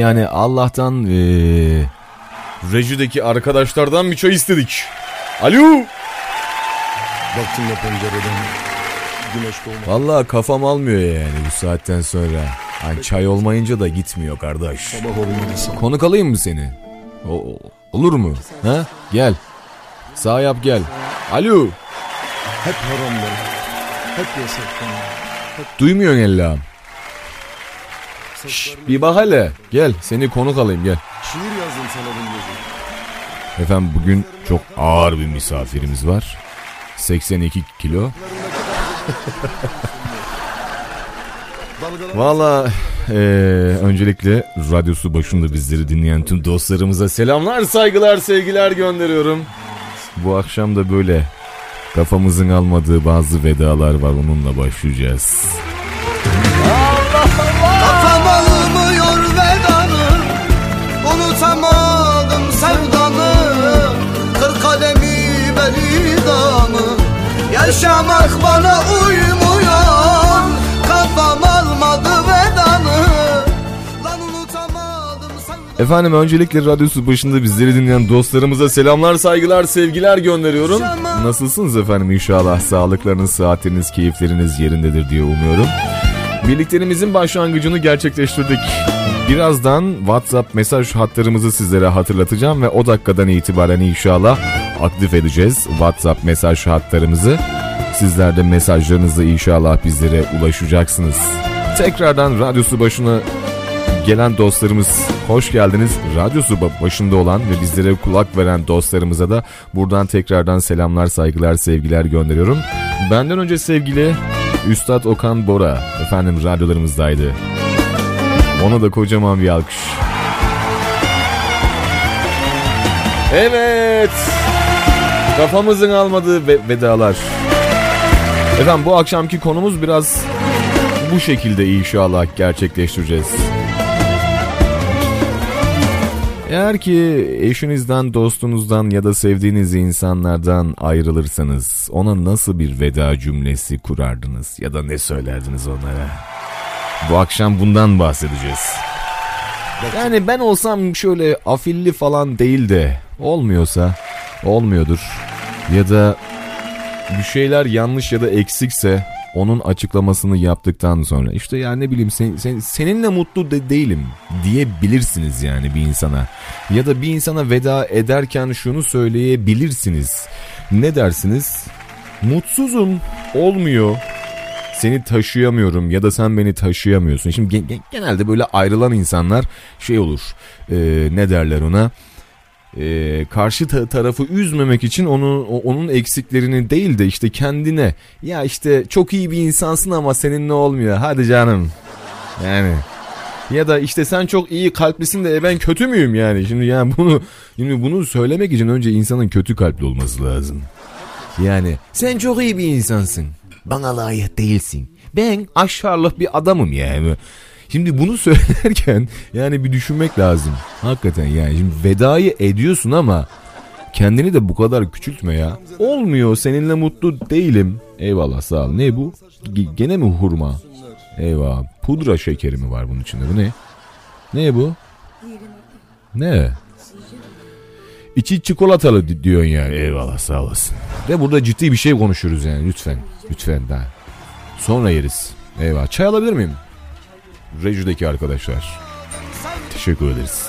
Yani Allah'tan ee, rejideki arkadaşlardan bir çay istedik. Alo. Baktım da pencereden güneş doğmadı. Vallahi kafam almıyor yani bu saatten sonra. Hani çay olmayınca da gitmiyor kardeş. Sabah. Konuk alayım mı seni? O, olur mu? Ha? Gel. Sağ yap gel. Alo. Hep haramlar. Hep yasaklar. Duymuyorsun Ella. Şş, bir bak hele. Gel seni konuk alayım gel. Şiir yazdım sana gece. Efendim bugün çok ağır bir misafirimiz var. 82 kilo. Valla eee, öncelikle radyosu başında bizleri dinleyen tüm dostlarımıza selamlar, saygılar, sevgiler gönderiyorum. Bu akşam da böyle kafamızın almadığı bazı vedalar var onunla başlayacağız. Kafam Yaşamak bana uymuyor Kafam almadı vedanı Lan unutamadım sevdanı Efendim öncelikle radyosu başında bizleri dinleyen dostlarımıza selamlar, saygılar, sevgiler gönderiyorum. Nasılsınız efendim inşallah sağlıklarınız, saatleriniz, keyifleriniz yerindedir diye umuyorum. Birlikteliğimizin başlangıcını gerçekleştirdik. Birazdan WhatsApp mesaj hatlarımızı sizlere hatırlatacağım ve o dakikadan itibaren inşallah aktif edeceğiz WhatsApp mesaj hatlarımızı. Sizler de mesajlarınızla inşallah bizlere ulaşacaksınız. Tekrardan radyosu başına gelen dostlarımız hoş geldiniz. Radyosu ba- başında olan ve bizlere kulak veren dostlarımıza da buradan tekrardan selamlar, saygılar, sevgiler gönderiyorum. Benden önce sevgili Üstad Okan Bora efendim radyolarımızdaydı. Ona da kocaman bir alkış. Evet. Kafamızın almadığı ve- vedalar. Efendim bu akşamki konumuz biraz bu şekilde inşallah gerçekleştireceğiz. Eğer ki eşinizden, dostunuzdan ya da sevdiğiniz insanlardan ayrılırsanız ona nasıl bir veda cümlesi kurardınız ya da ne söylerdiniz onlara? Bu akşam bundan bahsedeceğiz. Yani ben olsam şöyle afilli falan değil de olmuyorsa olmuyordur ya da bir şeyler yanlış ya da eksikse onun açıklamasını yaptıktan sonra işte ya ne bileyim sen, sen- seninle mutlu de değilim diyebilirsiniz yani bir insana. Ya da bir insana veda ederken şunu söyleyebilirsiniz. Ne dersiniz? Mutsuzum, olmuyor. Seni taşıyamıyorum ya da sen beni taşıyamıyorsun. Şimdi gen- gen- genelde böyle ayrılan insanlar şey olur. e, ne derler ona? e, karşı ta- tarafı üzmemek için onu onun eksiklerini değil de işte kendine ya işte çok iyi bir insansın ama seninle olmuyor hadi canım yani ya da işte sen çok iyi kalplisin de e ben kötü müyüm yani şimdi yani bunu şimdi bunu söylemek için önce insanın kötü kalpli olması lazım yani sen çok iyi bir insansın bana layık değilsin ben aşağılık bir adamım yani Şimdi bunu söylerken yani bir düşünmek lazım. Hakikaten yani şimdi vedayı ediyorsun ama kendini de bu kadar küçültme ya. Olmuyor seninle mutlu değilim. Eyvallah sağ ol. Ne bu? Gene mi hurma? Eyvah. Pudra şekeri mi var bunun içinde? Bu ne? Ne bu? Ne? İçi çikolatalı di- diyorsun yani. Eyvallah sağ olasın. Ve burada ciddi bir şey konuşuyoruz yani lütfen. Lütfen daha. Sonra yeriz. Eyvallah. Çay alabilir miyim? Rejideki arkadaşlar. Teşekkür ederiz.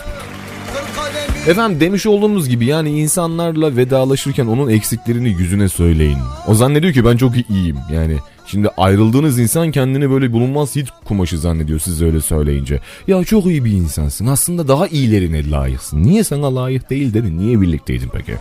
Efendim demiş olduğumuz gibi yani insanlarla vedalaşırken onun eksiklerini yüzüne söyleyin. O zannediyor ki ben çok iyiyim yani. Şimdi ayrıldığınız insan kendini böyle bulunmaz hiç kumaşı zannediyor siz öyle söyleyince. Ya çok iyi bir insansın aslında daha iyilerine layıksın. Niye sana layık değil dedin niye birlikteydin peki?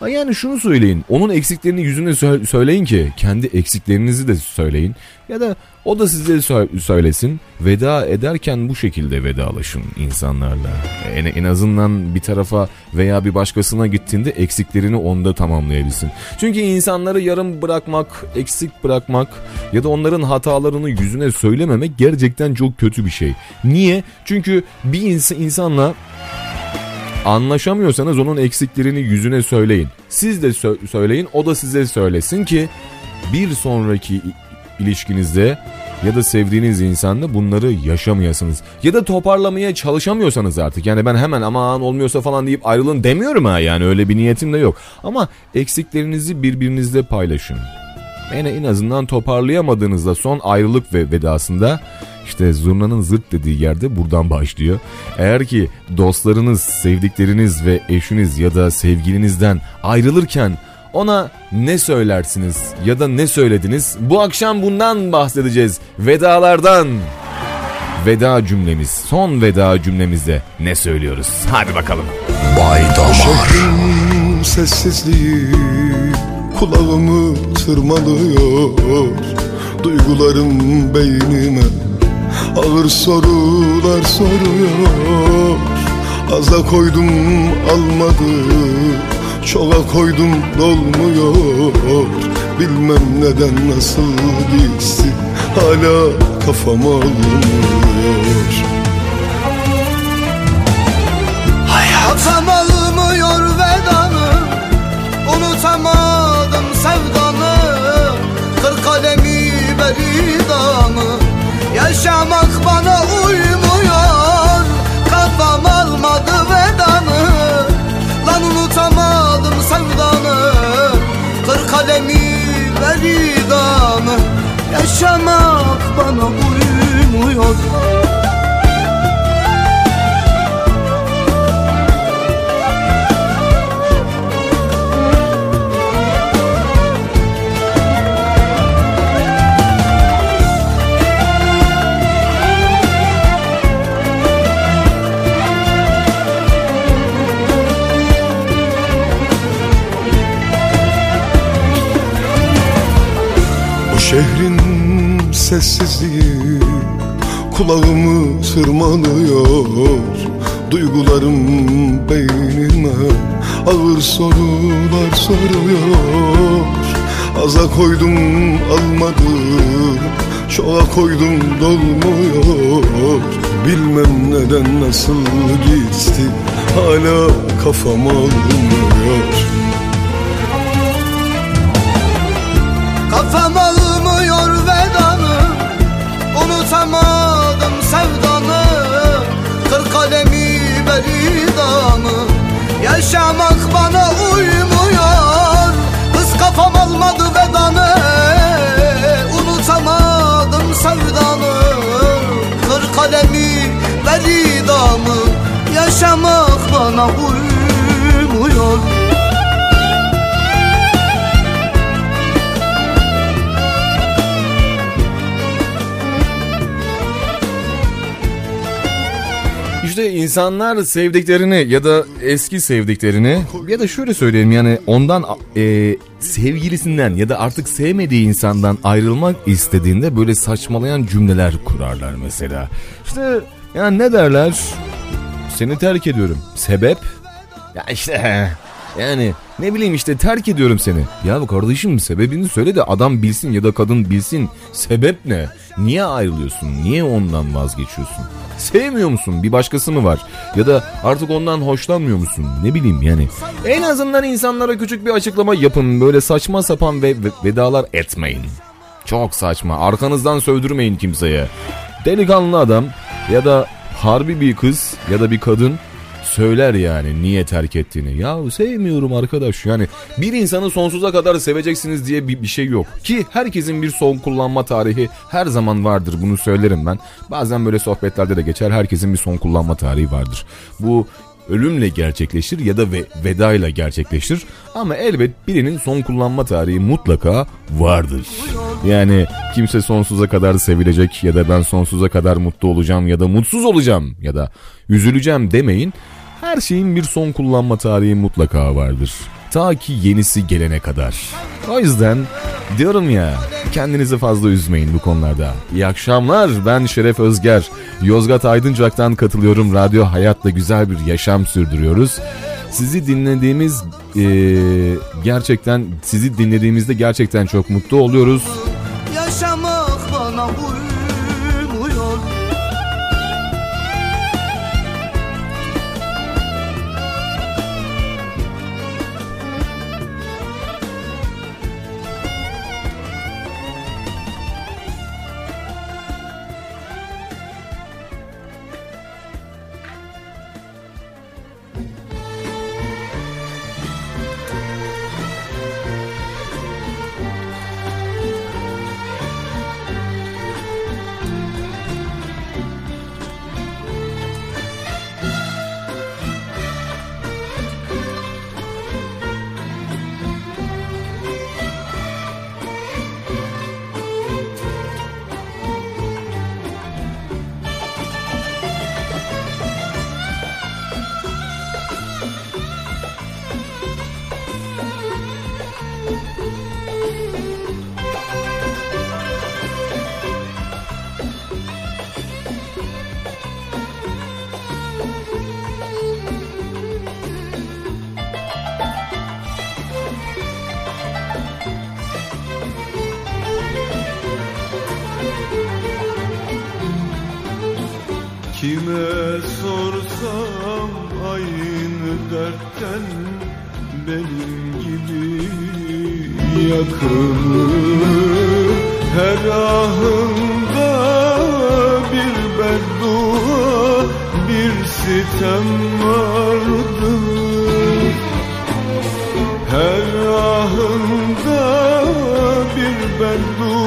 Ha Yani şunu söyleyin. Onun eksiklerini yüzüne sö- söyleyin ki kendi eksiklerinizi de söyleyin. Ya da o da size sö- söylesin. Veda ederken bu şekilde vedalaşın insanlarla. En, en azından bir tarafa veya bir başkasına gittiğinde eksiklerini onda tamamlayabilsin. Çünkü insanları yarım bırakmak, eksik bırakmak ya da onların hatalarını yüzüne söylememek gerçekten çok kötü bir şey. Niye? Çünkü bir ins- insanla Anlaşamıyorsanız onun eksiklerini yüzüne söyleyin. Siz de sö- söyleyin, o da size söylesin ki bir sonraki ilişkinizde ya da sevdiğiniz insanla bunları yaşamayasınız. Ya da toparlamaya çalışamıyorsanız artık. Yani ben hemen aman olmuyorsa falan deyip ayrılın demiyorum ha yani öyle bir niyetim de yok. Ama eksiklerinizi birbirinizle paylaşın. Yani en azından toparlayamadığınızda son ayrılık ve vedasında işte zurnanın zırt dediği yerde buradan başlıyor. Eğer ki dostlarınız, sevdikleriniz ve eşiniz ya da sevgilinizden ayrılırken ona ne söylersiniz ya da ne söylediniz? Bu akşam bundan bahsedeceğiz. Vedalardan. Veda cümlemiz, son veda cümlemizde ne söylüyoruz? Hadi bakalım. Bay Damar. sessizliği kulağımı tırmalıyor Duygularım beynime ağır sorular soruyor. Aza koydum almadı. Çoğa koydum dolmuyor. Bilmem neden nasıl gitsin. Hala kafam almıyor. Hayatım Yaşamak bana uymuyor. Kafam almadı vedanı. Lan unutamadım sevdanı. Kır kalemi veridanı Yaşamak bana uymuyor Şehrin sessizliği kulağımı tırmalıyor Duygularım beynime ağır sorular soruyor. Aza koydum almadım. Çoğa koydum dolmuyor. Bilmem neden nasıl gitti. Hala kafam almıyor beridanı Yaşamak bana uymuyor. Kız kafam almadı vedanı. Unutamadım sevdanı Kır kalemi beridanı Yaşamak bana uymuyor İşte insanlar sevdiklerini ya da eski sevdiklerini ya da şöyle söyleyeyim yani ondan e, sevgilisinden ya da artık sevmediği insandan ayrılmak istediğinde böyle saçmalayan cümleler kurarlar mesela. İşte yani ne derler? Seni terk ediyorum. Sebep? Ya işte yani ne bileyim işte terk ediyorum seni. Ya kardeşim sebebini söyle de adam bilsin ya da kadın bilsin. Sebep ne? Niye ayrılıyorsun? Niye ondan vazgeçiyorsun? Sevmiyor musun? Bir başkası mı var? Ya da artık ondan hoşlanmıyor musun? Ne bileyim yani. En azından insanlara küçük bir açıklama yapın. Böyle saçma sapan ve vedalar etmeyin. Çok saçma. Arkanızdan sövdürmeyin kimseye. Delikanlı adam ya da harbi bir kız ya da bir kadın söyler yani niye terk ettiğini. Ya sevmiyorum arkadaş yani bir insanı sonsuza kadar seveceksiniz diye bir, bir şey yok. Ki herkesin bir son kullanma tarihi her zaman vardır bunu söylerim ben. Bazen böyle sohbetlerde de geçer herkesin bir son kullanma tarihi vardır. Bu ölümle gerçekleşir ya da ve veda gerçekleşir. Ama elbet birinin son kullanma tarihi mutlaka vardır. Yani kimse sonsuza kadar sevilecek ya da ben sonsuza kadar mutlu olacağım ya da mutsuz olacağım ya da üzüleceğim demeyin. Her şeyin bir son kullanma tarihi mutlaka vardır. Ta ki yenisi gelene kadar. O yüzden diyorum ya kendinizi fazla üzmeyin bu konularda. İyi akşamlar ben Şeref Özger. Yozgat Aydıncak'tan katılıyorum. Radyo Hayat'la güzel bir yaşam sürdürüyoruz. Sizi dinlediğimiz e, gerçekten sizi dinlediğimizde gerçekten çok mutlu oluyoruz. Yaşamak Kime sorsam aynı dertten benim gibi yakılır Her ahımda bir beddua bir sitem vardır Her ahımda bir beddua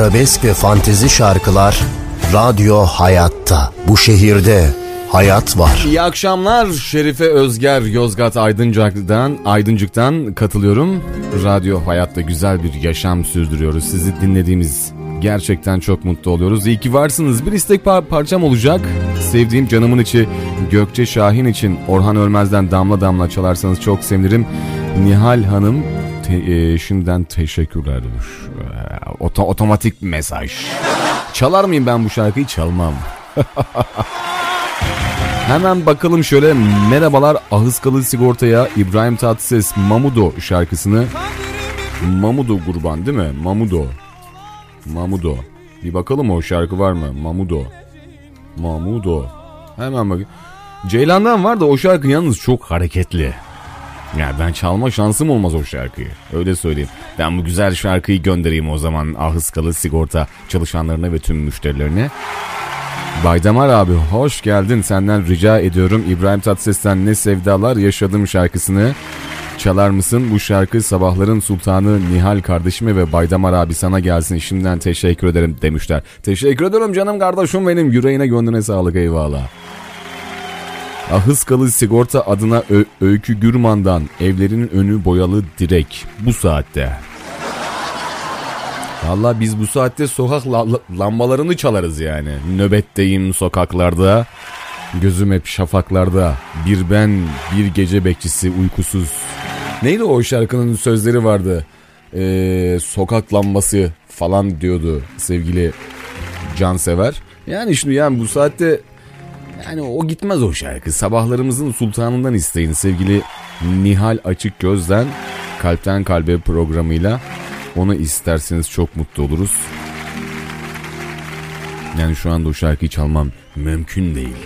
arabesk ve fantezi şarkılar Radyo Hayat'ta. Bu şehirde hayat var. İyi akşamlar. Şerife Özger Yozgat Aydıncık'tan Aydıncık'tan katılıyorum. Radyo Hayat'ta güzel bir yaşam sürdürüyoruz. Sizi dinlediğimiz gerçekten çok mutlu oluyoruz. İyi ki varsınız. Bir istek par- parçam olacak. Sevdiğim canımın içi Gökçe Şahin için Orhan Ölmez'den Damla Damla çalarsanız çok sevinirim. Nihal Hanım te- e, şimdiden teşekkürler demiş. Oto- otomatik mesaj. Çalar mıyım ben bu şarkıyı? Çalmam. Hemen bakalım şöyle merhabalar Ahıskalı Sigorta'ya İbrahim Tatlıses Mamudo şarkısını Mamudo kurban değil mi? Mamudo. Mamudo. Bir bakalım o şarkı var mı? Mamudo. Mamudo. Hemen bak. Ceylan'dan var da o şarkı yalnız çok hareketli. Ya ben çalma şansım olmaz o şarkıyı. Öyle söyleyeyim. Ben bu güzel şarkıyı göndereyim o zaman Ahıskalı Sigorta çalışanlarına ve tüm müşterilerine. Baydamar abi hoş geldin senden rica ediyorum İbrahim Tatlıses'ten Ne Sevdalar Yaşadım şarkısını çalar mısın? Bu şarkı sabahların sultanı Nihal kardeşime ve Baydamar abi sana gelsin şimdiden teşekkür ederim demişler. Teşekkür ederim canım kardeşim benim yüreğine gönlüne sağlık eyvallah. Ahıskalı Sigorta adına Ö- Öykü Gürman'dan evlerinin önü boyalı direk bu saatte. Valla biz bu saatte sokak la- la- lambalarını çalarız yani. Nöbetteyim sokaklarda. Gözüm hep şafaklarda. Bir ben, bir gece bekçisi uykusuz. Neydi o şarkının sözleri vardı? Ee, sokak lambası falan diyordu sevgili Cansever. Yani şimdi yani bu saatte yani o gitmez o şarkı. Sabahlarımızın sultanından isteyin sevgili Nihal Açık Göz'den Kalpten Kalbe programıyla. Onu isterseniz çok mutlu oluruz. Yani şu anda o şarkıyı çalmam mümkün değil.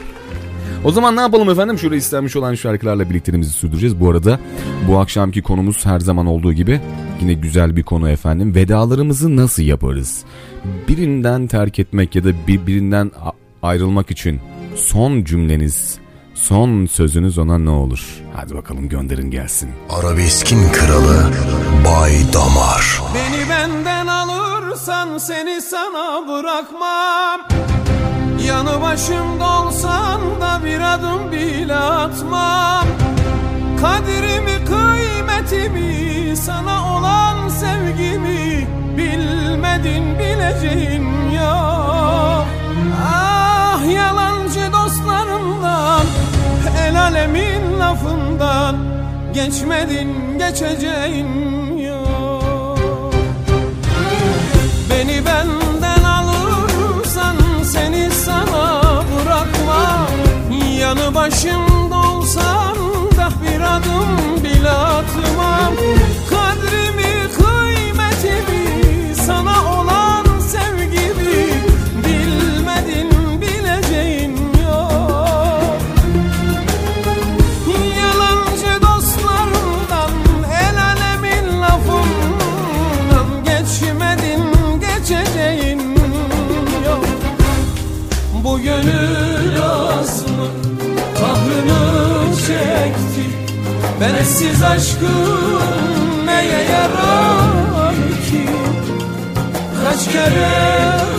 O zaman ne yapalım efendim? Şöyle istenmiş olan şarkılarla birlikteliğimizi sürdüreceğiz. Bu arada bu akşamki konumuz her zaman olduğu gibi yine güzel bir konu efendim. Vedalarımızı nasıl yaparız? Birinden terk etmek ya da birbirinden ayrılmak için son cümleniz, son sözünüz ona ne olur? Hadi bakalım gönderin gelsin. Arabeskin kralı Bay Damar. Beni benden alırsan seni sana bırakmam Yanı başımda olsan da bir adım bile atmam Kadirimi kıymetimi sana olan sevgimi Bilmedin bileceğin yok Ah yalancı dostlarımdan El alemin lafından Geçmedin geçeceğin yok. Beni benden alırsan seni sana bırakmam. Yanı başımda Bensiz aşkım neye yarar ki? Kaç kere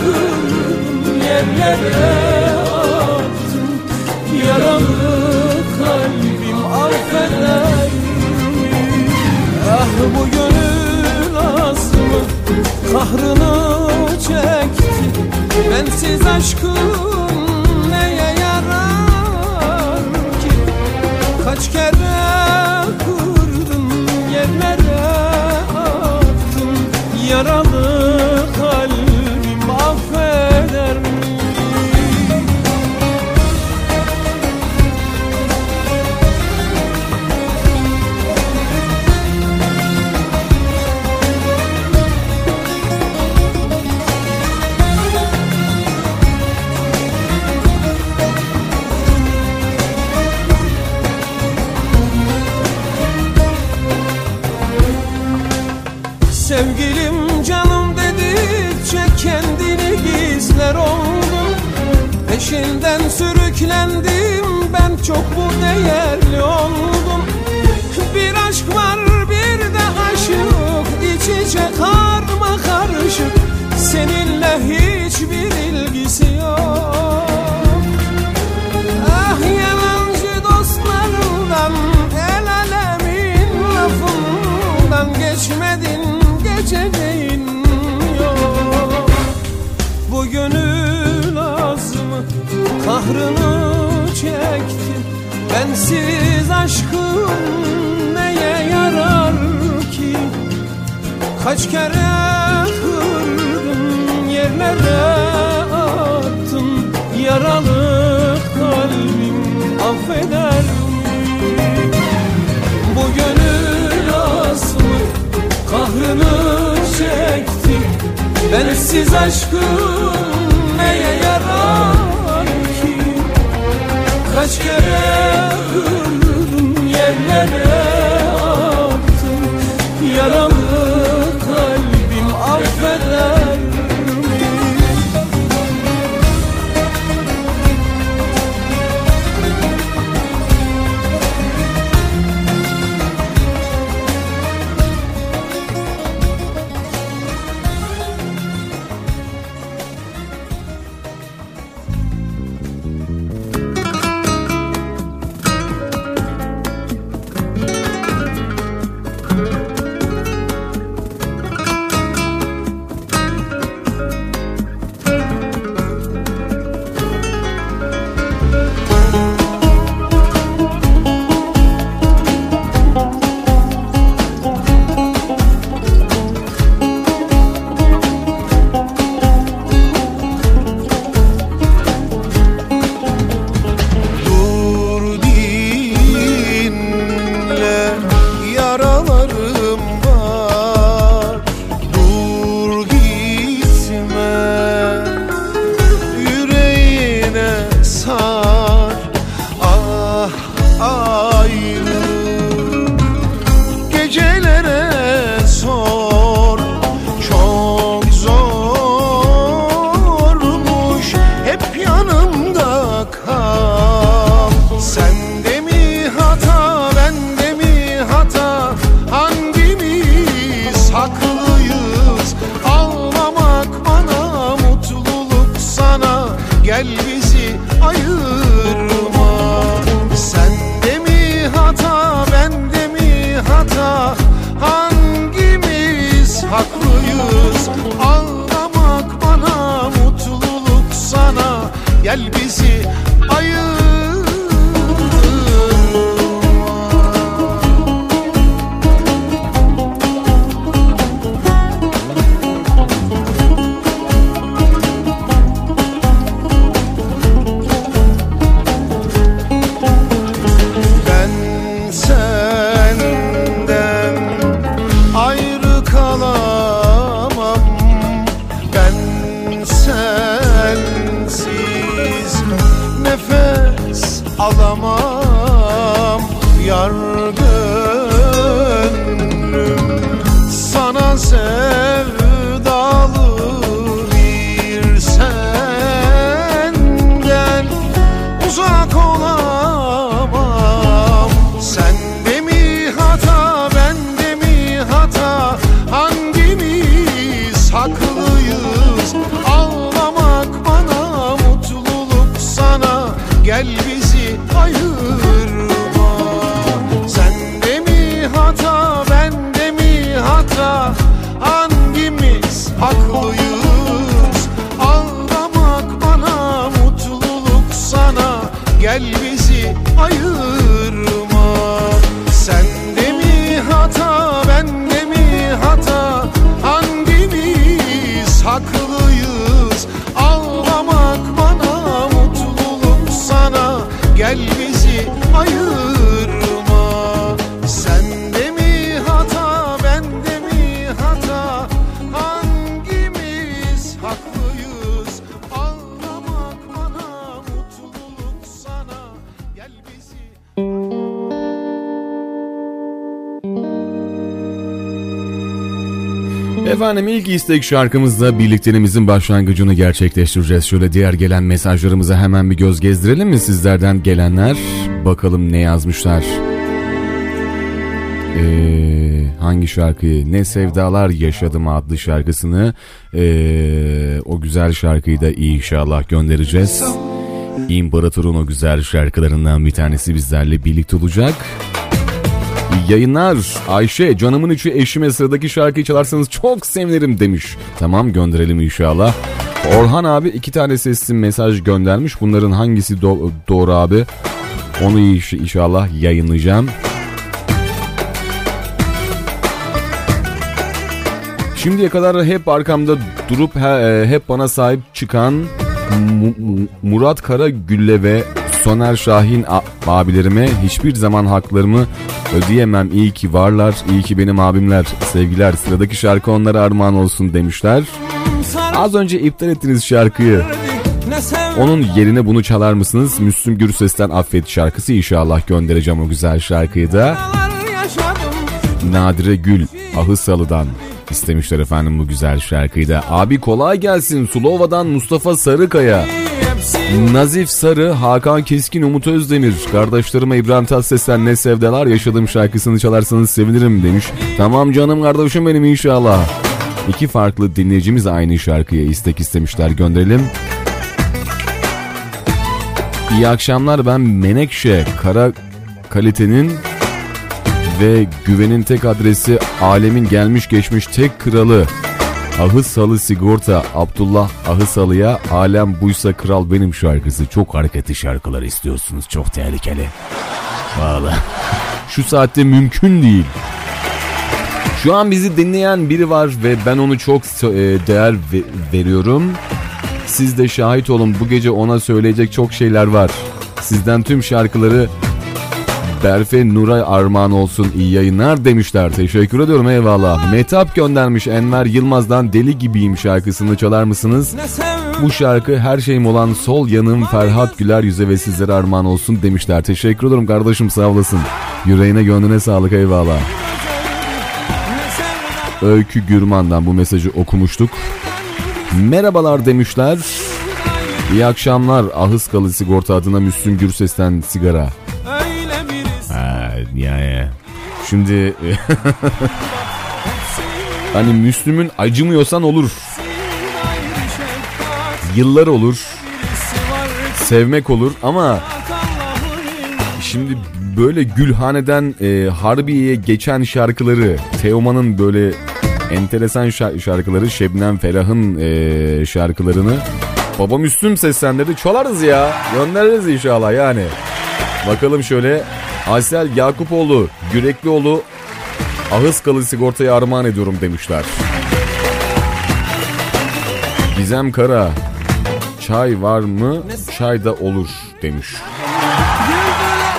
kırdım yerlere attım. Yaralı kalbim affeder? Ah bu gönül azmı kahrını çekti. Bensiz aşkım neye yarar ki? Kaç kere sürüklendim ben çok bu değerli oldum. Bir aşk var bir de aşık iç içe karma karışık. Seninle hiçbir ilgisi yok. Ah yalancı dostlarından El alemin lafından Geçmedin yok kahrını çekti Bensiz aşkım neye yarar ki? Kaç kere kırdım yerlere attım. Yaralı kalbim affeder mi? Bu gönül azmı kahrını çekti. Bensiz aşkım neye yarar Kaç kere yerlere Efendim ilk istek şarkımızla birlikteliğimizin başlangıcını gerçekleştireceğiz. Şöyle diğer gelen mesajlarımıza hemen bir göz gezdirelim mi sizlerden gelenler? Bakalım ne yazmışlar. Ee, hangi şarkıyı? Ne Sevdalar Yaşadım adlı şarkısını ee, o güzel şarkıyı da inşallah göndereceğiz. İmparator'un o güzel şarkılarından bir tanesi bizlerle birlikte olacak. Yayınlar. Ayşe canımın içi eşime sıradaki şarkıyı çalarsanız çok sevinirim demiş. Tamam gönderelim inşallah. Orhan abi iki tane sesli mesaj göndermiş. Bunların hangisi do- doğru abi? Onu inşallah yayınlayacağım. Şimdiye kadar hep arkamda durup he- e, hep bana sahip çıkan Mu- Mu- Murat Karagül'le ve Soner Şahin abilerime hiçbir zaman haklarımı ödeyemem. İyi ki varlar, iyi ki benim abimler. Sevgiler sıradaki şarkı onlara armağan olsun demişler. Az önce iptal ettiğiniz şarkıyı onun yerine bunu çalar mısınız? Müslüm Gürses'ten Affet şarkısı inşallah göndereceğim o güzel şarkıyı da. Nadire Gül Ahısalı'dan istemişler efendim bu güzel şarkıyı da. Abi kolay gelsin Sulova'dan Mustafa Sarıkaya. Nazif Sarı, Hakan Keskin, Umut Özdemir. Kardeşlerime İbrahim Tatlıses'ten ne sevdalar yaşadığım şarkısını çalarsanız sevinirim demiş. Tamam canım kardeşim benim inşallah. İki farklı dinleyicimiz aynı şarkıya istek istemişler gönderelim. İyi akşamlar ben Menekşe Kara Kalite'nin ve güvenin tek adresi alemin gelmiş geçmiş tek kralı Ahısalı Sigorta Abdullah Ahısalı'ya Alem Buysa Kral Benim şarkısı. Çok hareketli şarkılar istiyorsunuz. Çok tehlikeli. Valla. Şu saatte mümkün değil. Şu an bizi dinleyen biri var ve ben onu çok e, değer ve- veriyorum. Siz de şahit olun bu gece ona söyleyecek çok şeyler var. Sizden tüm şarkıları Berfe Nuray armağan olsun iyi yayınlar demişler. Teşekkür ediyorum eyvallah. Metap göndermiş Enver Yılmaz'dan Deli Gibiyim şarkısını çalar mısınız? Bu şarkı her şeyim olan sol yanım Ferhat Güler yüze ve sizlere armağan olsun demişler. Teşekkür ederim kardeşim sağ olasın. Yüreğine gönlüne sağlık eyvallah. Öykü Gürman'dan bu mesajı okumuştuk. Merhabalar demişler. İyi akşamlar. Ahıskalı sigorta adına Müslüm Gürses'ten sigara. Yani. Şimdi hani Müslüm'ün acımıyorsan olur. Yıllar olur. Sevmek olur ama şimdi böyle Gülhane'den e, Harbiye'ye geçen şarkıları Teoman'ın böyle enteresan şa- şarkıları Şebnem Ferah'ın e, şarkılarını Baba Müslüm seslendirdi çalarız ya göndeririz inşallah yani bakalım şöyle Aysel Yakupoğlu Yüreklioğlu Ahıskalı sigortaya armağan ediyorum demişler Gizem Kara Çay var mı? Çay da olur demiş.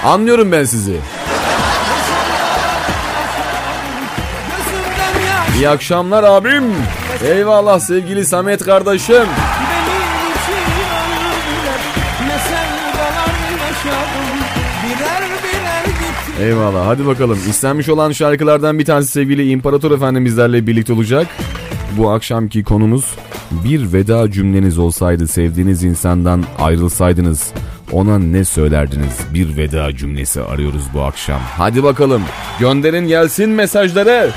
Anlıyorum ben sizi. İyi akşamlar abim. Eyvallah sevgili Samet kardeşim. Eyvallah hadi bakalım. İstenmiş olan şarkılardan bir tanesi sevgili İmparator Efendi bizlerle birlikte olacak. Bu akşamki konumuz bir veda cümleniz olsaydı sevdiğiniz insandan ayrılsaydınız ona ne söylerdiniz? Bir veda cümlesi arıyoruz bu akşam. Hadi bakalım gönderin gelsin mesajları.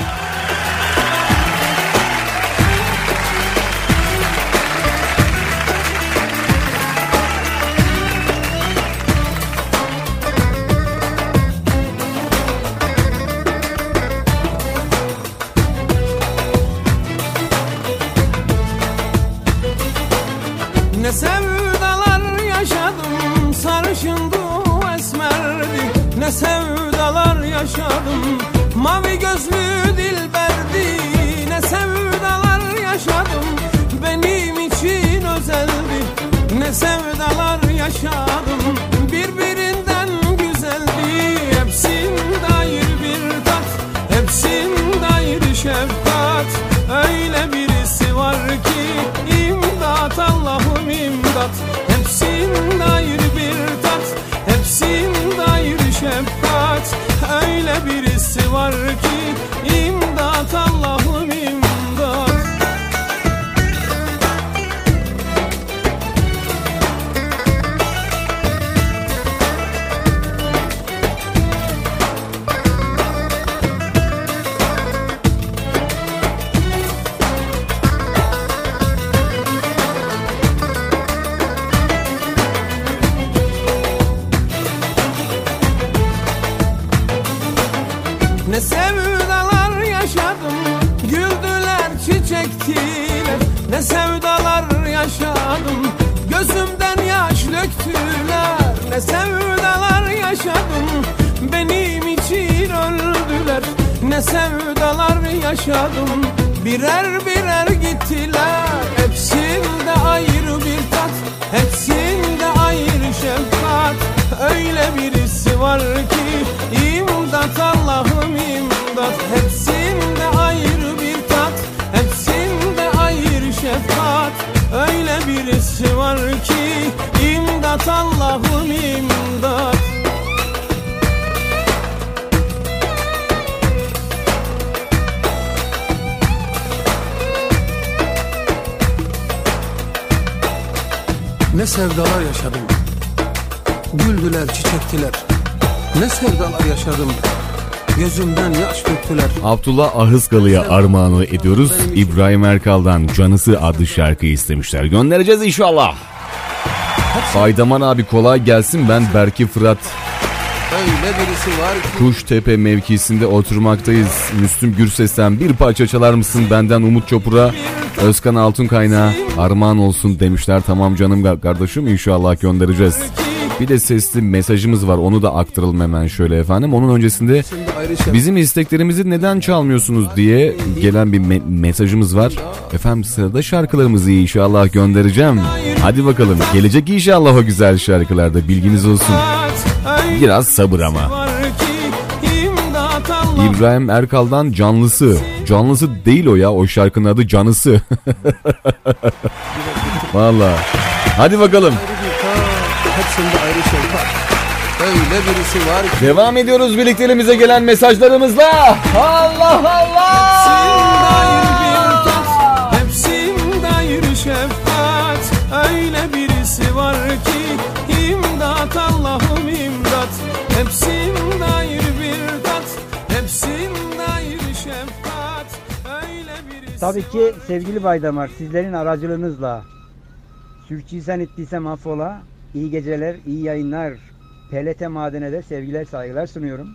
Yaşadım. Mavi gözlü dilberdi Ne sevdalar yaşadım. Benim için özeldi Ne sevdalar yaşadım Abdullah Ahıskalı'ya armağanı ediyoruz. İbrahim Erkal'dan Canısı adlı şarkıyı istemişler. Göndereceğiz inşallah. Faydaman abi kolay gelsin. Ben Berki Fırat Öyle birisi var ki Kuştepe mevkisinde oturmaktayız. Müslüm Gürses'ten bir parça çalar mısın benden Umut Çopur'a Özkan Altun Kaynağı armağan olsun demişler. Tamam canım kardeşim inşallah göndereceğiz. Bir de sesli mesajımız var onu da aktaralım hemen şöyle efendim. Onun öncesinde bizim isteklerimizi neden çalmıyorsunuz diye gelen bir me- mesajımız var. Efendim sırada şarkılarımızı inşallah göndereceğim. Hadi bakalım gelecek inşallah o güzel şarkılarda bilginiz olsun. Biraz sabır ama. İbrahim Erkal'dan Canlısı. Canlısı değil o ya o şarkının adı Canısı. Valla. Hadi bakalım. Hepsinde ayrı şey var Öyle birisi var ki Devam ediyoruz birlikteliğimize gelen mesajlarımızla. Allah Allah. Hepsinde ayrı bir tat Hepsinde ayrı şefkat Öyle birisi var ki imdat Allah'ım imdat Hepsinde ayrı bir tat Hepsinde ayrı şefkat Öyle birisi Tabii ki sevgili Baydamar sizlerin aracılığınızla sürçülisan ettiysem affola. İyi geceler, iyi yayınlar. PLT Maden'e de sevgiler saygılar sunuyorum.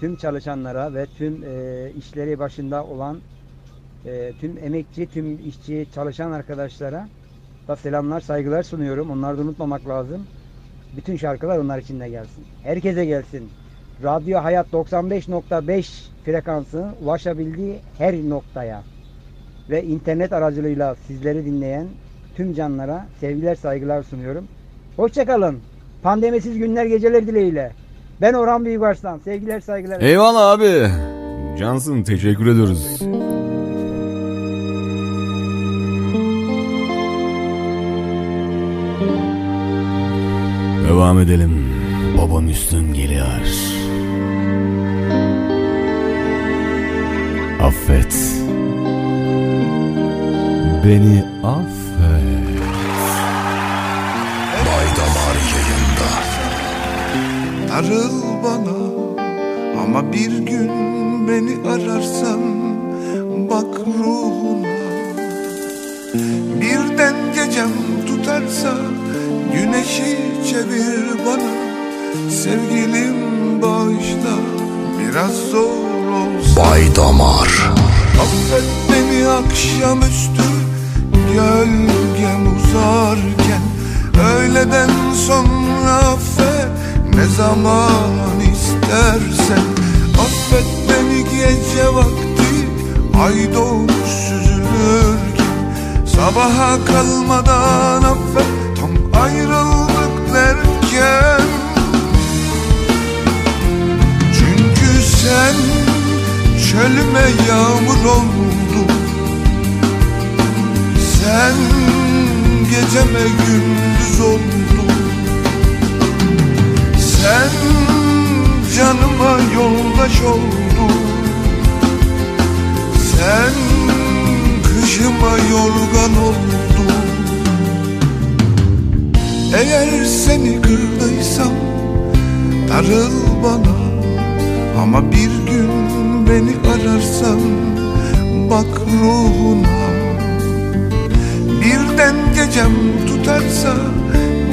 Tüm çalışanlara ve tüm e, işleri başında olan e, tüm emekçi, tüm işçi, çalışan arkadaşlara da selamlar, saygılar sunuyorum. Onları da unutmamak lazım. Bütün şarkılar onlar için de gelsin. Herkese gelsin. Radyo Hayat 95.5 frekansının ulaşabildiği her noktaya ve internet aracılığıyla sizleri dinleyen tüm canlara sevgiler saygılar sunuyorum. Hoşçakalın. Pandemisiz günler geceler dileğiyle. Ben Orhan Büyükarslan. Sevgiler saygılar. Eyvallah abi. Cansın teşekkür ediyoruz. Devam edelim. Baban üstün geliyor. Affet. Beni affet. Darıl bana. Ama bir gün beni ararsan bak ruhuna Birden gecem tutarsa güneşi çevir bana. Sevgilim bağışla biraz zor olsa Baydamar. Affet beni akşamüstü gölgem uzarken. Öğleden sonra Ne zaman istersen Affet beni gece vakti. Ay doğmuş süzülürken Sabaha kalmadan affet. Tam ayrıldık derken. Çünkü sen çölüme yağmur oldun. Sen geceme gündüz oldun Sen canıma yoldaş oldun. Sen kışıma yorgan oldun. Eğer seni kırdıysam darıl bana. Ama bir gün beni ararsan bak ruhuna. Birden gecem tutarsa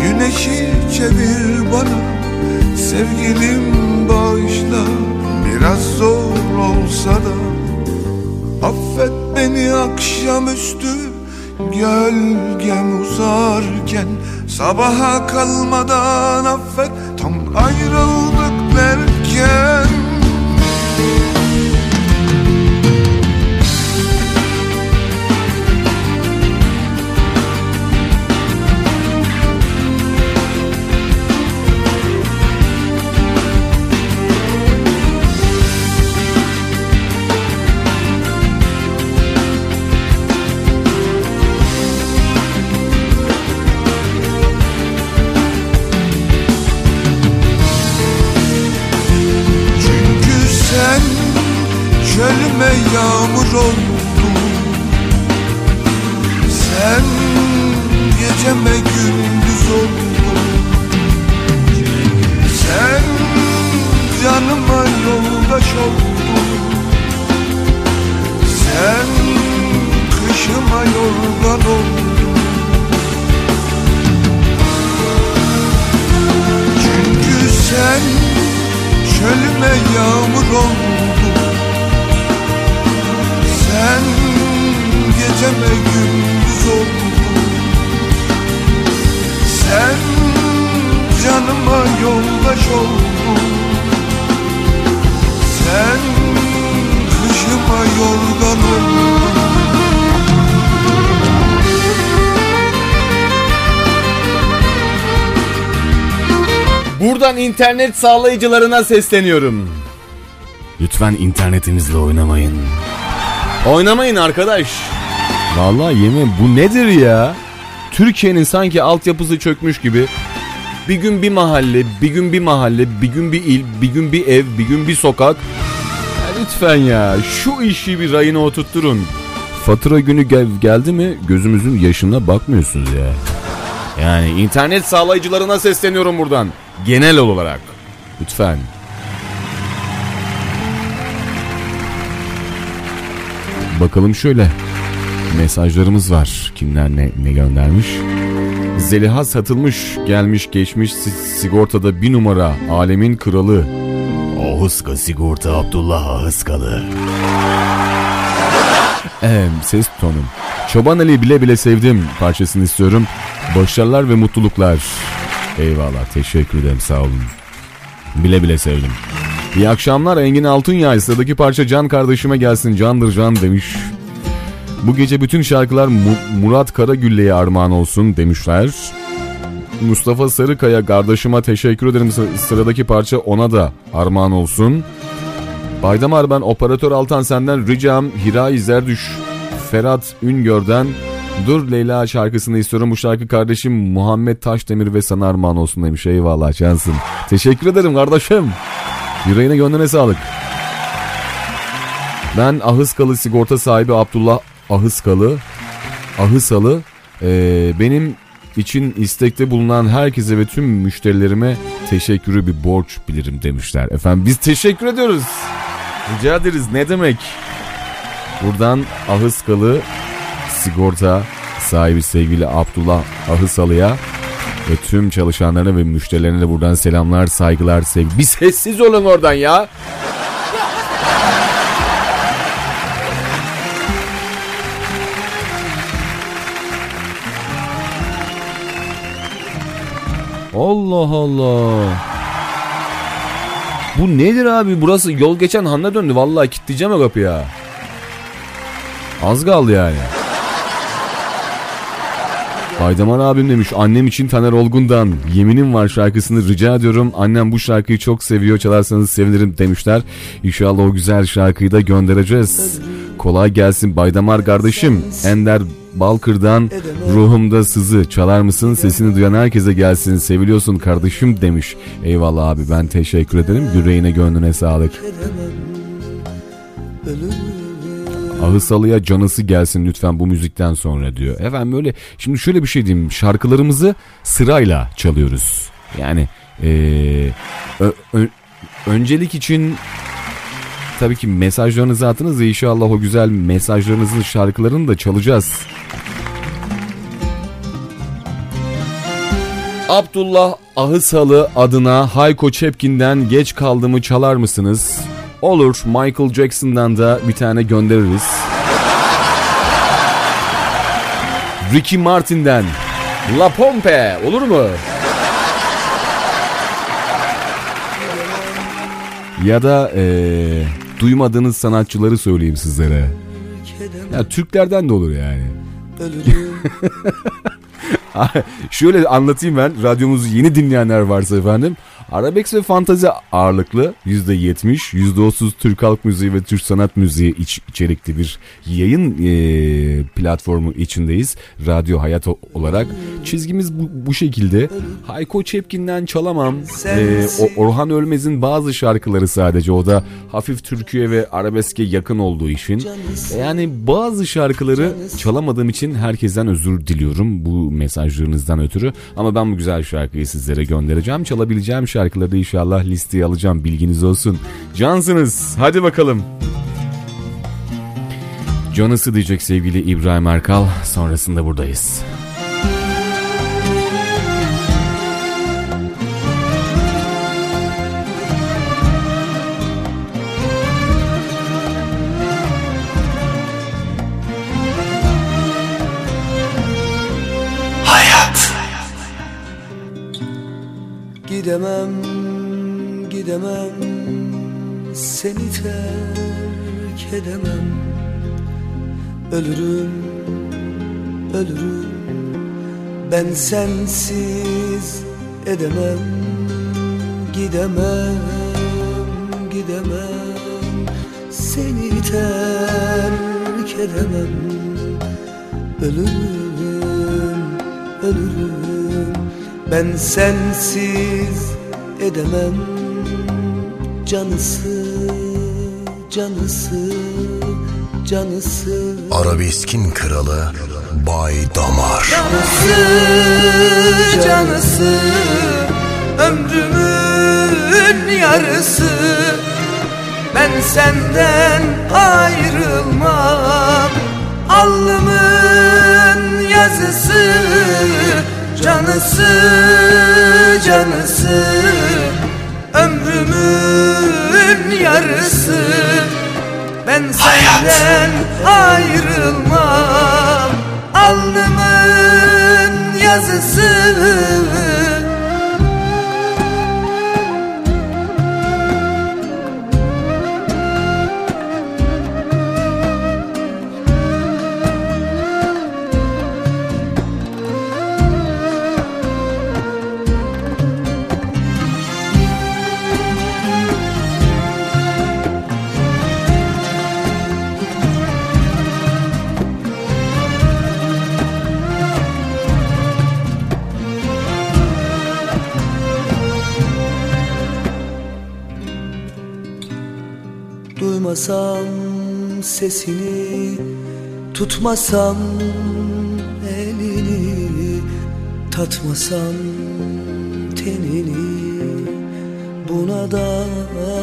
güneşi çevir bana Sevgilim bağışla. Biraz zor olsa da Affet beni akşamüstü. Gölgem uzarken Sabaha kalmadan affet. Tam ayrıldık derken Buradan internet sağlayıcılarına sesleniyorum. Lütfen internetimizle oynamayın. Oynamayın arkadaş. Vallahi yemin bu nedir ya? Türkiye'nin sanki altyapısı çökmüş gibi. Bir gün bir mahalle, bir gün bir mahalle, bir gün bir il, bir gün bir ev, bir gün bir sokak. Ya lütfen ya şu işi bir rayına oturtturun. Fatura günü gel- geldi mi gözümüzün yaşına bakmıyorsunuz ya. Yani internet sağlayıcılarına sesleniyorum buradan. Genel olarak. Lütfen. Bakalım şöyle. Mesajlarımız var. Kimler ne, ne göndermiş? Zeliha satılmış, gelmiş geçmiş si- sigortada bir numara. Alemin kralı. Ahıska sigorta Abdullah Ahıskalı. Ee, ses tonum. Çoban Ali bile bile sevdim parçasını istiyorum. Başarılar ve mutluluklar. Eyvallah teşekkür ederim sağ olun. Bile bile sevdim. İyi akşamlar Engin Altunyay sıradaki parça Can kardeşime gelsin candır can demiş. Bu gece bütün şarkılar Mu- Murat Karagülle'ye armağan olsun demişler. Mustafa Sarıkaya kardeşime teşekkür ederim Sı- sıradaki parça ona da armağan olsun. Baydamar ben operatör Altan senden ricam Hiray Zerdüş Ferhat Üngör'den Dur Leyla şarkısını istiyorum. Bu şarkı kardeşim Muhammed Taşdemir ve sana armağan olsun demiş. Eyvallah cansın. Teşekkür ederim kardeşim. Yüreğine gönlüne sağlık. Ben Ahıskalı sigorta sahibi Abdullah Ahıskalı. Ahısalı. Ee, benim için istekte bulunan herkese ve tüm müşterilerime teşekkürü bir borç bilirim demişler. Efendim biz teşekkür ediyoruz. Rica ederiz ne demek. Buradan Ahıskalı sigorta sahibi sevgili Abdullah Ahısalı'ya ve tüm çalışanlarına ve müşterilerine de buradan selamlar, saygılar, sevgi. Bir sessiz olun oradan ya. Allah Allah. Bu nedir abi? Burası yol geçen hanına döndü. Vallahi kilitleyeceğim o kapıyı ya. Az kaldı yani. Baydamar abim demiş annem için Taner Olgun'dan Yeminim Var şarkısını rica ediyorum. Annem bu şarkıyı çok seviyor çalarsanız sevinirim demişler. İnşallah o güzel şarkıyı da göndereceğiz. Kolay gelsin Baydamar kardeşim. Ender Balkır'dan ruhumda sızı çalar mısın sesini duyan herkese gelsin seviliyorsun kardeşim demiş. Eyvallah abi ben teşekkür ederim yüreğine gönlüne sağlık. Ahısalı'ya canısı gelsin lütfen bu müzikten sonra diyor. Efendim böyle şimdi şöyle bir şey diyeyim şarkılarımızı sırayla çalıyoruz. Yani eee, ö- ö- öncelik için tabii ki mesajlarınızı atınız da inşallah o güzel mesajlarınızın şarkılarını da çalacağız. Abdullah Ahısalı adına Hayko Çepkin'den geç kaldığımı çalar mısınız? Olur Michael Jackson'dan da bir tane göndeririz. Ricky Martin'den La Pompe olur mu? Ya da eee, duymadığınız sanatçıları söyleyeyim sizlere. Ya Türklerden de olur yani. Şöyle anlatayım ben radyomuzu yeni dinleyenler varsa efendim. Arabesk ve fantazi ağırlıklı %70, %30 Türk halk müziği ve Türk sanat müziği iç, içerikli bir yayın e, platformu içindeyiz. Radyo Hayat olarak. Çizgimiz bu, bu şekilde. Hayko Çepkin'den çalamam. E, Orhan Ölmez'in bazı şarkıları sadece o da hafif Türkiye ve arabeske yakın olduğu için. Yani bazı şarkıları çalamadığım için herkesten özür diliyorum bu mesajlarınızdan ötürü. Ama ben bu güzel şarkıyı sizlere göndereceğim. Çalabileceğim şarkıları da inşallah listeye alacağım bilginiz olsun. Cansınız hadi bakalım. Canısı diyecek sevgili İbrahim Erkal. Sonrasında buradayız. Gidemem, gidemem. Seni terk edemem. Ölürüm, ölürüm. Ben sensiz edemem. Gidemem, gidemem. Seni terk edemem. Ölürüm, ölürüm Ben sensiz edemem Canısı, canısı, canısı. Arabeskin kralı Bay Damar. Canısı, canısı Ömrümün yarısı. Ben senden ayrılmam Alnımın yazısı Canısı, canısı Ömrümün yarısı. Ben senden ayrılmam. Alnımın yazısı Duymasam sesini Tutmasam elini Tatmasam tenini Buna dayanamam.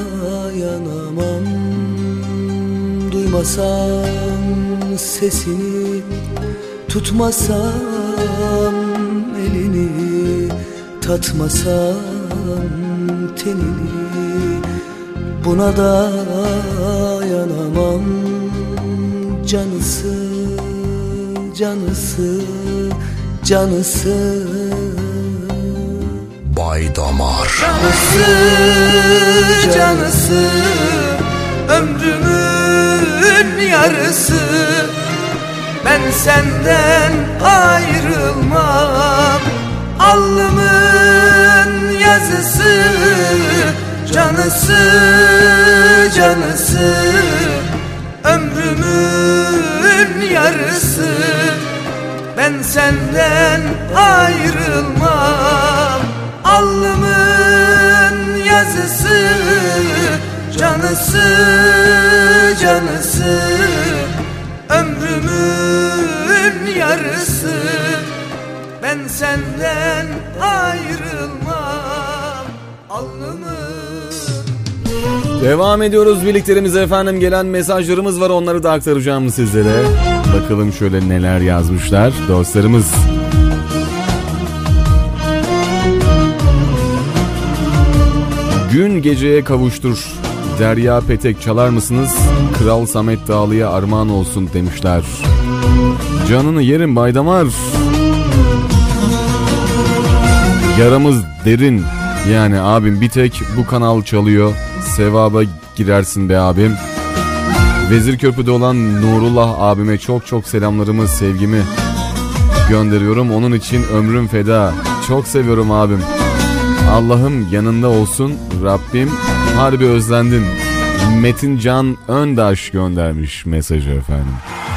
Duymasam sesini Tutmasam elini Tatmasam tenini Buna dayanamam. Canısı, canısı, canısı. Bay Damar. Canısı canısı. Ömrümün yarısı. Ben senden ayrılmam. Alnımın yazısı Canısı canısı ömrümün yarısı. Ben senden ayrılmam. Alnımın yazısı Canısı canısı. Ömrümün yarısı. Ben senden ayrılmam. Alnımın Devam ediyoruz birliklerimize efendim gelen mesajlarımız var onları da aktaracağım sizlere. Bakalım şöyle neler yazmışlar dostlarımız. Gün geceye kavuştur. Derya Petek çalar mısınız? Kral Samet Dağlı'ya armağan olsun demişler. Canını yerim Baydamar. Yaramız derin. Yani abim bir tek bu kanal çalıyor. Sevaba girersin be abim. Vezirköprü'de olan Nurullah abime çok çok selamlarımı, sevgimi gönderiyorum. Onun için ömrüm feda. Çok seviyorum abim. Allah'ım yanında olsun. Rabbim harbi özlendin. Metin Can Öndaş göndermiş mesajı efendim.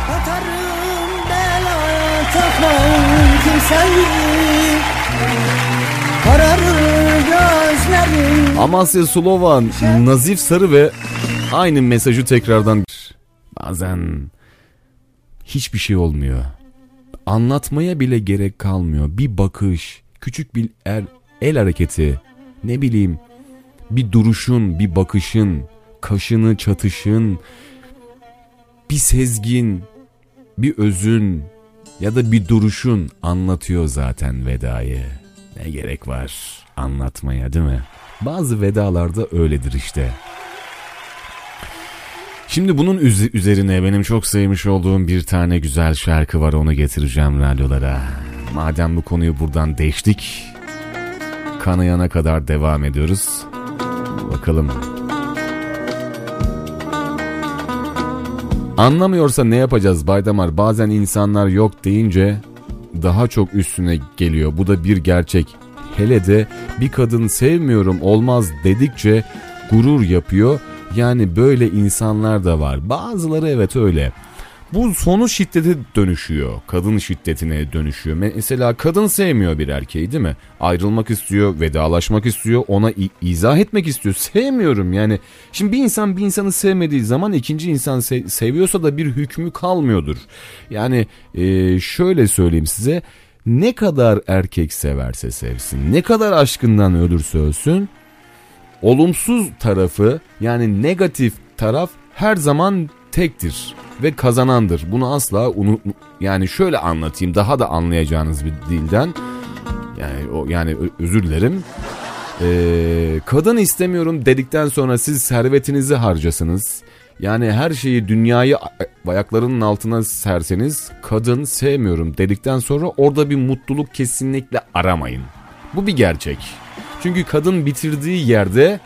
Atarım belaya takmam kimseyi Amasya Sulova Nazif Sarı ve aynı mesajı tekrardan bazen hiçbir şey olmuyor. Anlatmaya bile gerek kalmıyor. Bir bakış, küçük bir el, el hareketi, ne bileyim bir duruşun, bir bakışın, kaşını çatışın, bir sezgin, bir özün ya da bir duruşun anlatıyor zaten vedayı. Ne gerek var anlatmaya değil mi? Bazı vedalarda öyledir işte. Şimdi bunun üz- üzerine benim çok sevmiş olduğum bir tane güzel şarkı var onu getireceğim radyolara. Madem bu konuyu buradan değiştik, kanayana kadar devam ediyoruz. Bakalım. Anlamıyorsa ne yapacağız Baydamar? Bazen insanlar yok deyince daha çok üstüne geliyor. Bu da bir gerçek. Hele de bir kadın sevmiyorum olmaz dedikçe gurur yapıyor. Yani böyle insanlar da var. Bazıları evet öyle. Bu sonu şiddete dönüşüyor. Kadın şiddetine dönüşüyor. Mesela kadın sevmiyor bir erkeği değil mi? Ayrılmak istiyor, vedalaşmak istiyor, ona izah etmek istiyor. Sevmiyorum yani. Şimdi bir insan bir insanı sevmediği zaman ikinci insan se- seviyorsa da bir hükmü kalmıyordur. Yani e, şöyle söyleyeyim size. Ne kadar erkek severse sevsin, ne kadar aşkından ölürse ölsün, olumsuz tarafı yani negatif taraf her zaman tektir ve kazanandır. Bunu asla unut yani şöyle anlatayım daha da anlayacağınız bir dilden. Yani o yani özür dilerim. Ee, kadın istemiyorum dedikten sonra siz servetinizi harcasınız. Yani her şeyi dünyayı ayaklarının altına serseniz kadın sevmiyorum dedikten sonra orada bir mutluluk kesinlikle aramayın. Bu bir gerçek. Çünkü kadın bitirdiği yerde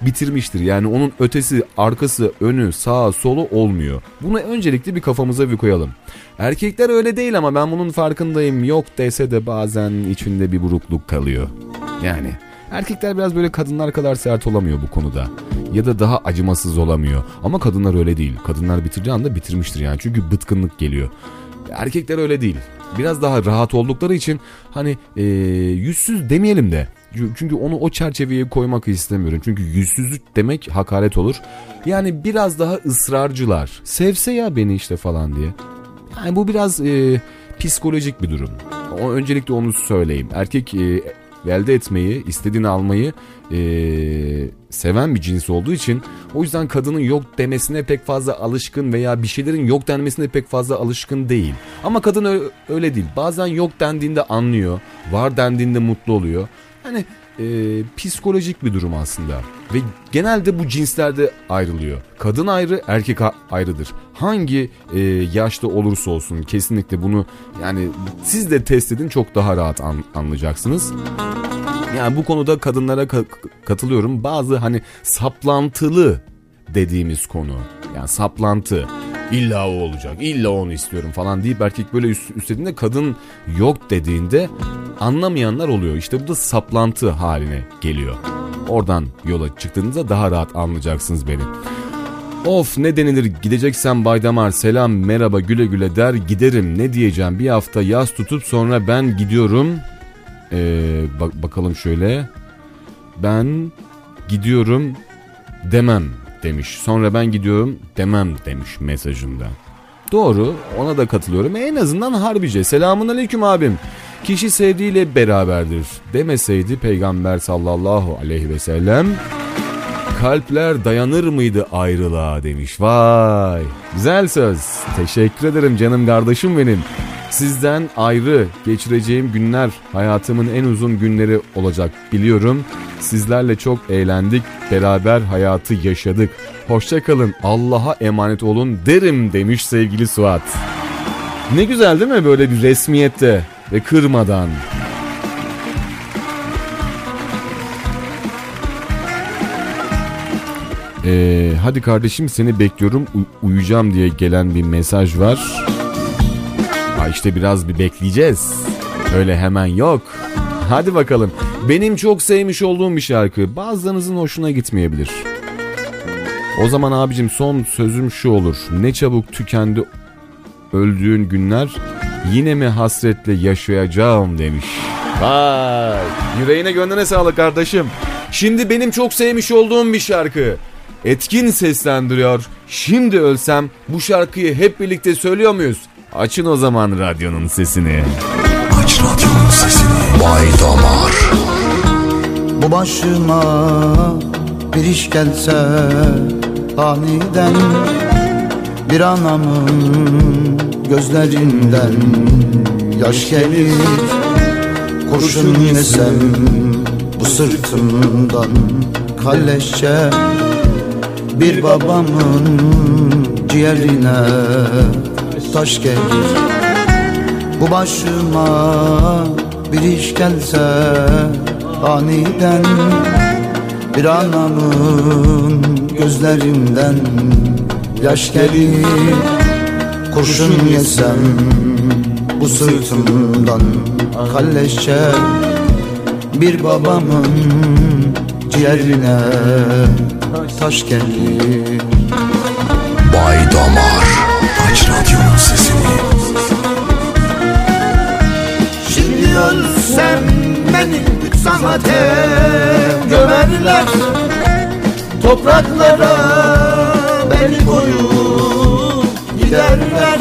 bitirmiştir. Yani onun ötesi, arkası, önü, sağa, solu olmuyor. Bunu öncelikle bir kafamıza bir koyalım. Erkekler öyle değil ama ben bunun farkındayım. Yok dese de bazen içinde bir burukluk kalıyor. Yani erkekler biraz böyle kadınlar kadar sert olamıyor bu konuda. Ya da daha acımasız olamıyor. Ama kadınlar öyle değil. Kadınlar bitirdiği anda bitirmiştir yani. Çünkü bıtkınlık geliyor. Erkekler öyle değil. Biraz daha rahat oldukları için hani eee, yüzsüz demeyelim de. Çünkü onu o çerçeveye koymak istemiyorum. Çünkü yüzsüzlük demek hakaret olur. Yani biraz daha ısrarcılar. Sevse ya beni işte falan diye. Yani bu biraz eee, psikolojik bir durum. O, öncelikle onu söyleyeyim. Erkek elde etmeyi, istediğini almayı eee, seven bir cins olduğu için o yüzden kadının yok demesine pek fazla alışkın veya bir şeylerin yok denmesine pek fazla alışkın değil. Ama kadın öyle değil. Bazen yok dendiğinde anlıyor, var dendiğinde mutlu oluyor. Hani eee, psikolojik bir durum aslında. Ve genelde bu cinslerde ayrılıyor. Kadın ayrı, erkek ayrıdır. Hangi eee, yaşta olursa olsun kesinlikle bunu yani siz de test edin çok daha rahat an- anlayacaksınız. Yani bu konuda kadınlara ka- katılıyorum. Bazı hani saplantılı dediğimiz konu. Yani saplantı. İlla o olacak, illa onu istiyorum falan deyip erkek böyle üst, üstlediğinde kadın yok dediğinde anlamayanlar oluyor. İşte bu da saplantı haline geliyor. Oradan yola çıktığınızda daha rahat anlayacaksınız beni. Of ne denilir gideceksen Baydamar selam merhaba güle güle der giderim ne diyeceğim bir hafta yaz tutup sonra ben gidiyorum ee, bak bakalım şöyle ben gidiyorum demem demiş sonra ben gidiyorum demem demiş mesajında. Doğru ona da katılıyorum en azından harbice selamun aleyküm abim kişi sevdiğiyle beraberdir demeseydi peygamber sallallahu aleyhi ve sellem kalpler dayanır mıydı ayrılığa demiş. Vay güzel söz. Teşekkür ederim canım kardeşim benim. Sizden ayrı geçireceğim günler hayatımın en uzun günleri olacak biliyorum. Sizlerle çok eğlendik, beraber hayatı yaşadık. Hoşçakalın, Allah'a emanet olun derim demiş sevgili Suat. Ne güzel değil mi böyle bir resmiyette ve kırmadan. Ee, hadi kardeşim seni bekliyorum U- uyuyacağım diye gelen bir mesaj var. Ha işte biraz bir bekleyeceğiz. Öyle hemen yok. Hadi bakalım. Benim çok sevmiş olduğum bir şarkı. Bazılarınızın hoşuna gitmeyebilir. O zaman abicim son sözüm şu olur. Ne çabuk tükendi öldüğün günler yine mi hasretle yaşayacağım demiş. Vay yüreğine gönlüne sağlık kardeşim. Şimdi benim çok sevmiş olduğum bir şarkı. Etkin seslendiriyor. Şimdi ölsem bu şarkıyı hep birlikte söylüyor muyuz? Açın o zaman radyonun sesini. Aç radyonun sesini. Bay Damar. Bu başıma bir iş gelse aniden Bir anamın gözlerinden yaş gelir Kurşun yesem bu sırtımdan kalleşçe Bir babamın ciğerine taş gelir Bu başıma bir iş gelse aniden Bir anamın gözlerimden yaş gelir. Kurşun yesem bu sırtımdan kalleşçe Bir babamın ciğerine taş gelir. Bay Damar. Ölsem beni sanate gömerler. Topraklara beni koyup giderler.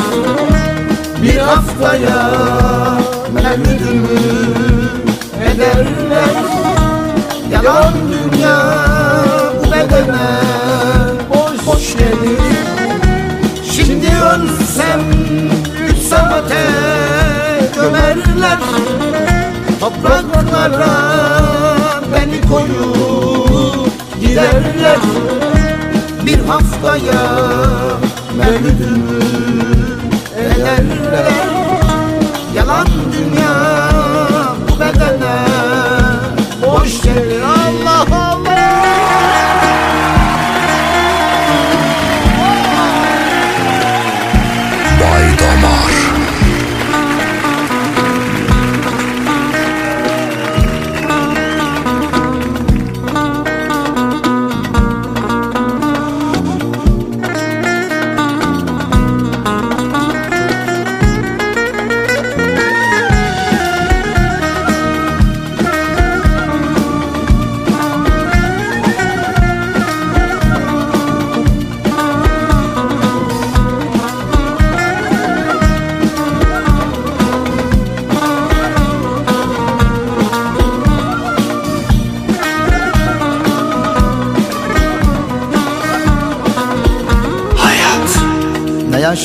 Bir haftaya mevlüdümü ederler. Yalan dünya bu bedene boş, boş gelir. Şimdi ölsem üç saate gömerler Topraklara beni koyup giderler. Bir haftaya mevlüdümü ederler Yalan dünya bu bedene boş gelir Allah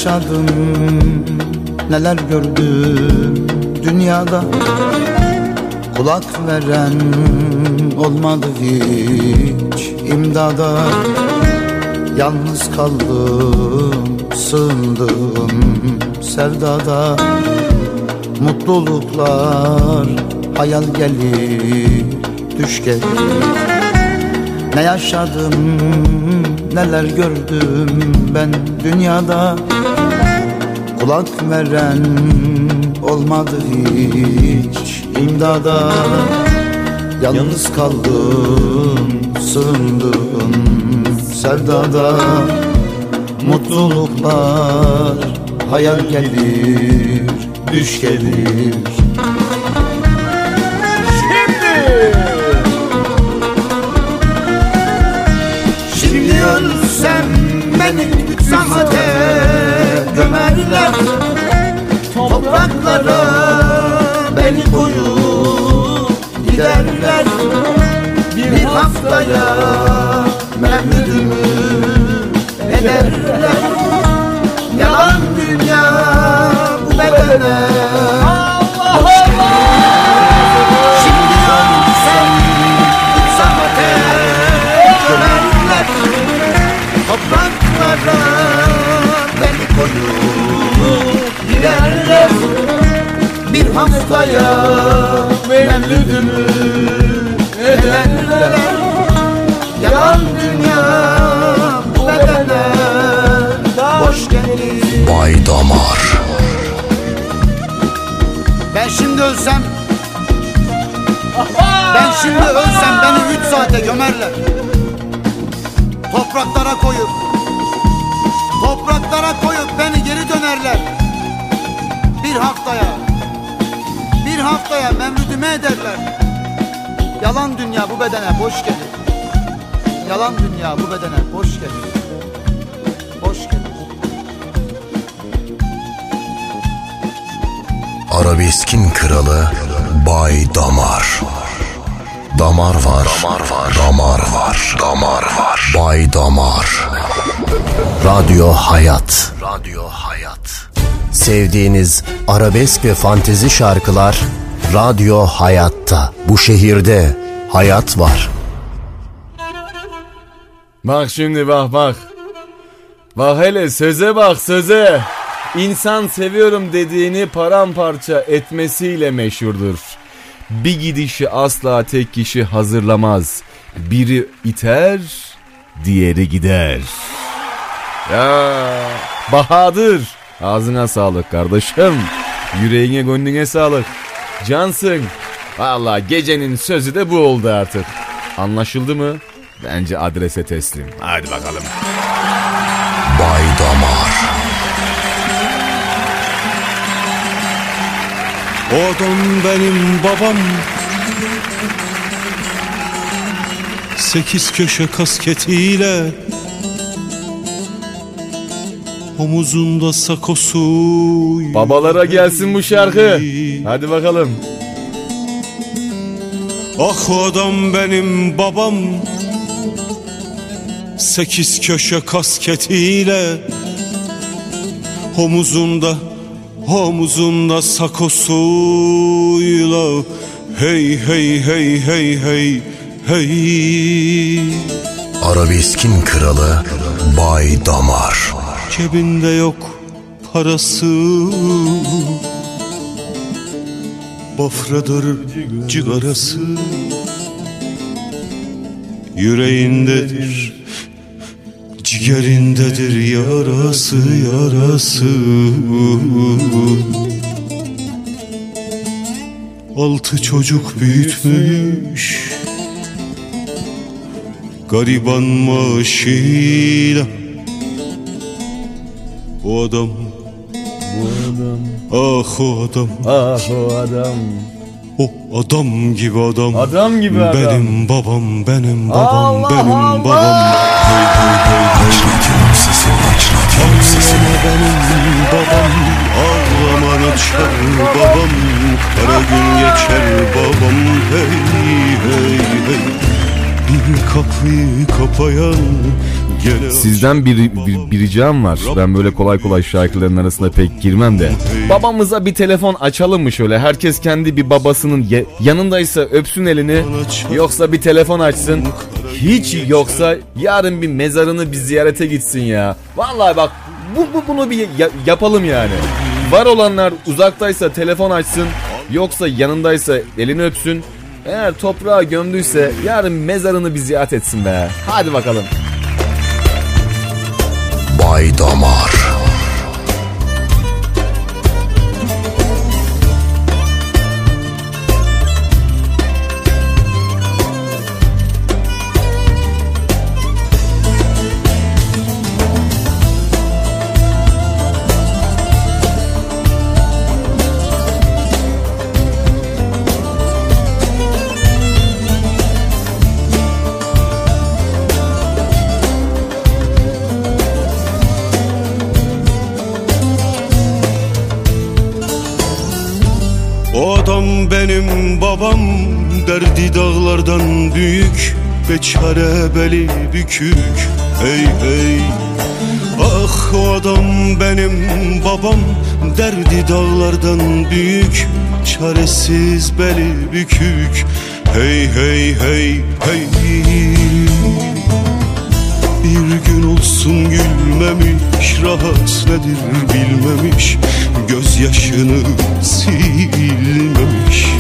yaşadım. Neler gördüm dünyada? Kulak veren olmadı hiç imdada. Yalnız kaldım sığındım sevdada. Mutluluklar hayal gelir düş gelir. Ne yaşadım neler gördüm ben dünyada Kulak veren olmadı hiç imdada. Yalnız kaldım sığındım sevdada. Mutluluklar hayal gelir düş gelir Haftaya memnunum ederler Yalan dünya bu bedene. Topraklara beni koyup giderler Bir haftaya memnunum ederler şimdi ölsem Ben şimdi ölsem beni üç saate gömerler. Topraklara koyup Topraklara koyup beni geri dönerler. Bir haftaya Bir haftaya memlüdüme ederler. Yalan dünya bu bedene boş gelir. Yalan dünya bu bedene boş gelir Arabeskin kralı Bay Damar Damar var, damar var, damar var, damar var. Bay Damar. Radyo Hayat. Radyo Hayat. Sevdiğiniz arabesk ve fantezi şarkılar Radyo Hayat'ta. Bu şehirde hayat var. Bak şimdi bak bak. Bak hele söze bak söze. İnsan seviyorum dediğini paramparça etmesiyle meşhurdur. Bir gidişi asla tek kişi hazırlamaz. Biri iter, diğeri gider. Ya Bahadır. Ağzına sağlık kardeşim. Yüreğine gönlüne sağlık. Cansın. Valla gecenin sözü de bu oldu artık. Anlaşıldı mı? Bence adrese teslim. Hadi bakalım. Bay Damar. O adam benim babam Sekiz köşe kasketiyle Omuzunda sakosu Babalara gelsin bu şarkı. Hadi bakalım. Ah o adam benim babam Sekiz köşe kasketiyle Omuzunda Omuzunda sakosuyla Hey hey hey hey hey hey. Arabeskin kralı Bay Damar. Cebinde yok parası. Bafradır cigarası. Yüreğindedir Ciğerindedir yarası yarası. Altı çocuk büyütmüş. Gariban maaşıyla. O adam. Ah o adam. Ah o adam. O adam gibi adam. Adam gibi adam. Benim babam benim babam Allah benim Allah. babam Hey hey hey hey Radyo sesini aç, radyo sesini. Benim babam Ağlaman açar babam Kara gün geçer babam Hey hey hey Sizden bir, bir, bir ricam var. Ben böyle kolay kolay şarkıların arasına pek girmem de. Babamıza bir telefon açalım mı şöyle? Herkes kendi bir babasının ye- yanındaysa öpsün elini. Yoksa bir telefon açsın. Hiç yoksa yarın bir mezarını bir ziyarete gitsin ya. Vallahi bak bu, bu bunu bir ya- yapalım yani. Var olanlar uzaktaysa telefon açsın. Yoksa yanındaysa elini öpsün. Eğer toprağa gömdüyse yarın mezarını bir ziyaret etsin be. Hadi bakalım. Bay Damar Beçare beli bükük Hey hey. Ah o adam benim babam Derdi dağlardan büyük. Çaresiz beli bükük Hey hey hey hey. Bir gün olsun gülmemiş Rahat nedir bilmemiş. Gözyaşını silmemiş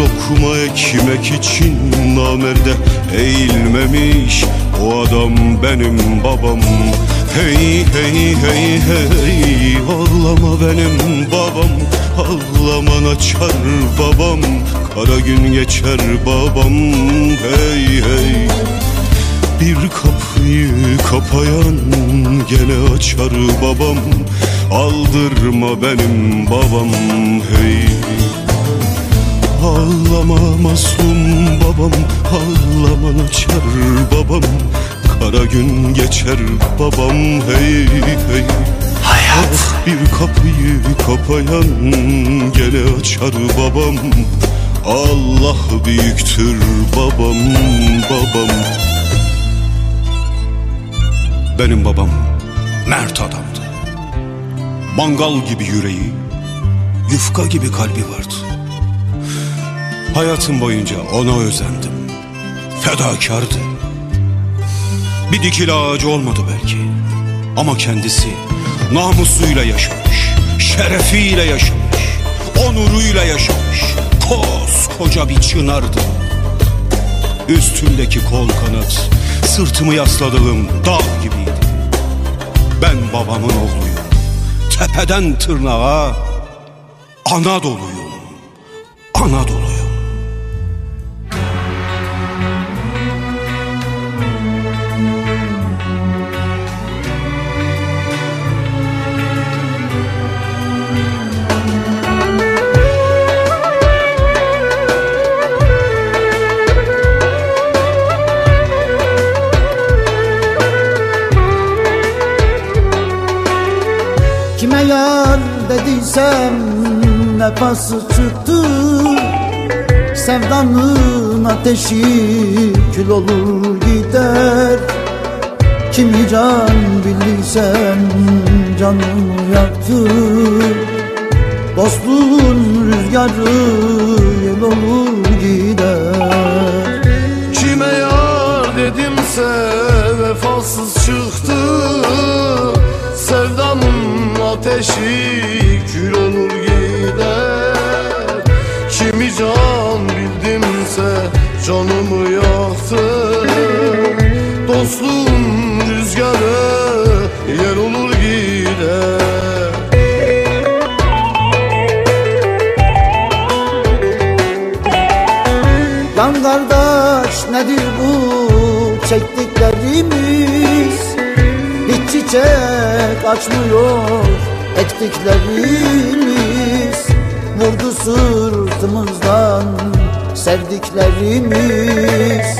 lokma ekmek için namerde eğilmemiş O adam benim babam. Hey hey hey hey Ağlama benim babam. Ağlaman açar babam Kara gün geçer babam. Hey hey. Bir kapıyı kapayan gene açar babam. Aldırma benim babam hey Ağlama mazlum babam Ağlaman açar babam. Kara gün geçer babam hey hey. Hayat. Ah, bir kapıyı kapayan gene açar babam. Allah büyüktür babam babam. Benim babam mert adamdı. Mangal gibi yüreği, yufka gibi kalbi vardı. Hayatım boyunca ona özendim. Fedakardı. Bir dikili ağacı olmadı belki. Ama kendisi namusuyla yaşamış, şerefiyle yaşamış, onuruyla yaşamış. Koskoca bir çınardı. Üstümdeki kol kanat, sırtımı yasladığım dağ gibiydi. Ben babamın oğluyum. Tepeden tırnağa Anadolu'yum. Anadolu'yum. Dediysem nefası çıktı? Sevdanın ateşi kül olur gider. Kimi can bildiysem canımı yaktı. Dostluğun rüzgarı yel olur gider. Kime yar dedimse vefasız çıktı. Sevdanın ateşi kül olur gider. Kimi can bildimse canımı yaktı Dostluğun rüzgarı yer olur gider. Lan kardeş nedir bu? Çektiklerimiz Hiç çiçek açmıyor ektiklerimiz Vurdu sırtımızdan sevdiklerimiz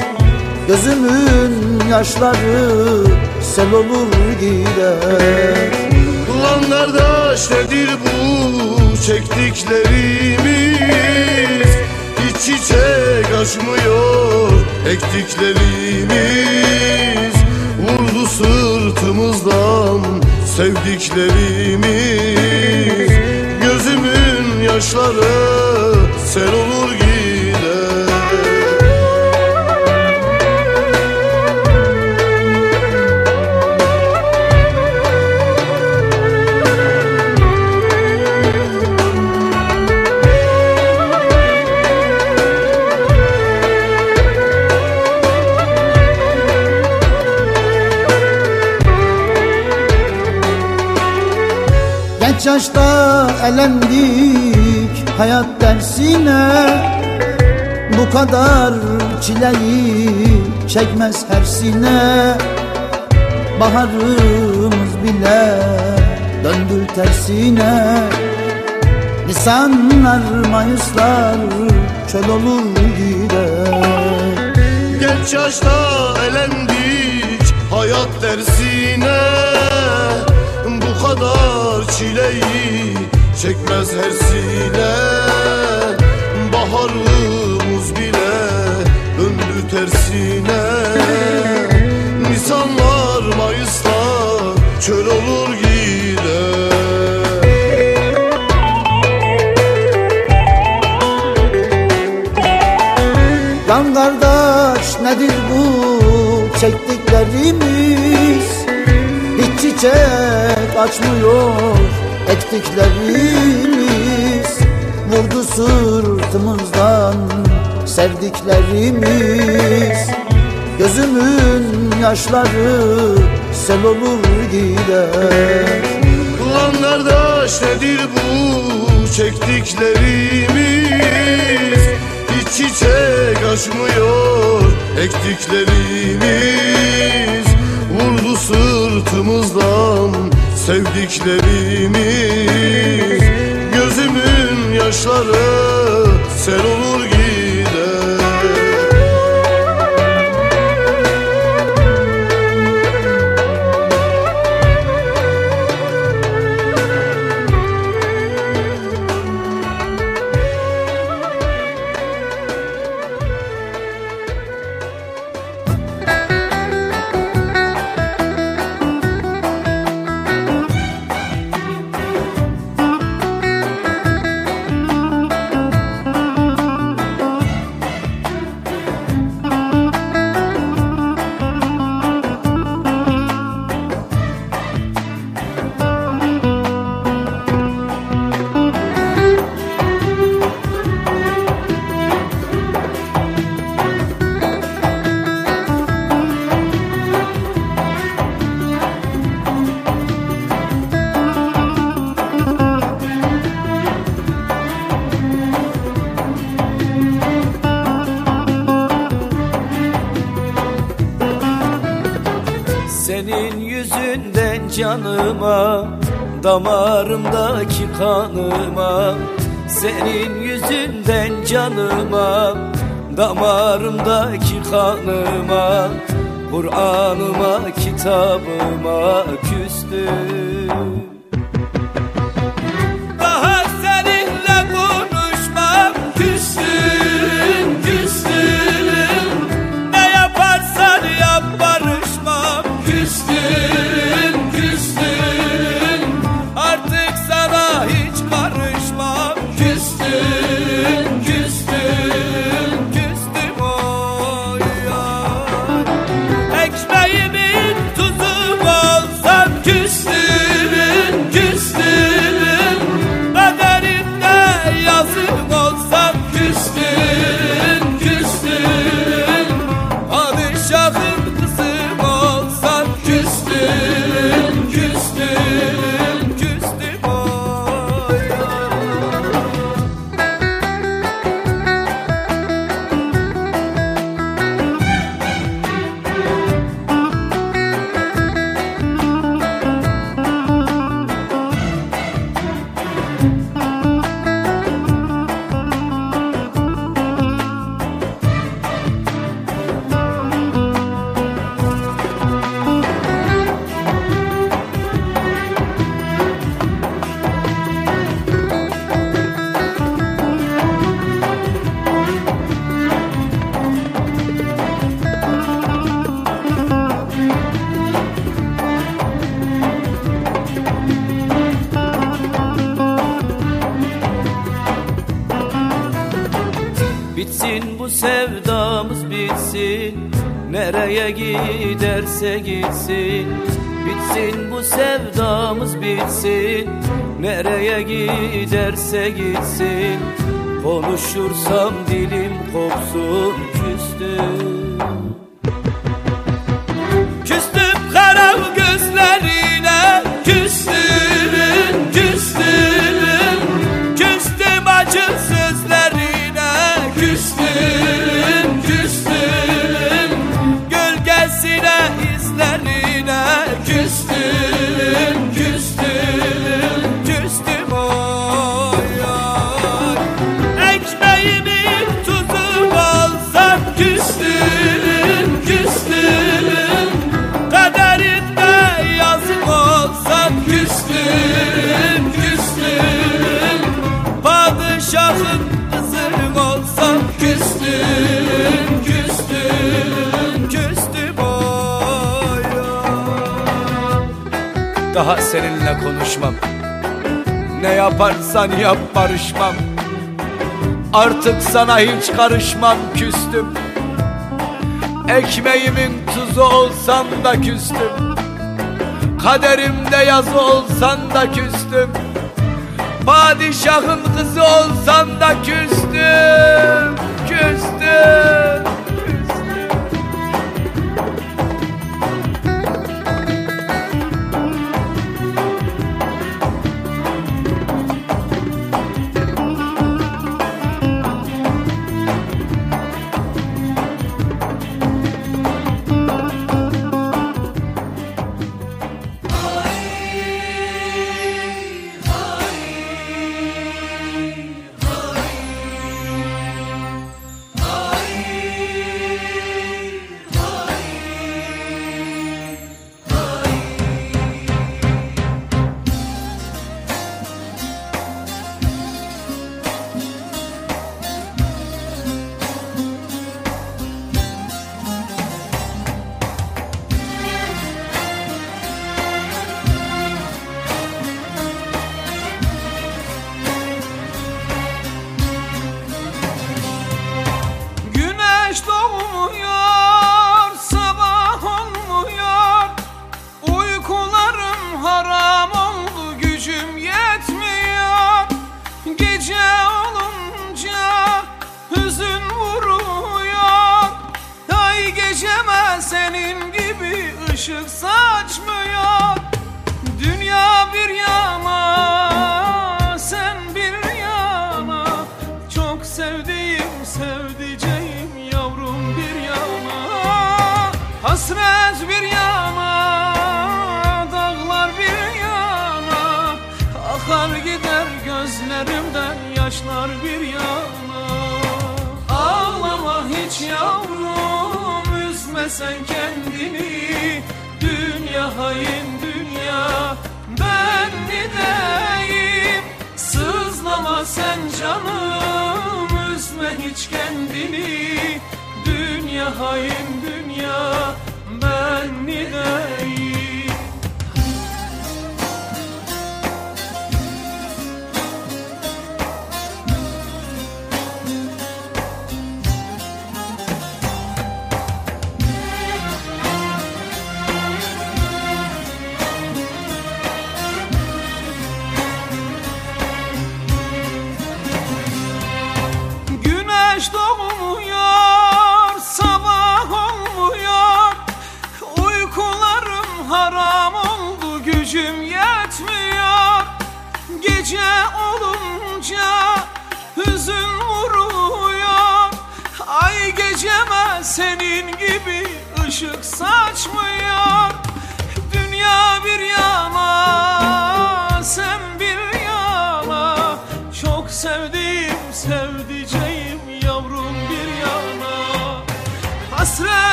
Gözümün yaşları sel olur gider Ulan nedir bu çektiklerimiz. Hiç çiçek açmıyor ektiklerimiz. Vurdu sırtımızdan sevdiklerimiz. Gözümün yaşları sel olur Genç yaşta elendik hayat dersine? Bu kadar çileyi çekmez her sine Baharımız bile döndü tersine. Nisanlar, Mayıslar çöl olur gider. Genç yaşta elendik hayat dersine kadar çileyi çekmez her sine Baharımız bile döndü tersine. Nisanlar, Mayıslar çöl olur gider Lan kardeş nedir bu çektiklerimiz? Hiç çiçek açmıyor ektiklerimiz Vurdu sırtımızdan sevdiklerimiz. Gözümün yaşları sel olur gider. Ulan kardeş nedir bu çektiklerimiz. Hiç çiçek açmıyor ektiklerimiz. Vurdu sırtımızdan sevdiklerimiz Gözümün yaşları sel olur gider kanıma Senin yüzünden canıma Damarımdaki kanıma Kur'an'ıma kitabıma küstüm giderse gitsin. Bitsin bu sevdamız bitsin. Nereye giderse gitsin Artık sana hiç karışmam küstüm. Ekmeğimin tuzu olsan da küstüm. Kaderimde yazı olsan da küstüm. Padişahın kızı olsan da küstüm Küstüm.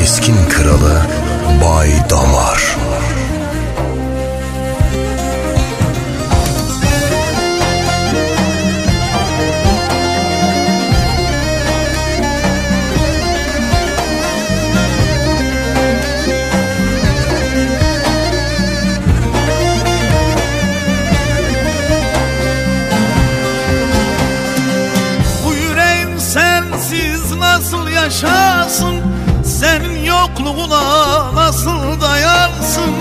Arabeskin kralı Bay Damar Senin yokluğuna nasıl dayansın?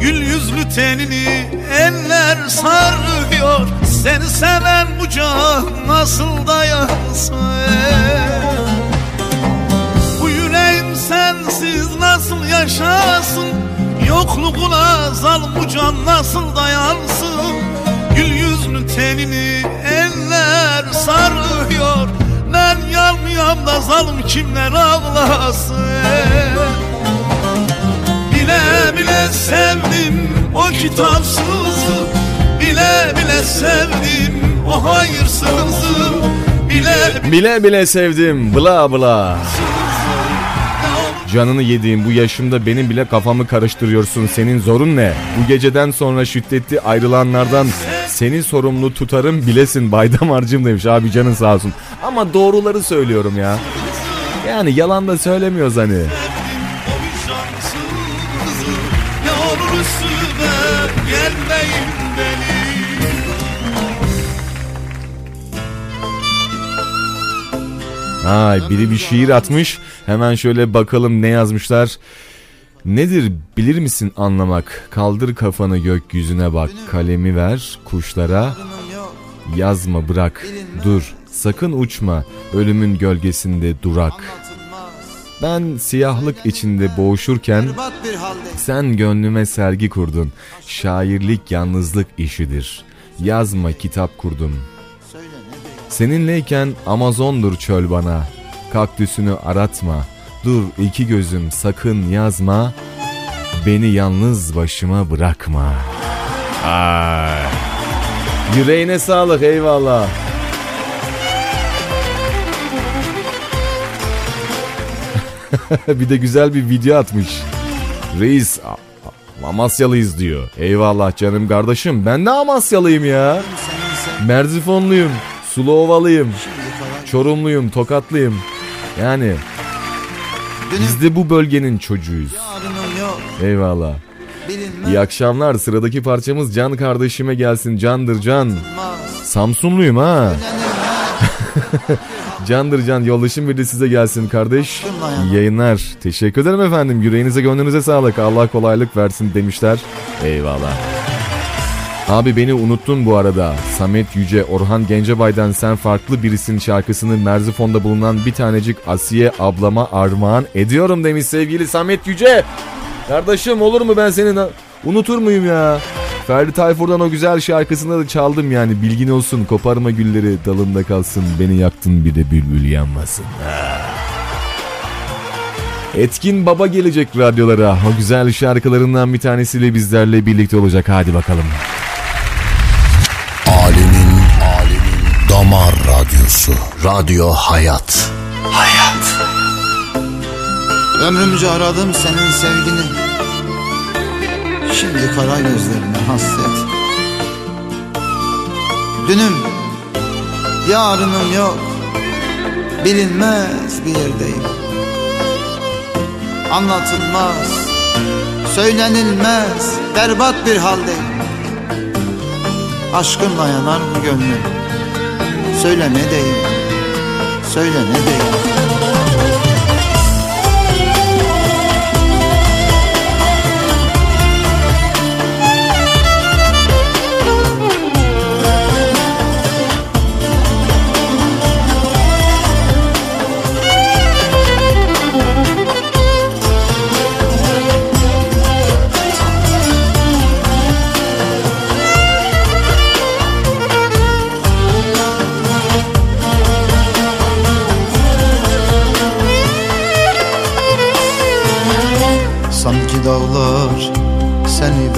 Gül yüzlü tenini eller sarıyor. Seni seven bu can nasıl dayansın? Bu yüreğim sensiz nasıl yaşasın? Yokluğuna zalim bu can nasıl dayansın? Gül yüzlü tenini eller sarıyor yanmıyorum da zalim kimler ağlasın Bile bile sevdim o kitapsızı Bile bile sevdim o hayırsızı Bile Bile bile sevdim bla bla. Canını yediğim bu yaşımda benim bile kafamı karıştırıyorsun. Senin zorun ne? Bu geceden sonra şiddetli ayrılanlardan seni sorumlu tutarım bilesin Baydamarcım demiş. Abi canın sağ olsun. Ama doğruları söylüyorum ya. Yani yalan da söylemiyoruz hani. Ay biri bir şiir atmış. Hemen şöyle bakalım ne yazmışlar. Nedir bilir misin anlamak? Kaldır kafanı gökyüzüne bak. Kalemi ver kuşlara. Yazma bırak, dur, sakın uçma, ölümün gölgesinde durak. Ben siyahlık içinde boğuşurken sen gönlüme sergi kurdun. Şairlik yalnızlık işidir. Yazma kitap kurdum. Seninleyken Amazondur çöl bana. Kaktüsünü aratma. Dur iki gözüm sakın yazma. Beni yalnız başıma bırakma. Ay. Yüreğine sağlık eyvallah. bir de güzel bir video atmış. Reis Amasyalıyız diyor. Eyvallah canım kardeşim. Ben de Amasyalıyım ya. Merzifonluyum. Suluovalıyım. Çorumluyum. Tokatlıyım. Yani biz de bu bölgenin çocuğuyuz. Eyvallah. İyi akşamlar. Sıradaki parçamız Can kardeşime gelsin. Candır Can. Samsunluyum ha. Candır Can yoldaşım bir de size gelsin kardeş. İyi yayınlar. Teşekkür ederim efendim. Yüreğinize gönlünüze sağlık. Allah kolaylık versin demişler. Eyvallah. Abi beni unuttun bu arada. Samet Yüce, Orhan Gencebay'dan Sen Farklı Birisin şarkısını Merzifon'da bulunan bir tanecik Asiye ablama armağan ediyorum demiş sevgili Samet Yüce. Kardeşim olur mu ben senin unutur muyum ya? Ferdi Tayfur'dan o güzel şarkısını da çaldım yani bilgin olsun koparma gülleri dalında kalsın beni yaktın bir de bülbül yanmasın. Ha. Etkin Baba gelecek radyolara o güzel şarkılarından bir tanesiyle bizlerle birlikte olacak hadi bakalım. Radyosu, radyo hayat. Hayat. Ömrümce aradım senin sevgini. Şimdi kara gözlerine hasret. Dünüm Yarınım yok. Bilinmez bir yerdeyim. Anlatılmaz Söylenilmez Berbat bir haldeyim. Aşkımla yanar mı gönlüm Söyle ne deyim Söyle ne deyim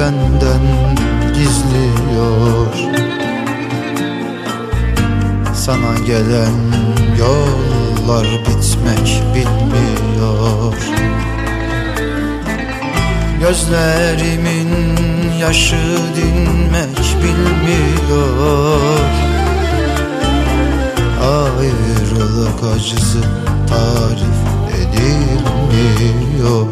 benden gizliyor. Sana gelen yollar bitmek bilmiyor. Gözlerimin yaşı dinmek bilmiyor. Ayrılık acısı tarif edilmiyor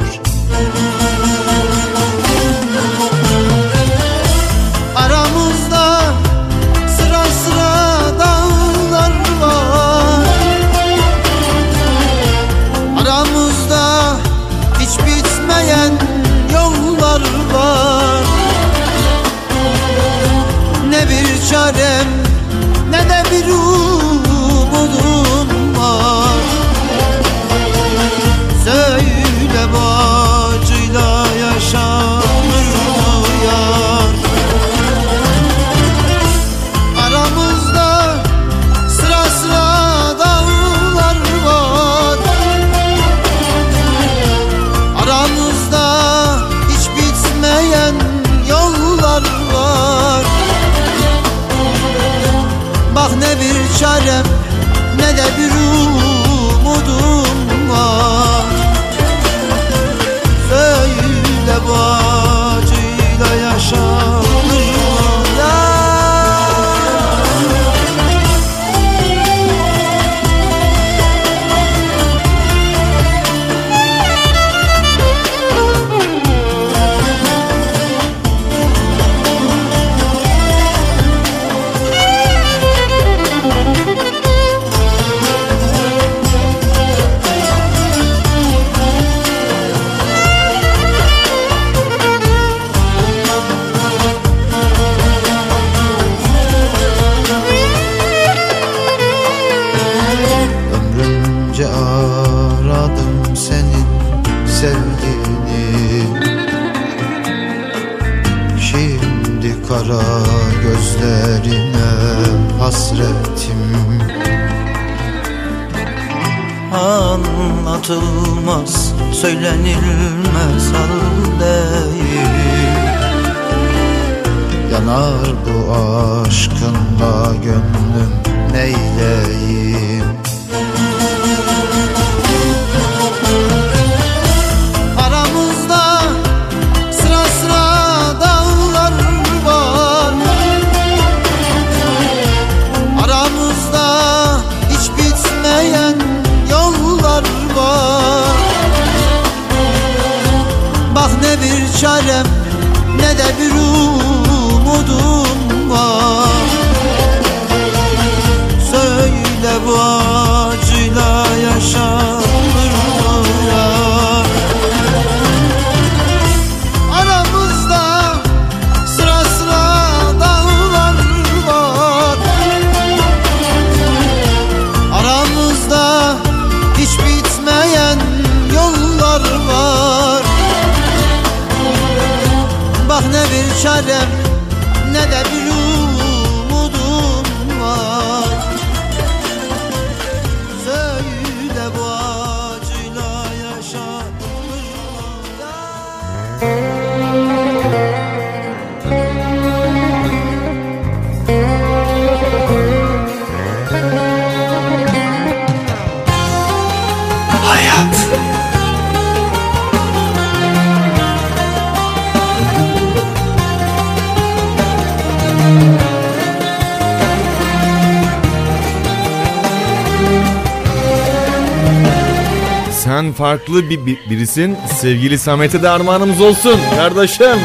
Farklı bir, bir- birisin. Sevgili Samet'e de armağanımız olsun kardeşim.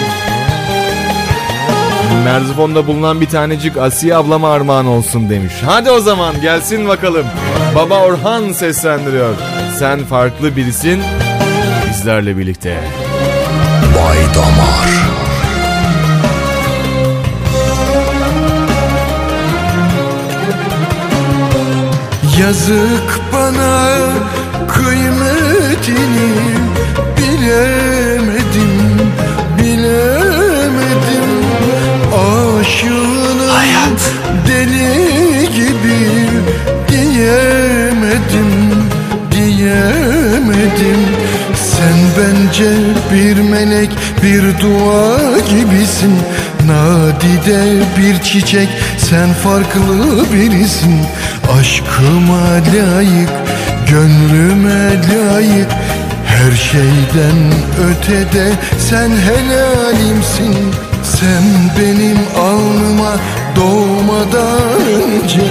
Merzifon'da bulunan bir tanecik Asiye ablama armağan olsun demiş. Hadi o zaman gelsin bakalım. Baba Orhan seslendiriyor. Sen farklı birisin. Bizlerle birlikte. Bay Damar Yazık bana kıymetini bilemedim, bilemedim. Aşığını deli gibi diyemedim, diyemedim. Sen bence bir melek, bir dua gibisin. Nadide bir çiçek, sen farklı birisin. Aşkıma layık, gönlüme layık Her şeyden ötede. Sen helalimsin Sen benim alnıma doğmadan önce.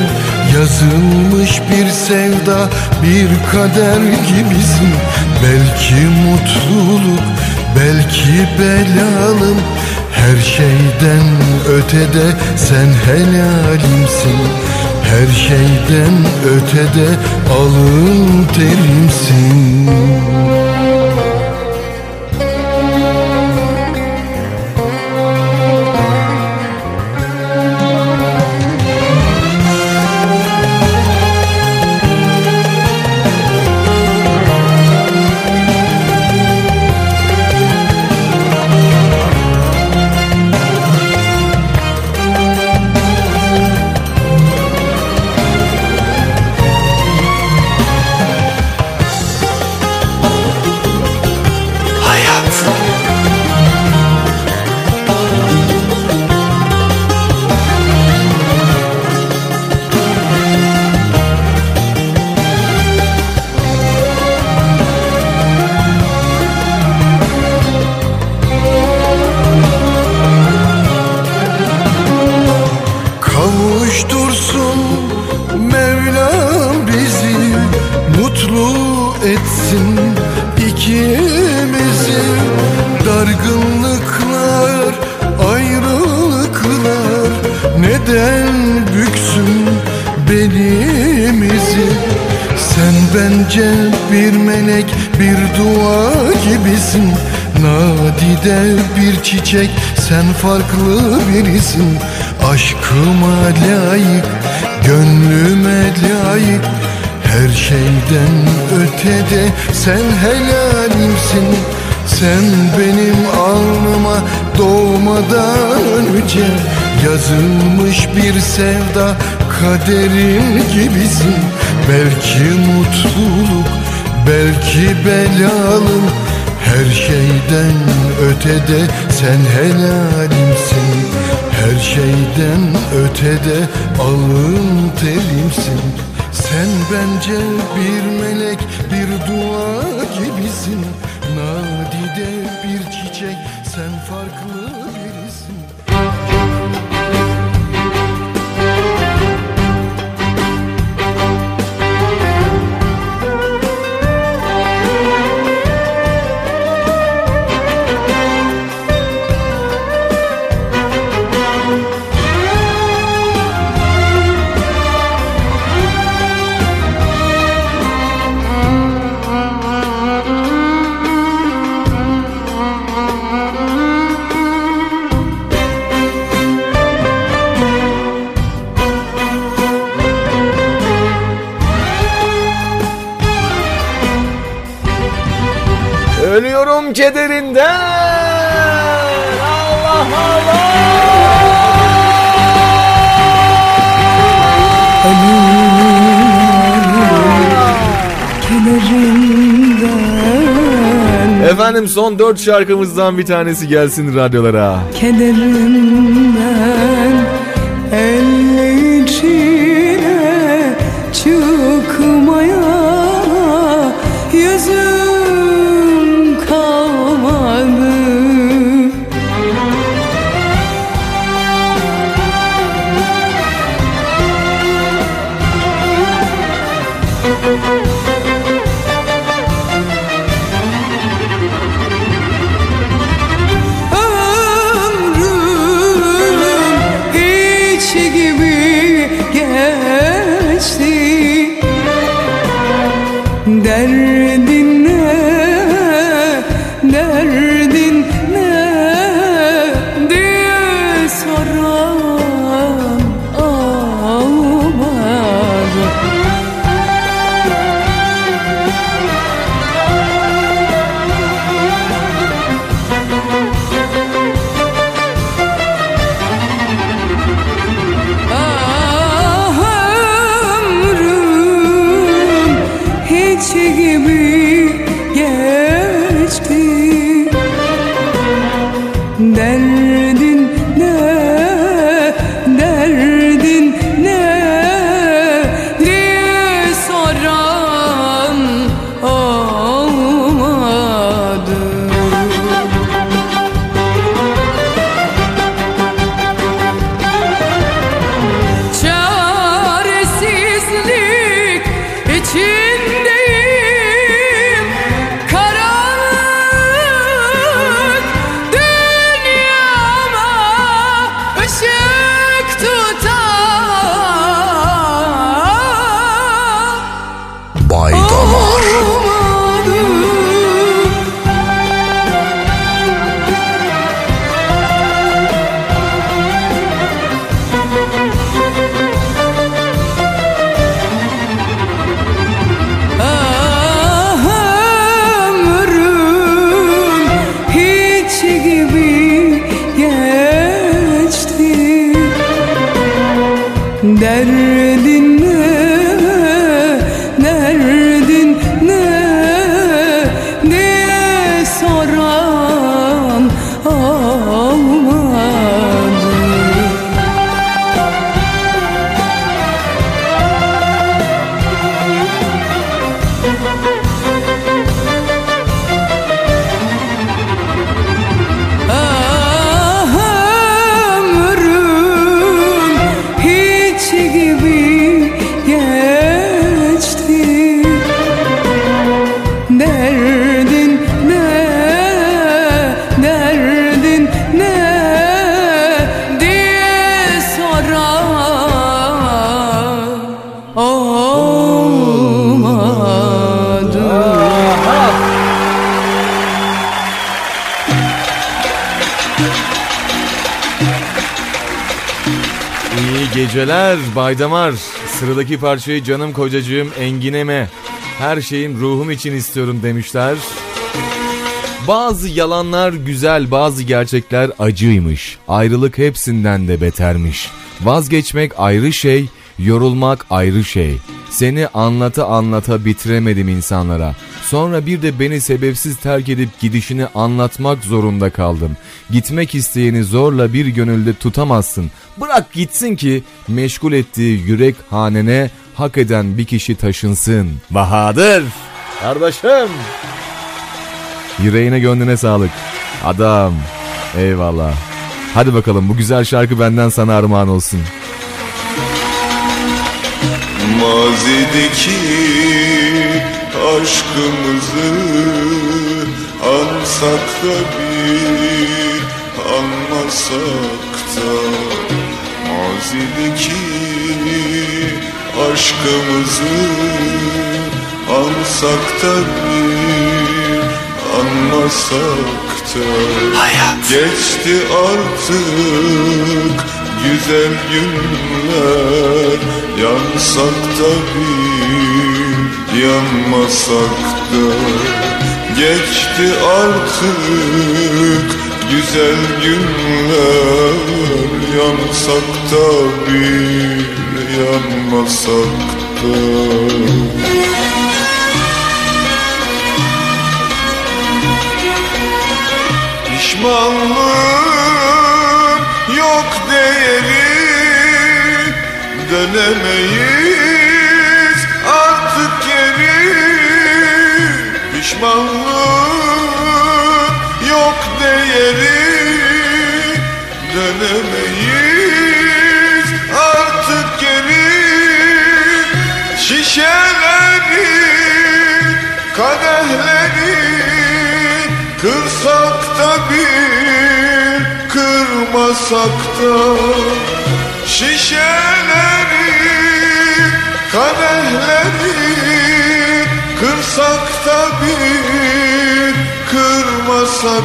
Yazılmış bir sevda, bir kader gibisin. Belki mutluluk, belki belalım Her şeyden ötede. Sen helalimsin her şeyden ötede alın terimsin bir sevda kaderim gibisin. Belki mutluluk, belki belalım Her şeyden ötede sen helalimsin. Her şeyden ötede alın terimsin. Sen bence bir melek, bir dua gibisin. Nadide bir çiçek, sen farklı kederinden. Allah Allah. Efendim son dört şarkımızdan bir tanesi gelsin radyolara. Kederinden El içine çıkmaya Baydamar. Sıradaki parçayı canım kocacığım Engineme. Her şeyim ruhum için istiyorum demişler. Bazı yalanlar güzel, bazı gerçekler acıymış. Ayrılık hepsinden de betermiş. Vazgeçmek ayrı şey, yorulmak ayrı şey. Seni anlata anlata bitiremedim insanlara. Sonra bir de beni sebepsiz terk edip gidişini anlatmak zorunda kaldım. Gitmek isteyeni zorla bir gönülde tutamazsın. Bırak gitsin ki meşgul ettiği yürek hanene hak eden bir kişi taşınsın. Bahadır! Kardeşim! Yüreğine gönlüne sağlık. Adam. Eyvallah. Hadi bakalım bu güzel şarkı benden sana armağan olsun. Mazideki aşkımızı ansak da bir anmasak da Mazideki aşkımızı ansak da bir anmasak da Hayat. Geçti artık güzel günler Yansak da bir yanmasak da Geçti artık güzel günler. Yansak da bir yanmasak da Pişmanlığın yok değeri. Dönemeyiz Pişmanlığın yok değeri. Dönemeyiz artık geri. Şişeleri, kadehleri Kırsak da bir, kırmasak da. Şişeleri, kadehleri Kırsak da bir, kırmasak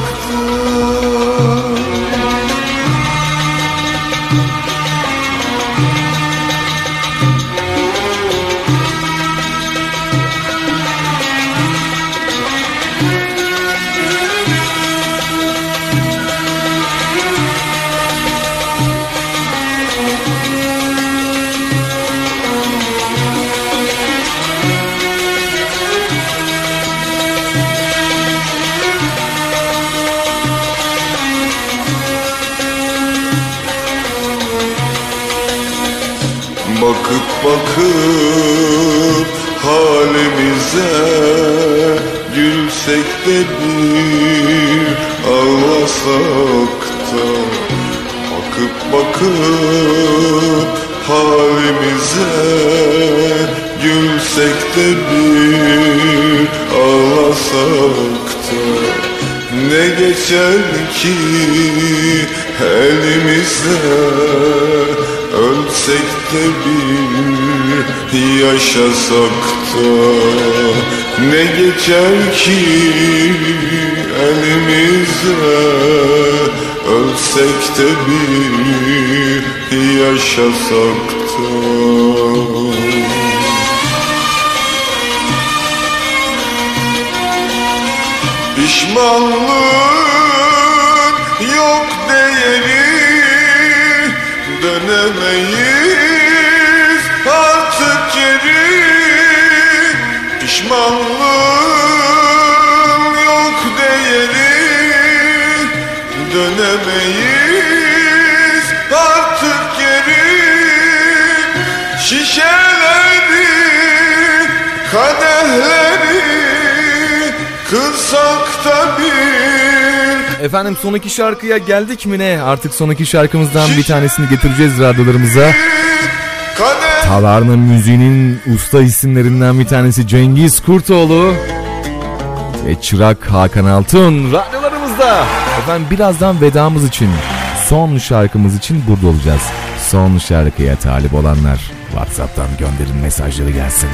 Bakıp halimize Gülsek de bir ağlasak da Bakıp bakıp halimize Gülsek de bir ağlasak da Ne geçer ki elimize Ölsek de bir yaşasak da Ne geçer ki elimize Ölsek de bir yaşasak da Pişmanlığın kadehleri Kırsak da Efendim son iki şarkıya geldik mi ne? Artık son iki şarkımızdan bir tanesini getireceğiz radyolarımıza. Talarnın müziğinin usta isimlerinden bir tanesi Cengiz Kurtoğlu. Ve Çırak Hakan Altun radyolarımızda. Efendim birazdan vedamız için, son şarkımız için burada olacağız. Son şarkıya talip olanlar WhatsApp'tan gönderin mesajları gelsin.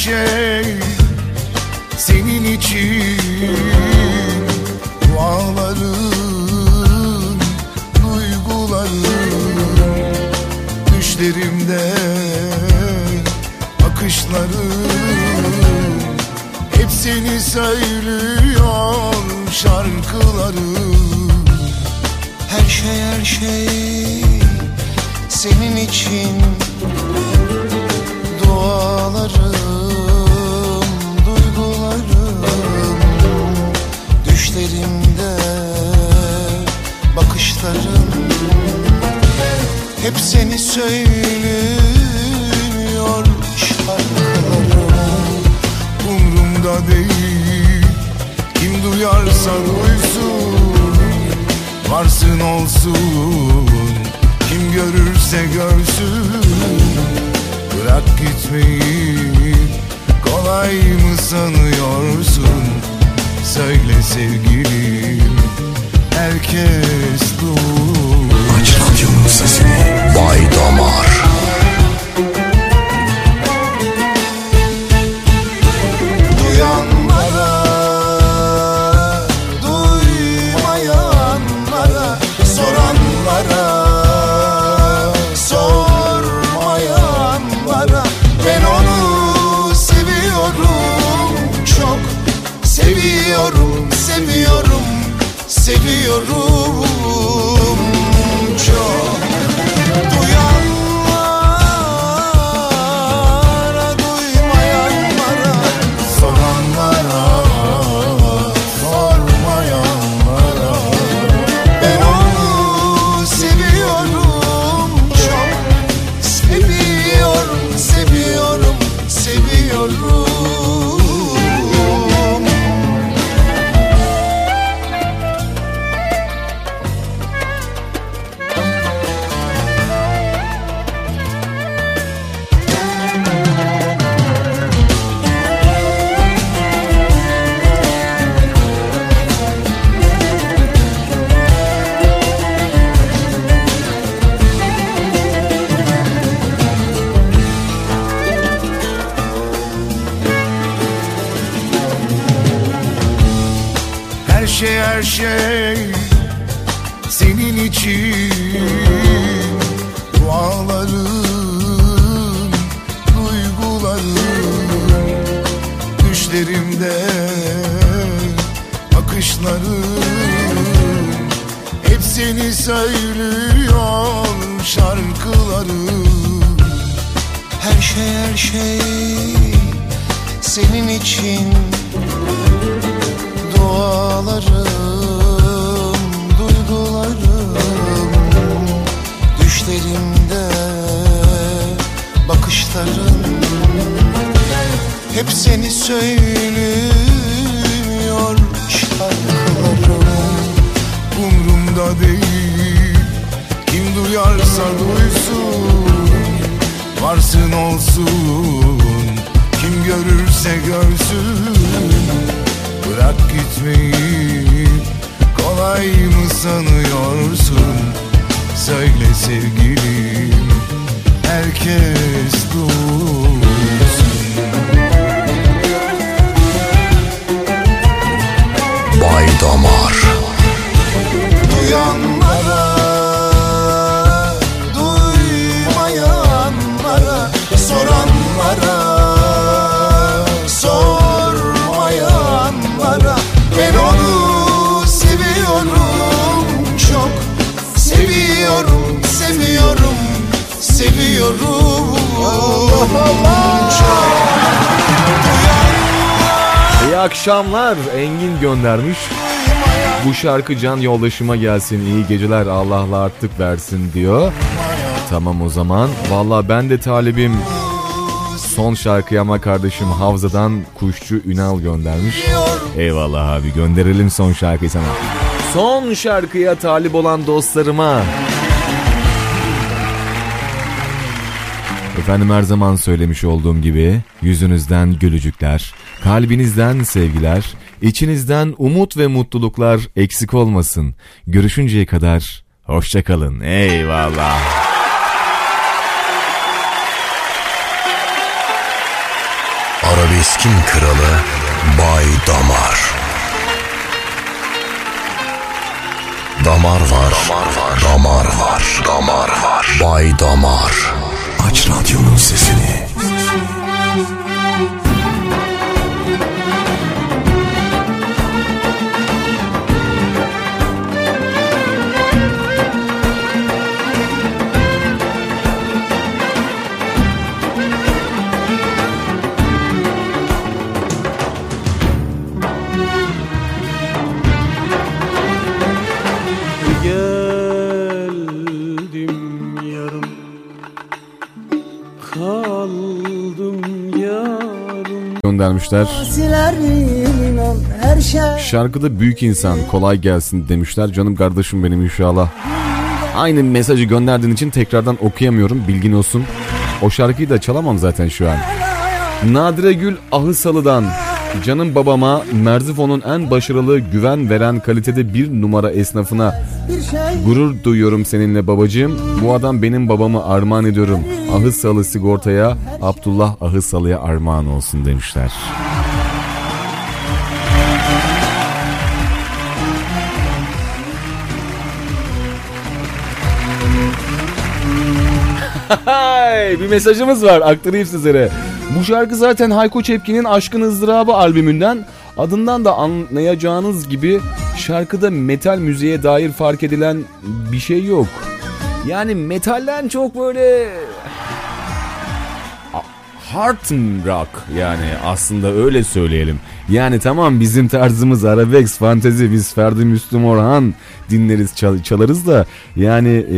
Şey senin için. Dualarım, duygularım Düşlerimde bakışlarım Hep seni söylüyor şarkılarım. Her şey her şey senin için Hep seni söylüyor şarkılarım Umrumda değil. Kim duyarsa duysun. Varsın olsun. Kim görürse görsün. Bırak gitmeyi. Kolay mı sanıyorsun? Söyle sevgilim. Herkes radyonun sesini. Bay Damar. Duyanlara, duymayanlara, soranlara, sormayanlara. Ben onu seviyorum, çok. Seviyorum, seviyorum, seviyorum şarkı can yoldaşıma gelsin. İyi geceler. Allah'la artık versin diyor. Tamam o zaman. Valla ben de talibim. Son şarkıyı ama kardeşim Havza'dan Kuşçu Ünal göndermiş. Eyvallah abi gönderelim son şarkıyı sana. Son şarkıya talip olan dostlarıma. Efendim her zaman söylemiş olduğum gibi yüzünüzden gülücükler, kalbinizden sevgiler, içinizden umut ve mutluluklar eksik olmasın. Görüşünceye kadar hoşçakalın. Eyvallah. Arabeskin kralı Bay Damar Damar var, damar var, damar var, damar var. Bay Damar. Aç radyonun sesini. Göndermişler. Şey Şarkıda büyük insan kolay gelsin demişler. Canım kardeşim benim inşallah. Aynı mesajı gönderdiğin için tekrardan okuyamıyorum bilgin olsun. O şarkıyı da çalamam zaten şu an. Nadire Gül Ahısalı'dan Canım babama Merzifon'un en başarılı güven veren kalitede bir numara esnafına Gurur duyuyorum seninle babacığım. Bu adam benim babamı armağan ediyorum. Ahısalı sigortaya Abdullah Ahısalı'ya armağan olsun demişler. bir mesajımız var aktarayım sizlere. Bu şarkı zaten Hayko Cepkin'in Aşkın Izdırabı albümünden adından da anlayacağınız gibi şarkıda metal müziğe dair fark edilen bir şey yok. Yani metalden çok böyle hard rock yani aslında öyle söyleyelim. Yani tamam bizim tarzımız arabesk, fantezi biz Ferdi Müslüm Orhan dinleriz çal- çalarız da yani e,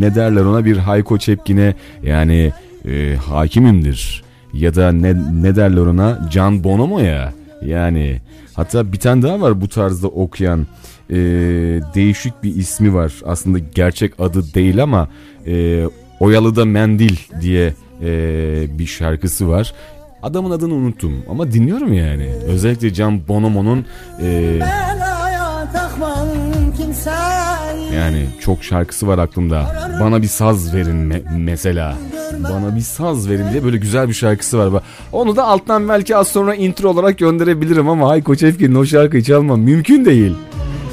ne derler ona bir Hayko Çepkin'e yani e, hakimimdir ya da ne, ne derler ona Can Bonomo ya yani hatta bir tane daha var bu tarzda okuyan e, değişik bir ismi var aslında gerçek adı değil ama e, Oyalı'da Mendil diye e, bir şarkısı var. Adamın adını unuttum ama dinliyorum yani. Özellikle Can Bonomo'nun e, yani çok şarkısı var aklımda. Bana bir saz verin me- mesela. Bana bir saz verin diye böyle güzel bir şarkısı var. Onu da alttan belki az sonra intro olarak gönderebilirim ama Hayko Cepkin'in o şarkıyı çalmam mümkün değil.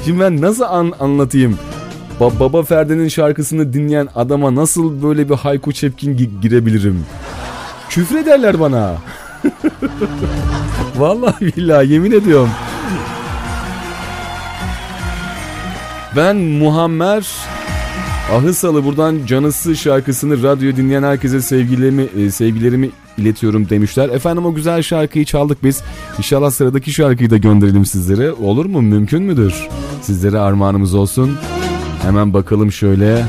Şimdi ben nasıl an- anlatayım? Ba- Baba Ferdi'nin şarkısını dinleyen adama nasıl böyle bir Hayko Cepkin gi- girebilirim? Küfrederler bana. Vallahi billahi yemin ediyorum. Ben Muhammer Ahısalı buradan Canısı şarkısını radyo dinleyen herkese sevgilerimi e, sevgilerimi iletiyorum demişler. Efendim o güzel şarkıyı çaldık biz. İnşallah sıradaki şarkıyı da gönderelim sizlere. Olur mu? Mümkün müdür? Sizlere armağanımız olsun. Hemen bakalım şöyle.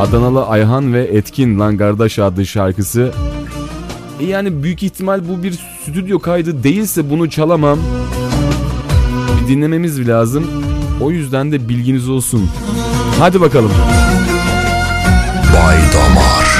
Adanalı Ayhan ve Etkin Lan Kardeş adlı şarkısı. E yani büyük ihtimal bu bir stüdyo kaydı değilse bunu çalamam. Bir dinlememiz lazım. O yüzden de bilginiz olsun. Hadi bakalım. Bay Damar.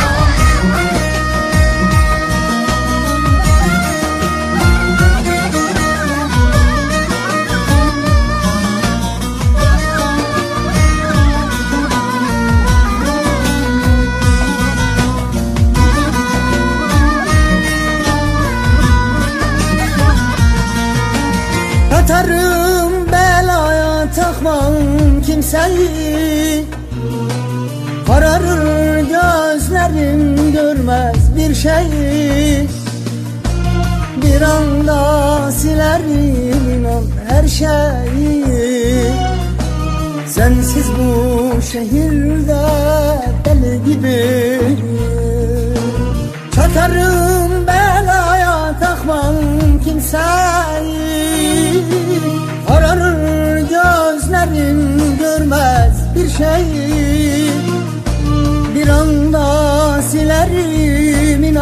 Şeyi Bir anda silerim inan her şeyi. Sensiz bu şehirde deli gibi. Çatarım belaya takmam kimseyi. Kararır gözlerim görmez bir şeyi. Bir anda silerim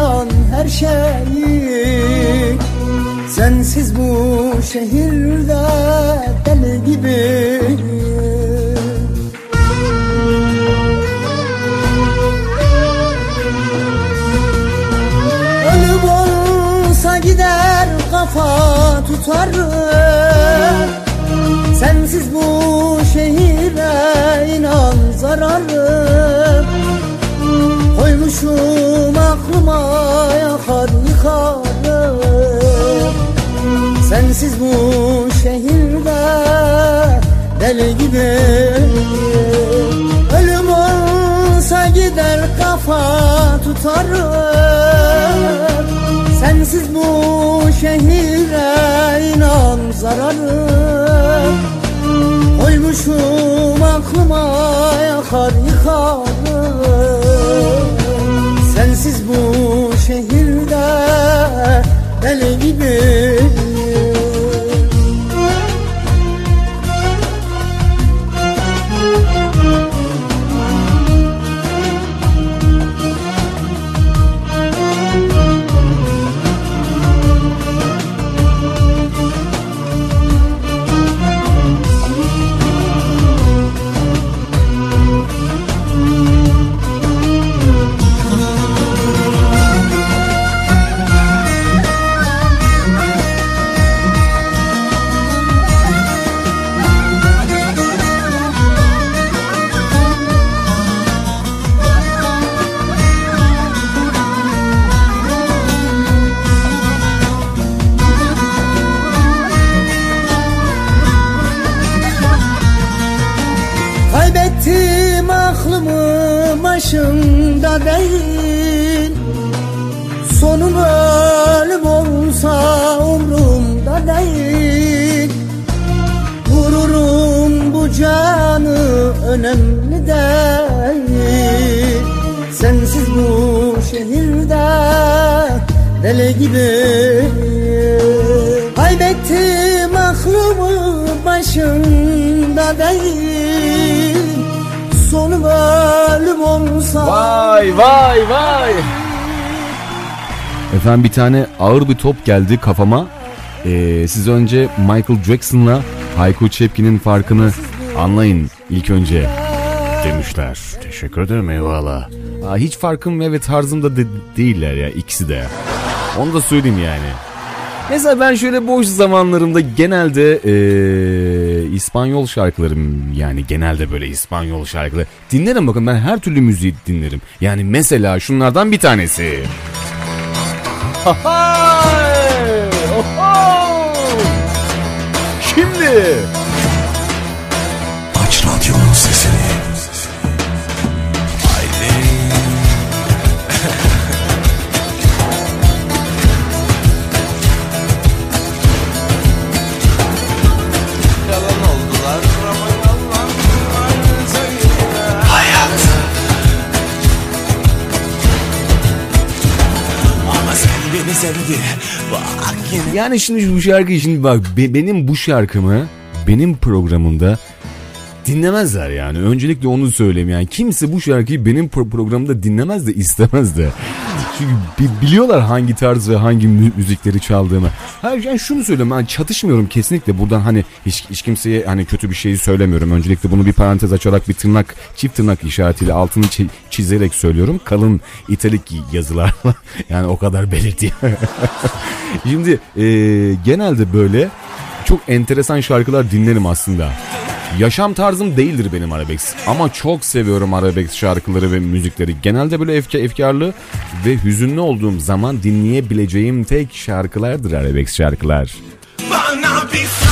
inan her şeyi Sensiz bu şehirde deli gibi. Ölüm olsa gider kafa tutarım Sensiz bu şehire inan zararım Koymuşum aklıma yakar yıkarım. Sensiz bu şehirde deli gibi Ölüm olsa gider kafa tutarım. Sensiz bu şehire inan zararım. Koymuşum aklıma yakar yıkarım Sensiz bu şehirde deli gibi önemli değil Sensiz bu şehirde deli gibi Kaybettim aklımı başımda değil Sonum ölüm olsa Vay vay vay. Efendim bir tane ağır bir top geldi kafama. Ee, siz önce Michael Jackson'la Hayko Cepkin'in farkını anlayın ilk önce demişler. Teşekkür ederim eyvallah. Aa, hiç farkım ve tarzım da de- değiller ya ikisi de. Onu da söyleyeyim yani. Mesela ben şöyle boş zamanlarımda genelde eee, İspanyol şarkılarım yani genelde böyle İspanyol şarkıları dinlerim bakın ben her türlü müziği dinlerim. Yani mesela şunlardan bir tanesi. Şimdi. Sevdi. Bak yine. Yani şimdi bu şarkıyı şimdi bak be- benim bu şarkımı benim programımda dinlemezler yani. Öncelikle onu söyleyeyim yani. Kimse bu şarkıyı benim pro- programımda dinlemez de istemez de. Çünkü bi- biliyorlar hangi tarz ve hangi mü- müzikleri çaldığımı. Hayır yani şunu söylüyorum ben çatışmıyorum kesinlikle buradan hani hiç, hiç kimseye hani kötü bir şeyi söylemiyorum. Öncelikle bunu bir parantez açarak bir tırnak çift tırnak işaretiyle altını çi- çizerek söylüyorum. Kalın italik yazılarla yani o kadar belirteyim. Şimdi e, genelde böyle çok enteresan şarkılar dinlerim aslında. Yaşam tarzım değildir benim arabesk ama çok seviyorum arabesk şarkıları ve müzikleri. Genelde böyle efka, efkarlı ve hüzünlü olduğum zaman dinleyebileceğim tek şarkılardır arabesk şarkılar. Bana bir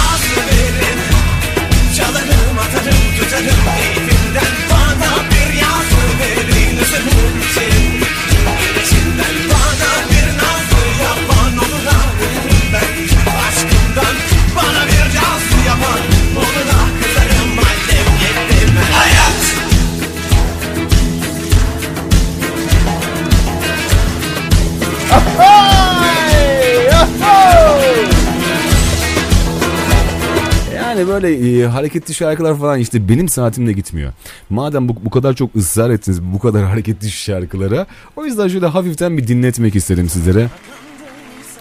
Yani böyle e, hareketli şarkılar falan işte benim saatimle gitmiyor. Madem bu, bu kadar çok ısrar ettiniz bu kadar hareketli şarkılara o yüzden şöyle hafiften bir dinletmek istedim sizlere.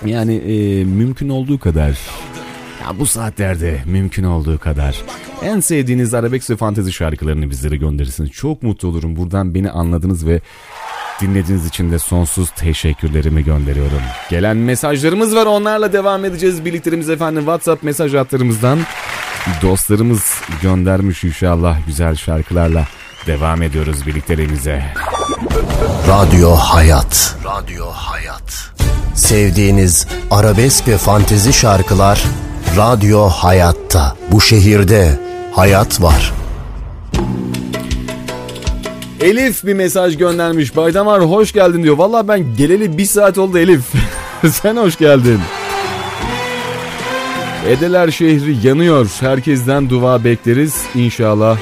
Yani e, mümkün olduğu kadar ya bu saatlerde mümkün olduğu kadar en sevdiğiniz arabesk ve fantezi şarkılarını bizlere gönderirsiniz. Çok mutlu olurum. Buradan beni anladınız ve dinlediğiniz için de sonsuz teşekkürlerimi gönderiyorum. Gelen mesajlarımız var onlarla devam edeceğiz birliklerimiz efendim WhatsApp mesaj hatlarımızdan dostlarımız göndermiş inşallah güzel şarkılarla. devam ediyoruz birlikteliğimize. Radyo Hayat. Radyo Hayat. Sevdiğiniz arabesk ve fantezi şarkılar Radyo Hayat'ta. Bu şehirde hayat var. Elif bir mesaj göndermiş. Baydamar hoş geldin diyor. Valla ben geleli bir saat oldu Elif. Sen hoş geldin. Edeler şehri yanıyor. Herkesten dua bekleriz. İnşallah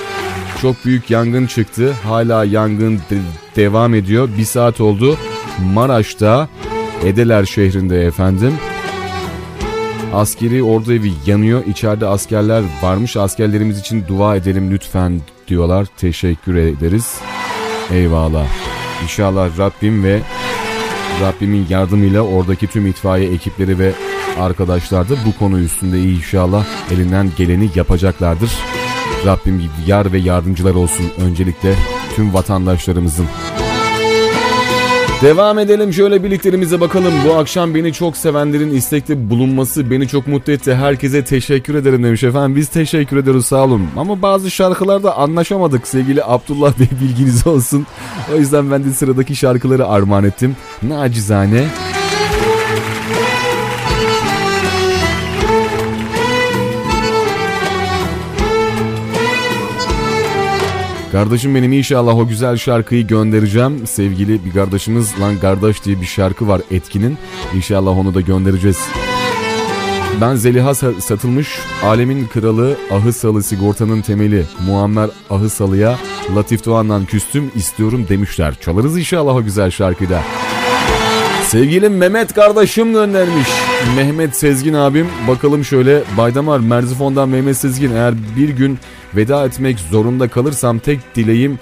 çok büyük yangın çıktı. Hala yangın de- devam ediyor. Bir saat oldu. Maraş'ta Edeler şehrinde efendim. Askeri ordu evi yanıyor. İçeride askerler varmış. Askerlerimiz için dua edelim lütfen diyorlar. Teşekkür ederiz. Eyvallah. İnşallah Rabbim ve Rabbimin yardımıyla oradaki tüm itfaiye ekipleri ve arkadaşlar da bu konu üstünde inşallah elinden geleni yapacaklardır. Rabbim yar ve yardımcılar olsun öncelikle tüm vatandaşlarımızın. Devam edelim şöyle birliklerimize bakalım. Bu akşam beni çok sevenlerin istekte bulunması beni çok mutlu etti. Herkese teşekkür ederim demiş efendim. Biz teşekkür ederiz sağ olun. Ama bazı şarkılarda anlaşamadık sevgili Abdullah Bey bilginiz olsun. O yüzden ben de sıradaki şarkıları armağan ettim. Nacizane. Kardeşim benim inşallah o güzel şarkıyı göndereceğim. Sevgili bir kardeşimiz lan kardeş diye bir şarkı var Etkin'in. İnşallah onu da göndereceğiz. Ben Zeliha sa- satılmış alemin kralı Ahısalı sigortanın temeli Muammer Ahısalı'ya Latif Doğan'dan küstüm istiyorum demişler. Çalarız inşallah o güzel şarkıyı da. Sevgili Mehmet kardeşim göndermiş. Mehmet Sezgin abim bakalım şöyle Baydamar Merzifon'dan Mehmet Sezgin eğer bir gün veda etmek zorunda kalırsam tek dileğim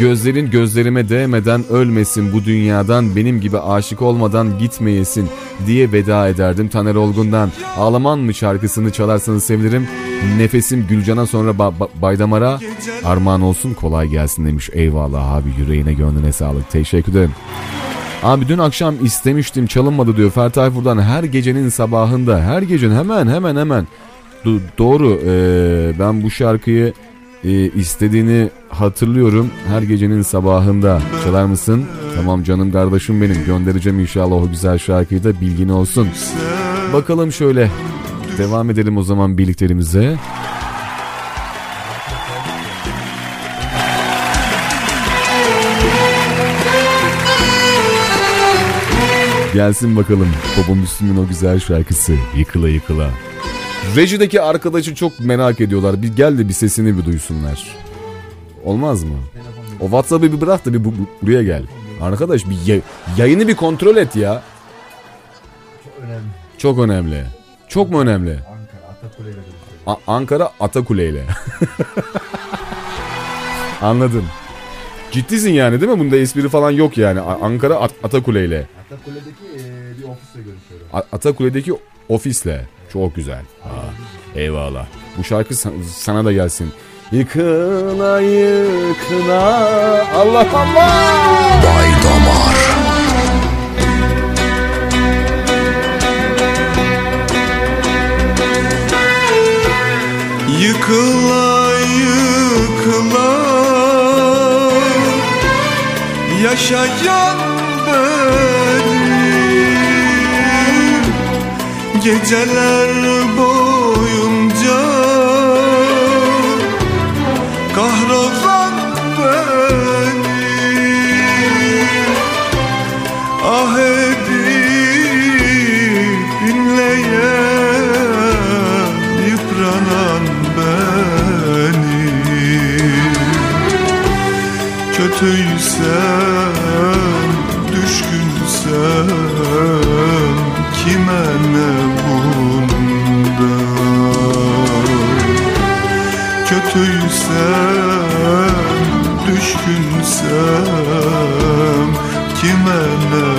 Gözlerin gözlerime değmeden ölmesin bu dünyadan benim gibi aşık olmadan gitmeyesin diye veda ederdim Taner Olgun'dan. Ağlaman mı şarkısını çalarsanız sevinirim. Nefesim Gülcan'a sonra ba- ba- Baydamar'a armağan olsun kolay gelsin demiş. Eyvallah abi yüreğine gönlüne sağlık teşekkür ederim. Abi dün akşam istemiştim çalınmadı diyor Ferdi Tayfur'dan her gecenin sabahında her gecenin hemen hemen hemen Do- doğru ee, ben bu şarkıyı e, istediğini hatırlıyorum. Her gecenin sabahında çalar mısın? Tamam canım kardeşim benim göndereceğim inşallah o güzel şarkıyı da bilgin olsun. Bakalım şöyle devam edelim o zaman birliklerimize. Gelsin bakalım Baba Müslüm'ün o güzel şarkısı Yıkıla Yıkıla. Reji'deki arkadaşı çok merak ediyorlar. Bir gel de bir sesini bir duysunlar. Olmaz mı? O WhatsApp'ı bir bırak da bir bu- bu- buraya gel. Arkadaş bir ya- yayını bir kontrol et ya. Çok önemli. Çok mu önemli? A- Ankara Atakule ile. Anladım. Ciddisin yani değil mi? Bunda espri falan yok yani. A- Ankara At- Atakule ile. Atakule'deki bir ofisle görüşüyorum. A- Atakule'deki ofisle. Çok güzel. Aa, eyvallah. Bu şarkı sa- sana da gelsin. Yıkıla yıkıla Allah Allah. Bay Damar. Yıkıla yıkıla Yaşayan benim Geceler Kime ne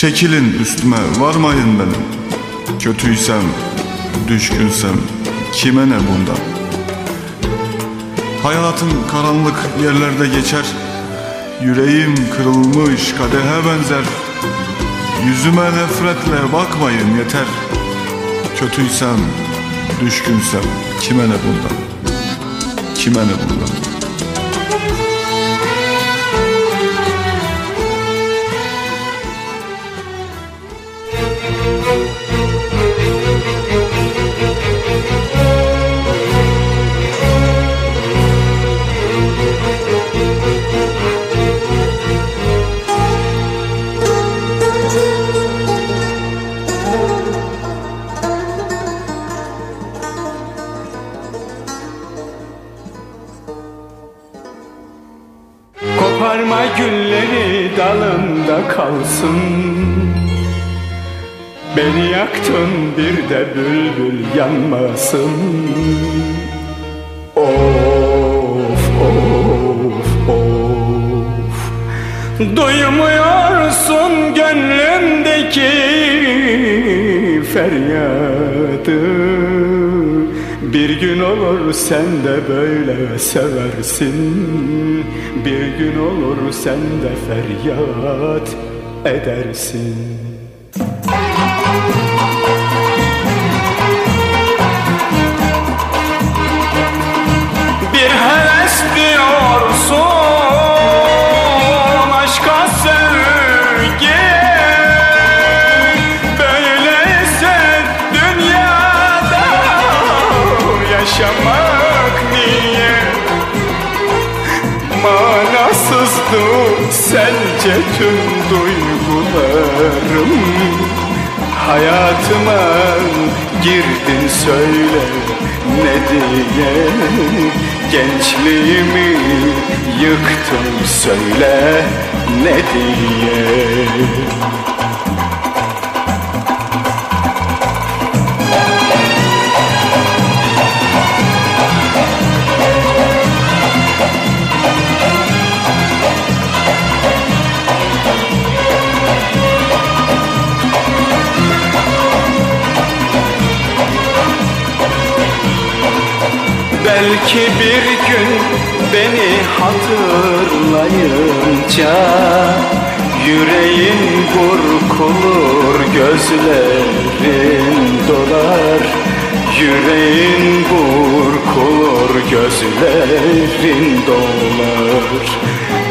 Çekilin üstüme varmayın benim. Kötüysem, düşkünsem kime ne bundan? Hayatım karanlık yerlerde geçer. Yüreğim kırılmış kadehe benzer. Yüzüme nefretle bakmayın yeter. Kötüysem, düşkünsem kime ne bundan? Kime ne bundan başımda kalsın. Beni yaktın bir de bülbül yanmasın. Of of of. Duymuyorsun gönlümdeki feryadı. Bir gün olur sen de böyle seversin. Bir gün olur sen de feryat edersin sence tüm duygularım Hayatıma girdin söyle ne diye? Gençliğimi yıktın söyle ne diye Belki bir gün beni hatırlayınca Yüreğin burkulur, gözlerin dolar. Yüreğin burkulur, gözlerin dolar.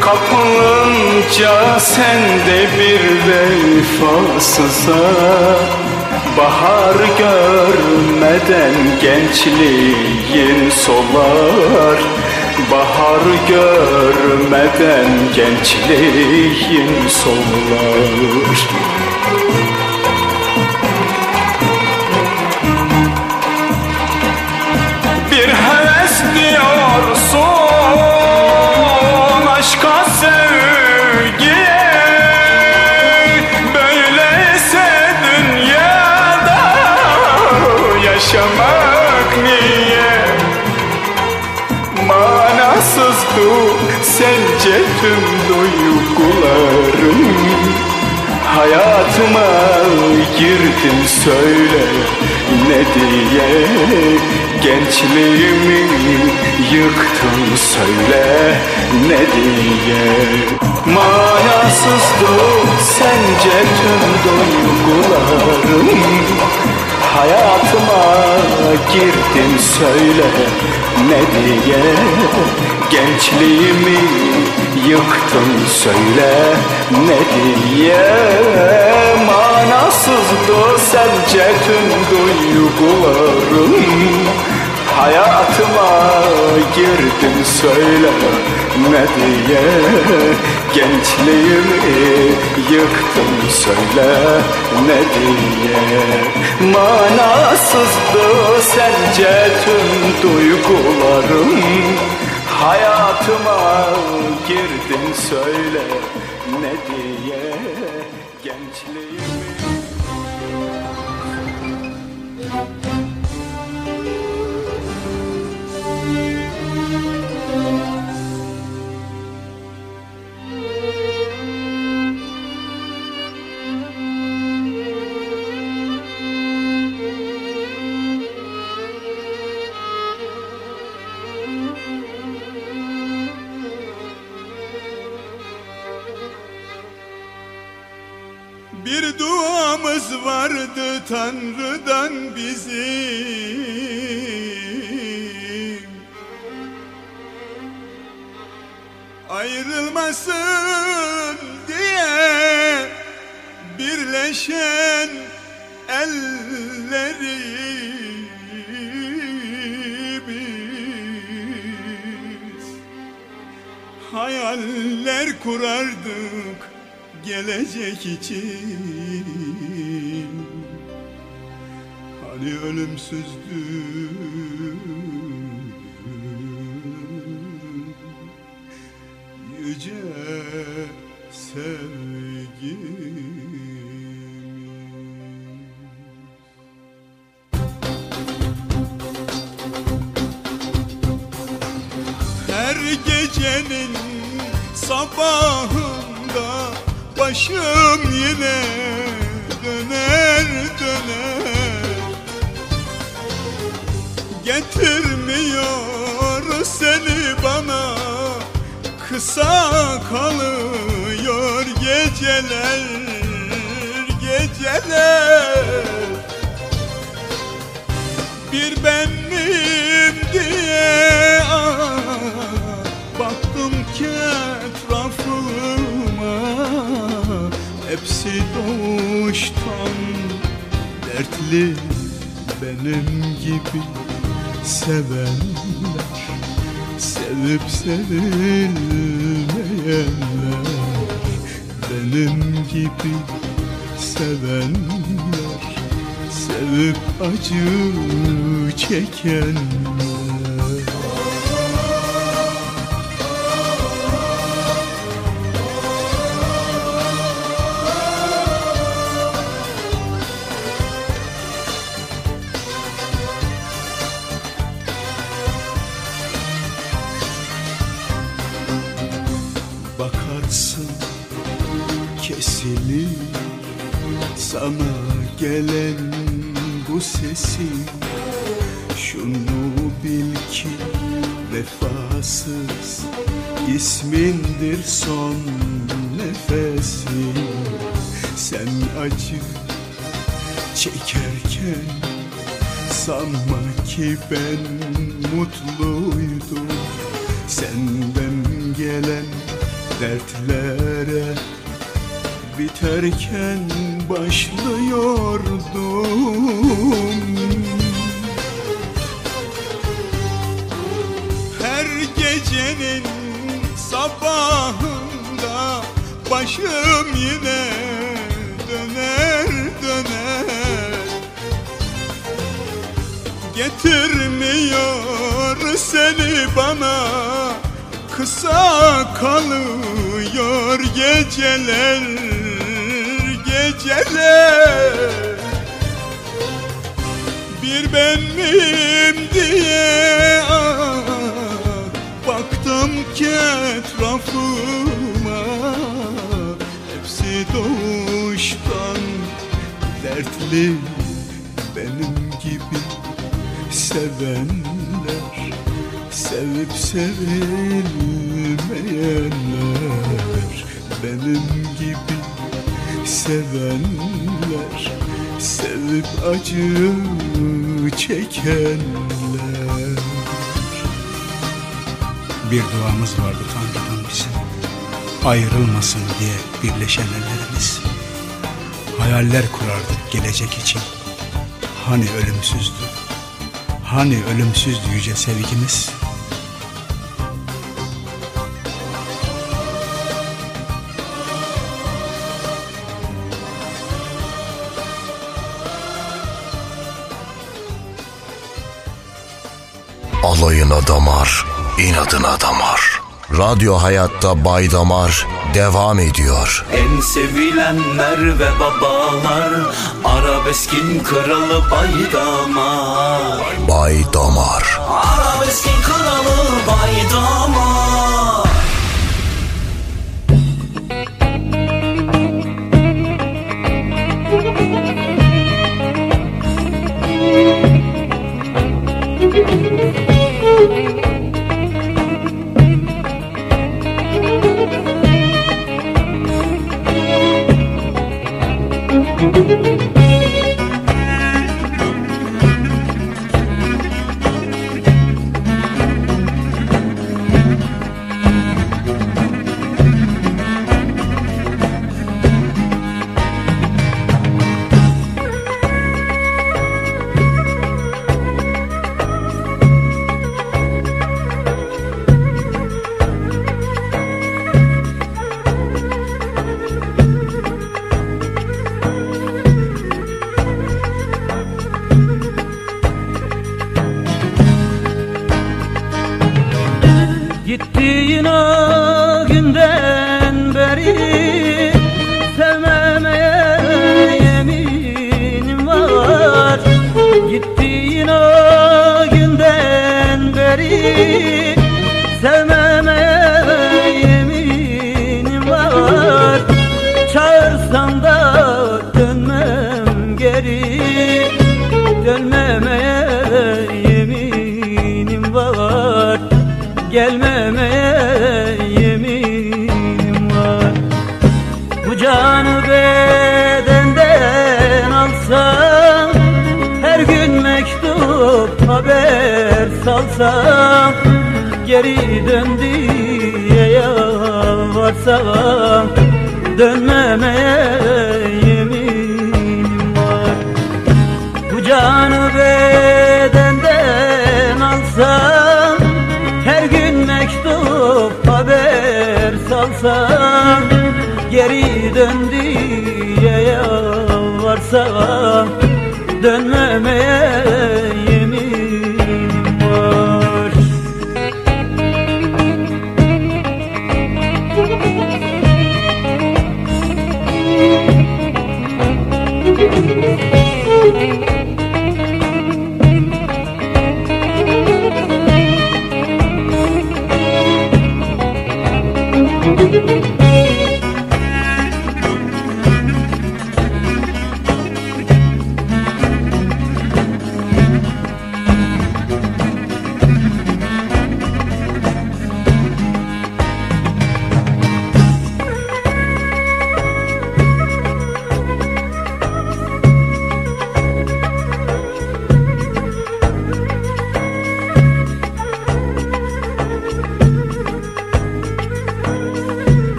Kapılınca sen de bir vefasıza Bahar görmeden gençliğin solar. Bahar görmeden gençliğin solar Hayatıma girdin söyle ne diye? Gençliğimi yıktın söyle ne diye? Manasızdı sence tüm duygularım Hayatıma girdin söyle ne diye? Gençliğimi yıktın söyle ne diye? Manasızdı sence tüm duygularım Hayatıma girdin söyle ne diye. Gençliğimi yıktın söyle ne diye. Manasızdı sence tüm duygularım. Hayatıma girdin söyle ne diye Kısa kalıyor geceler Geceler. Bir ben miyim diye ah, Baktım ki etrafıma. Hepsi doğuştan dertli Benim gibi sevenler Sevip sevilmeyenler Benim gibi sevenler. Sevip acı çekenler. Bir duamız vardı Tanrı'dan bizim Ayrılmasın diye birleşen ellerimiz. Hayaller kurardık gelecek için. Hani ölümsüzdü? Hani ölümsüzdü yüce sevgimiz Alayına damar, inadına damar. Radyo Hayat'ta Bay Damar devam ediyor. En sevilenler ve babalar Arabeskin kralı Baydamar Bay Damar. Arabeskin kralı Baydamar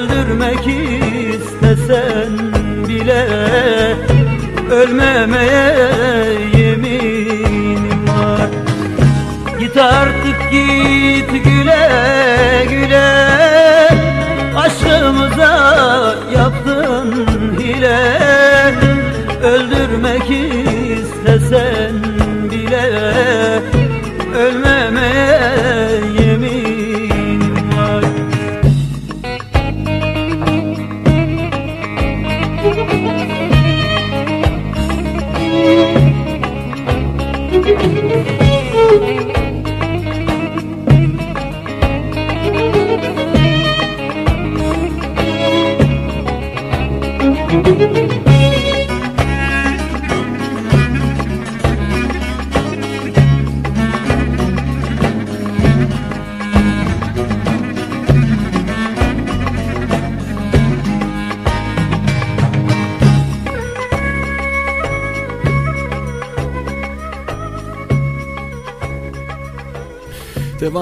Öldürmek istesen bile Ölmemeye yeminim var. Git artık git güle güle Aşkımıza yaptın hile. Öldürmek istesen bile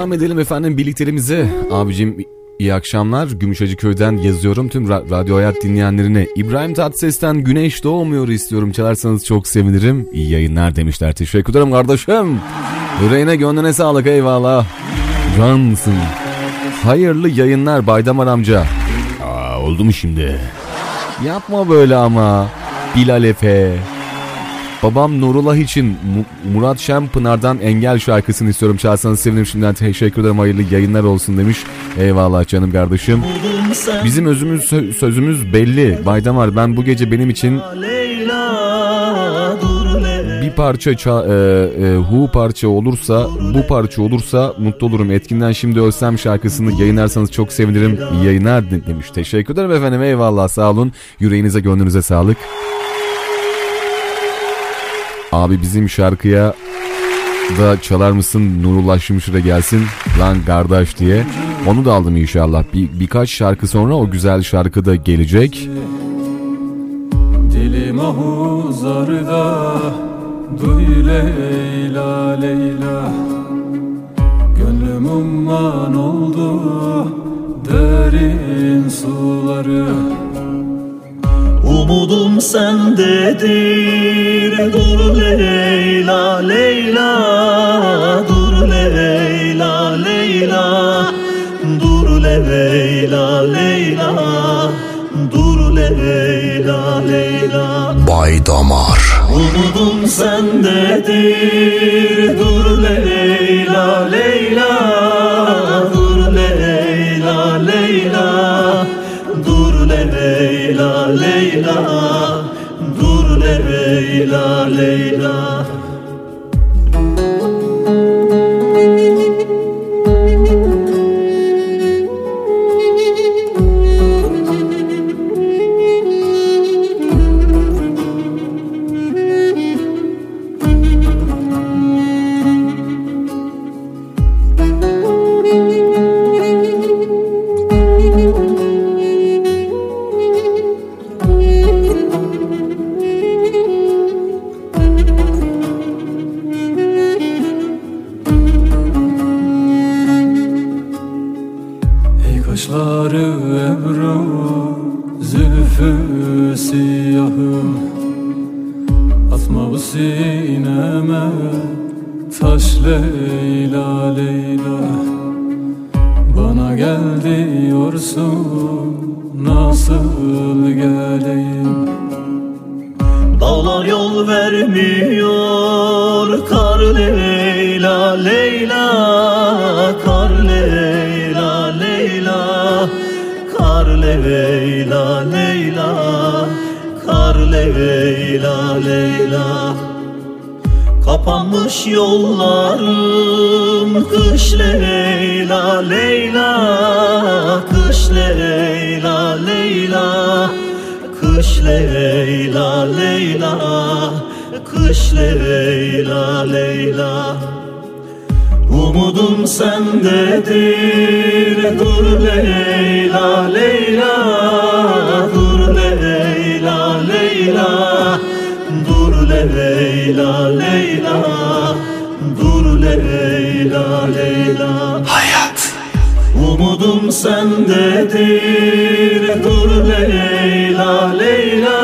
Devam edelim efendim birliklerimize. Abicim iyi akşamlar. Gümüşhacı Köy'den yazıyorum tüm Ra- Radyo Hayat dinleyenlerine. İbrahim Tatlıses'ten Güneş Doğmuyor istiyorum. Çalarsanız çok sevinirim. İyi yayınlar demişler. Teşekkür ederim kardeşim. Yüreğine gönlüne sağlık eyvallah. Cansın. Hayırlı yayınlar Baydamar amca. Aa, oldu mu şimdi? Yapma böyle ama. Bilal Efe. Babam Nurullah için Mu- Murat Şempınar'dan Engel şarkısını istiyorum. Çalsanız sevinirim şimdiden teşekkür ederim. Hayırlı yayınlar olsun demiş. Eyvallah canım kardeşim. Bizim özümüz sö- sözümüz belli. Baydamar ben bu gece benim için bir parça ça- e, e, hu parça olursa bu parça olursa mutlu olurum. Etkinden şimdi ölsem şarkısını yayınlarsanız çok sevinirim. Yayınlar de- demiş. Teşekkür ederim efendim. Eyvallah sağ olun. Yüreğinize gönlünüze sağlık. Abi bizim şarkıya da çalar mısın Nurullah Şimşir'e gelsin lan kardeş diye. Onu da aldım inşallah. Bir, birkaç şarkı sonra o güzel şarkı da gelecek. Dilim ahuzarda Duy Leyla Leyla Gönlüm umman oldu Derin suları Umudum sendedir. Dur Leyla Leyla. Dur Leyla Leyla. Dur Leyla Leyla. Dur Leyla Leyla. Bay Damar. Umudum sendedir. Dur Leyla Leyla Leyla Leyla Kapanmış yollarım Kış Leyla Leyla Kış Leyla Leyla Kış Leyla Leyla Kış Leyla Leyla. Umudum sendedir Dur Leyla Leyla Dur Leyla Leyla Dur Leyla Leyla Leyla Leyla. Hayat. Umudum sendedir Dur Leyla Leyla.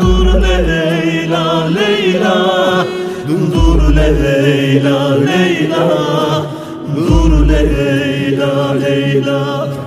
Dur Leyla Leyla. Dur Leyla Leyla. Dur Leyla Leyla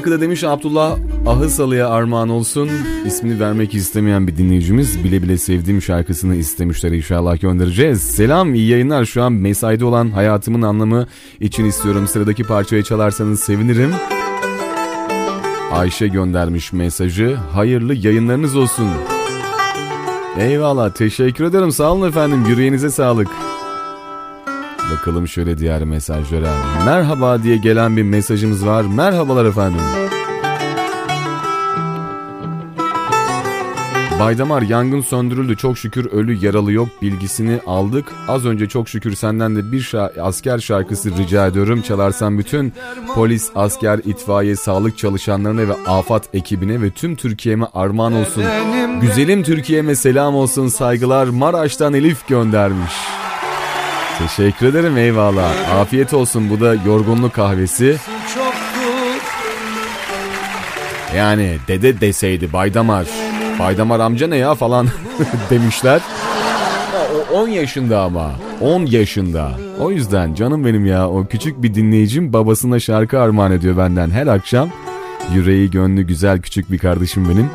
şarkıda demiş Abdullah Ahısalı'ya armağan olsun. İsmini vermek istemeyen bir dinleyicimiz bile bile sevdiğim şarkısını istemişler inşallah göndereceğiz. Selam iyi yayınlar şu an mesaide olan hayatımın anlamı için istiyorum. Sıradaki parçayı çalarsanız sevinirim. Ayşe göndermiş mesajı. Hayırlı yayınlarınız olsun. Eyvallah teşekkür ederim sağ olun efendim yüreğinize sağlık. Bakalım şöyle diğer mesajlara. Merhaba diye gelen bir mesajımız var. Merhabalar efendim. Baydamar yangın söndürüldü çok şükür ölü yaralı yok bilgisini aldık. Az önce çok şükür senden de bir şa- asker şarkısı rica ediyorum. Çalarsan bütün polis, asker, itfaiye, sağlık çalışanlarına ve afat ekibine ve tüm Türkiye'me armağan olsun. Güzelim Türkiye'me selam olsun saygılar Maraş'tan Elif göndermiş. Teşekkür ederim eyvallah. Afiyet olsun bu da yorgunluk kahvesi. Yani dede deseydi Baydamar. Baydamar amca ne ya falan demişler. O 10 yaşında ama. 10 yaşında. O yüzden canım benim ya o küçük bir dinleyicim babasına şarkı armağan ediyor benden her akşam. Yüreği gönlü güzel küçük bir kardeşim benim.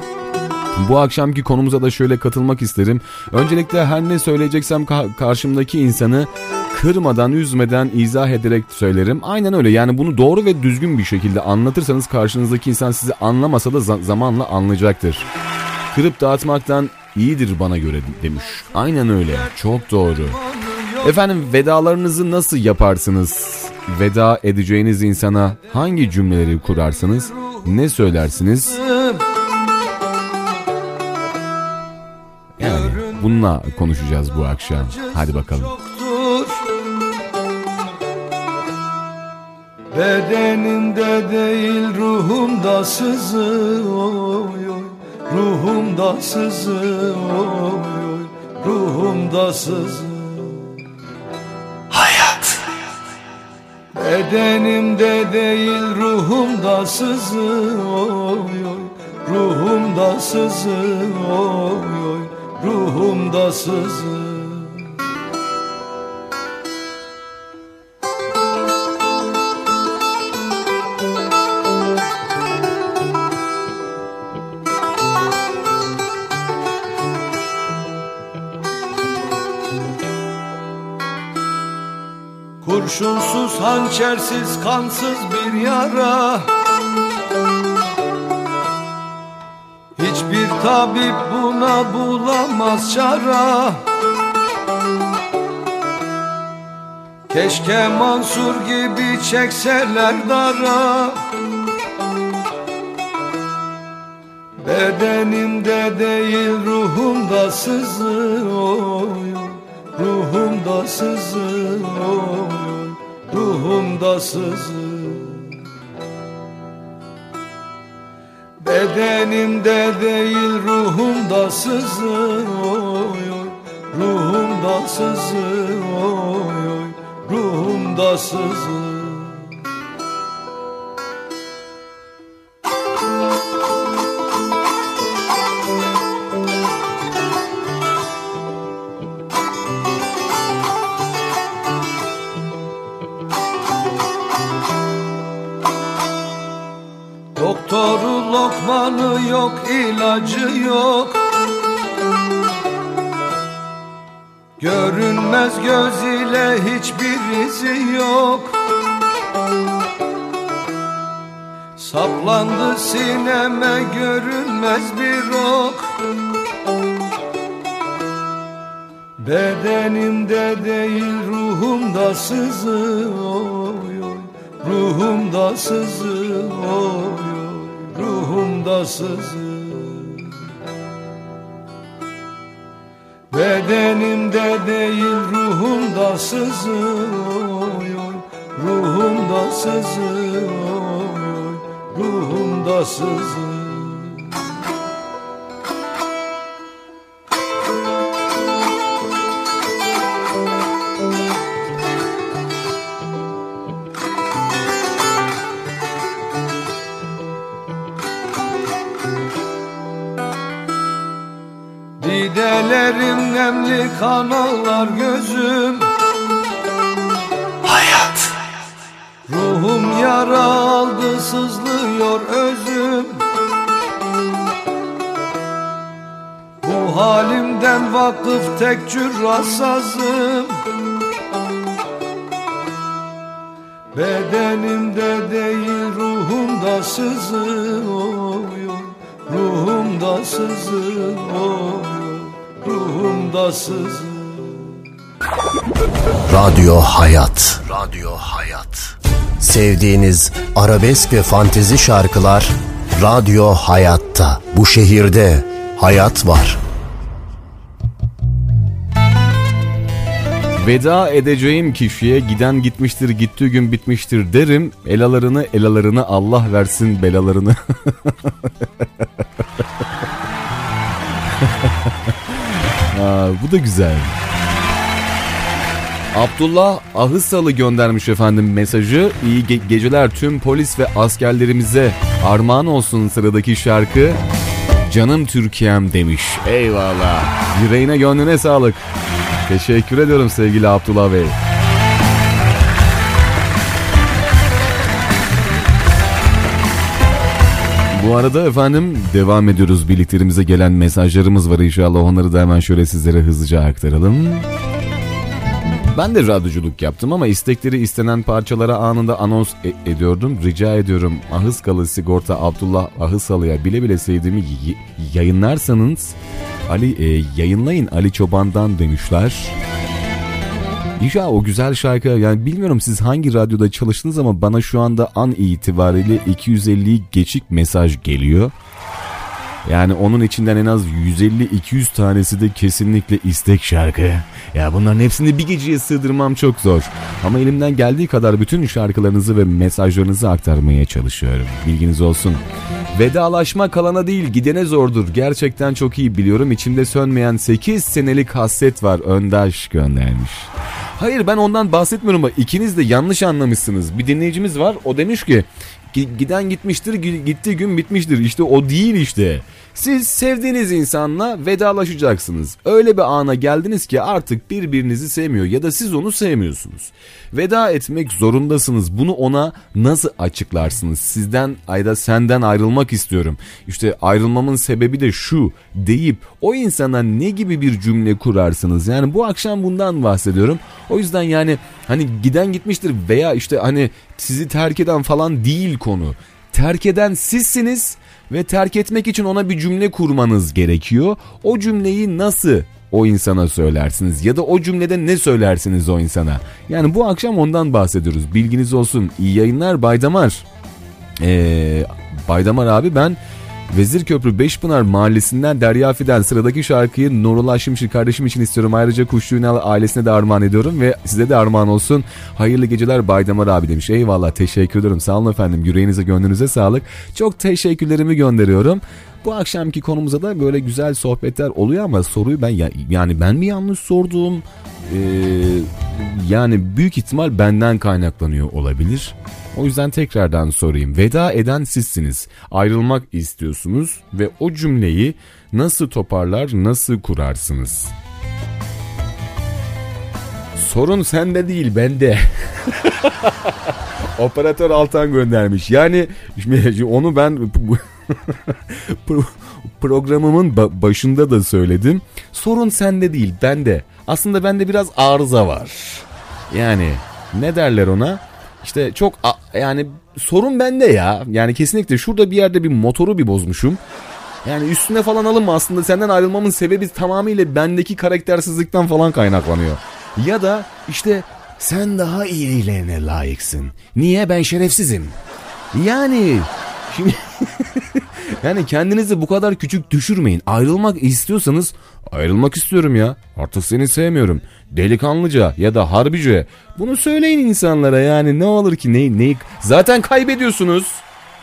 Bu akşamki konumuza da şöyle katılmak isterim. Öncelikle her ne söyleyeceksem ka- karşımdaki insanı kırmadan, üzmeden, izah ederek söylerim. Aynen öyle yani bunu doğru ve düzgün bir şekilde anlatırsanız karşınızdaki insan sizi anlamasa da za- zamanla anlayacaktır. Kırıp dağıtmaktan iyidir bana göre demiş. Aynen öyle. Çok doğru. Efendim vedalarınızı nasıl yaparsınız? Veda edeceğiniz insana hangi cümleleri kurarsınız? Ne söylersiniz? Bununla konuşacağız bu akşam. Hadi bakalım. Bedenimde değil ruhumda sızıyor Ruhumda sızıyor Ruhumda sızıyor Hayat. Bedenimde değil ruhumda sızı oy oy Ruhumda sızı oy oy Ruhumda sızı. Kurşunsuz, hançersiz, kansız bir yara Hiçbir tabip buna bulamaz çara Keşke Mansur gibi çekseler dara. Bedenimde değil ruhumda sızı oy oy Ruhumda sızı oy Ruhumda sızı Bedenimde değil ruhumda sızı oy oy Ruhumda sızı oy oy Ruhumda sızı göz ile hiçbir izi yok. Saplandı sineme görünmez bir ok. Bedenimde değil ruhumda sızı oy oy. Ruhumda sızı oy oy. Ruhumda sızı Bedenimde değil ruhumda sızı oy oy Ruhumda sızı oy oy Ruhumda sızı nemli kanallar gözüm. Hayat. Ruhum yara aldı sızlıyor özüm. Bu halimden vakıf tek cürrasazım Bedenimde değil ruhumda sızı oy oy Ruhumda sızı oy oy Ruhumda sızı Radyo Hayat. Radyo Hayat. Sevdiğiniz arabesk ve fantezi şarkılar Radyo Hayat'ta. Bu şehirde hayat var. Veda edeceğim kişiye giden gitmiştir gittiği gün bitmiştir derim. Elalarını elalarını Allah versin belalarını. Aa, bu da güzel. Abdullah Ahısalı göndermiş efendim mesajı. İyi ge- geceler tüm polis ve askerlerimize armağan olsun sıradaki şarkı. Canım Türkiye'm demiş. Eyvallah. Yüreğine gönlüne sağlık. Teşekkür ediyorum sevgili Abdullah Bey. Bu arada efendim devam ediyoruz. Birliklerimize gelen mesajlarımız var inşallah. Onları da hemen şöyle sizlere hızlıca aktaralım. Ben de radyoculuk yaptım ama istekleri istenen parçalara anında anons e- ediyordum. Rica ediyorum Ahıskalı Sigorta Abdullah Ahısalı'ya bile bile sevdiğimi y- yayınlarsanız Ali e, yayınlayın Ali Çoban'dan demişler. İnşallah o güzel şarkı yani bilmiyorum siz hangi radyoda çalıştınız ama bana şu anda an itibariyle 250'yi geçik mesaj geliyor. Yani onun içinden en az 150-200 tanesi de kesinlikle istek şarkı. Ya bunların hepsini bir geceye sığdırmam çok zor. Ama elimden geldiği kadar bütün şarkılarınızı ve mesajlarınızı aktarmaya çalışıyorum. Bilginiz olsun. Vedalaşma kalana değil gidene zordur. Gerçekten çok iyi biliyorum. İçimde sönmeyen 8 senelik hasret var. Öndaş göndermiş. Hayır ben ondan bahsetmiyorum ama ikiniz de yanlış anlamışsınız. Bir dinleyicimiz var o demiş ki "Gi- giden gitmiştir gi- gittiği gün bitmiştir. İşte o değil işte. Siz sevdiğiniz insanla vedalaşacaksınız. Öyle bir ana geldiniz ki artık birbirinizi sevmiyor ya da siz onu sevmiyorsunuz. Veda etmek zorundasınız. Bunu ona nasıl açıklarsınız? Sizden ayda senden ayrılmak istiyorum. İşte ayrılmamın sebebi de şu deyip o insana ne gibi bir cümle kurarsınız? Yani bu akşam bundan bahsediyorum. O yüzden yani hani giden gitmiştir veya işte hani sizi terk eden falan değil konu. Terk eden sizsiniz ve terk etmek için ona bir cümle kurmanız gerekiyor. O cümleyi nasıl o insana söylersiniz ya da o cümlede ne söylersiniz o insana? Yani bu akşam ondan bahsediyoruz. Bilginiz olsun. İyi yayınlar Baydamar. Ee, Baydamar abi ben Vezirköprü Beşpınar Mahallesi'nden Derya Fiden sıradaki şarkıyı Nurullah Şimşir kardeşim için istiyorum. Ayrıca Kuşçu Ünal ailesine de armağan ediyorum ve size de armağan olsun. Hayırlı geceler Baydamar abi demiş. Eyvallah teşekkür ederim. Sağ olun efendim. Yüreğinize gönlünüze sağlık. Çok teşekkürlerimi gönderiyorum. Bu akşamki konumuza da böyle güzel sohbetler oluyor ama soruyu ben ya- yani ben mi yanlış sordum? Ee, yani büyük ihtimal benden kaynaklanıyor olabilir. O yüzden tekrardan sorayım. Veda eden sizsiniz. Ayrılmak istiyorsunuz ve o cümleyi nasıl toparlar, nasıl kurarsınız? Sorun sende değil bende. Operatör Altan göndermiş. Yani onu ben pro- programımın ba- başında da söyledim. Sorun sende değil bende. Aslında bende biraz arıza var. Yani ne derler ona? İşte çok yani sorun bende ya. Yani kesinlikle şurada bir yerde bir motoru bir bozmuşum. Yani üstüne falan alınma aslında senden ayrılmamın sebebi tamamıyla bendeki karaktersizlikten falan kaynaklanıyor. Ya da işte sen daha iyilerine layıksın. Niye ben şerefsizim? Yani şimdi yani kendinizi bu kadar küçük düşürmeyin. Ayrılmak istiyorsanız ayrılmak istiyorum ya. Artık seni sevmiyorum. Delikanlıca ya da harbice. Bunu söyleyin insanlara yani ne olur ki ne neyi zaten kaybediyorsunuz.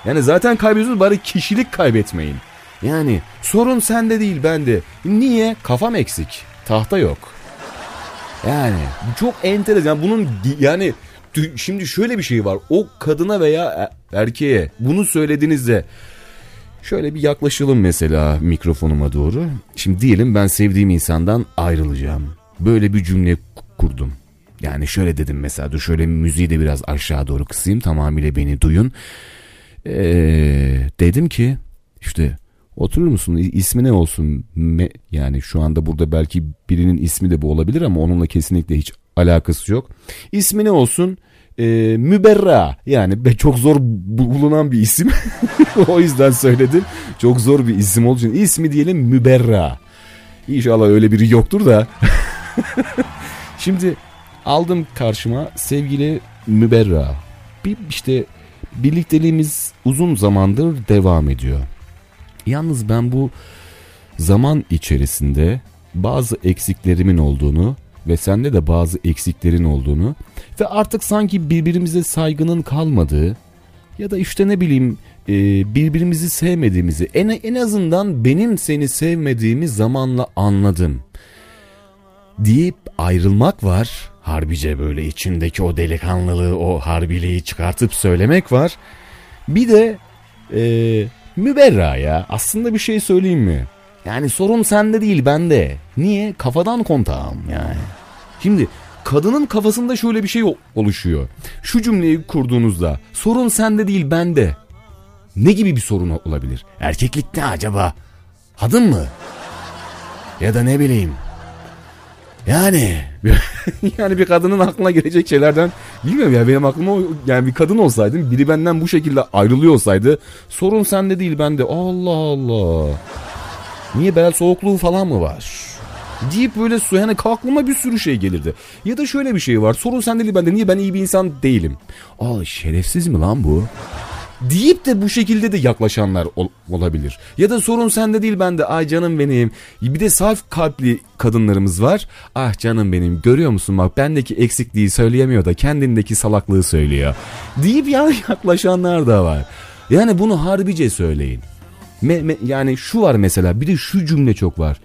Yani zaten kaybediyorsunuz bari kişilik kaybetmeyin. Yani sorun sende değil bende. Niye? Kafam eksik. Tahta yok. Yani çok enteresan. Yani bunun yani şimdi şöyle bir şey var. O kadına veya e- erkeğe bunu söylediğinizde şöyle bir yaklaşalım mesela mikrofonuma doğru. Şimdi diyelim ben sevdiğim insandan ayrılacağım. Böyle bir cümle kurdum. Yani şöyle dedim mesela dur şöyle müziği de biraz aşağı doğru kısayım tamamıyla beni duyun. Ee, dedim ki işte oturur musun ismi ne olsun Me- yani şu anda burada belki birinin ismi de bu olabilir ama onunla kesinlikle hiç alakası yok. İsmi ne olsun? Ee, Müberra. Yani çok zor bu- bulunan bir isim. O yüzden söyledim çok zor bir isim olduğu için. İsmi diyelim Müberra. İnşallah öyle biri yoktur da. Şimdi aldım karşıma sevgili Müberra. Bir işte birlikteliğimiz uzun zamandır devam ediyor. Yalnız ben bu zaman içerisinde bazı eksiklerimin olduğunu ve sende de bazı eksiklerin olduğunu ve artık sanki birbirimize saygının kalmadığı ya da işte ne bileyim e, birbirimizi sevmediğimizi en, en azından benim seni sevmediğimi zamanla anladım deyip ayrılmak var. Harbice böyle içindeki o delikanlılığı, o harbiliği çıkartıp söylemek var. Bir de e, müberra ya. Aslında bir şey söyleyeyim mi? Yani sorun sende değil bende. Niye? Kafadan kontağım yani. Şimdi kadının kafasında şöyle bir şey oluşuyor. Şu cümleyi kurduğunuzda sorun sende değil bende. Ne gibi bir sorun olabilir? Erkeklik ne acaba? Kadın mı? Ya da ne bileyim yani yani bir kadının aklına gelecek şeylerden bilmiyorum ya benim aklıma yani bir kadın olsaydım biri benden bu şekilde ayrılıyor olsaydı sorun sende değil bende Allah Allah niye bel soğukluğu falan mı var deyip böyle su yani aklıma bir sürü şey gelirdi ya da şöyle bir şey var sorun sende değil bende niye ben iyi bir insan değilim aa şerefsiz mi lan bu deyip de bu şekilde de yaklaşanlar ol- olabilir. Ya da sorun sende değil bende. Ay canım benim. Bir de saf kalpli kadınlarımız var. Ah canım benim görüyor musun bak bendeki eksikliği söyleyemiyor da kendindeki salaklığı söylüyor. Deyip yani yaklaşanlar da var. Yani bunu harbice söyleyin. Me- me- yani şu var mesela bir de şu cümle çok var.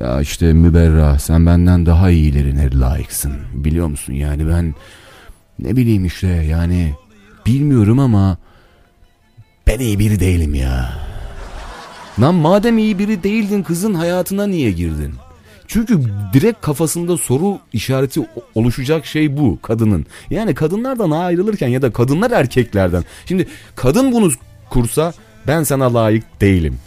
Ya işte Müberra sen benden daha iyilerine layıksın. Biliyor musun yani ben ne bileyim işte yani bilmiyorum ama ben iyi biri değilim ya. Lan madem iyi biri değildin kızın hayatına niye girdin? Çünkü direkt kafasında soru işareti oluşacak şey bu kadının. Yani kadınlardan ayrılırken ya da kadınlar erkeklerden. Şimdi kadın bunu kursa ben sana layık değilim.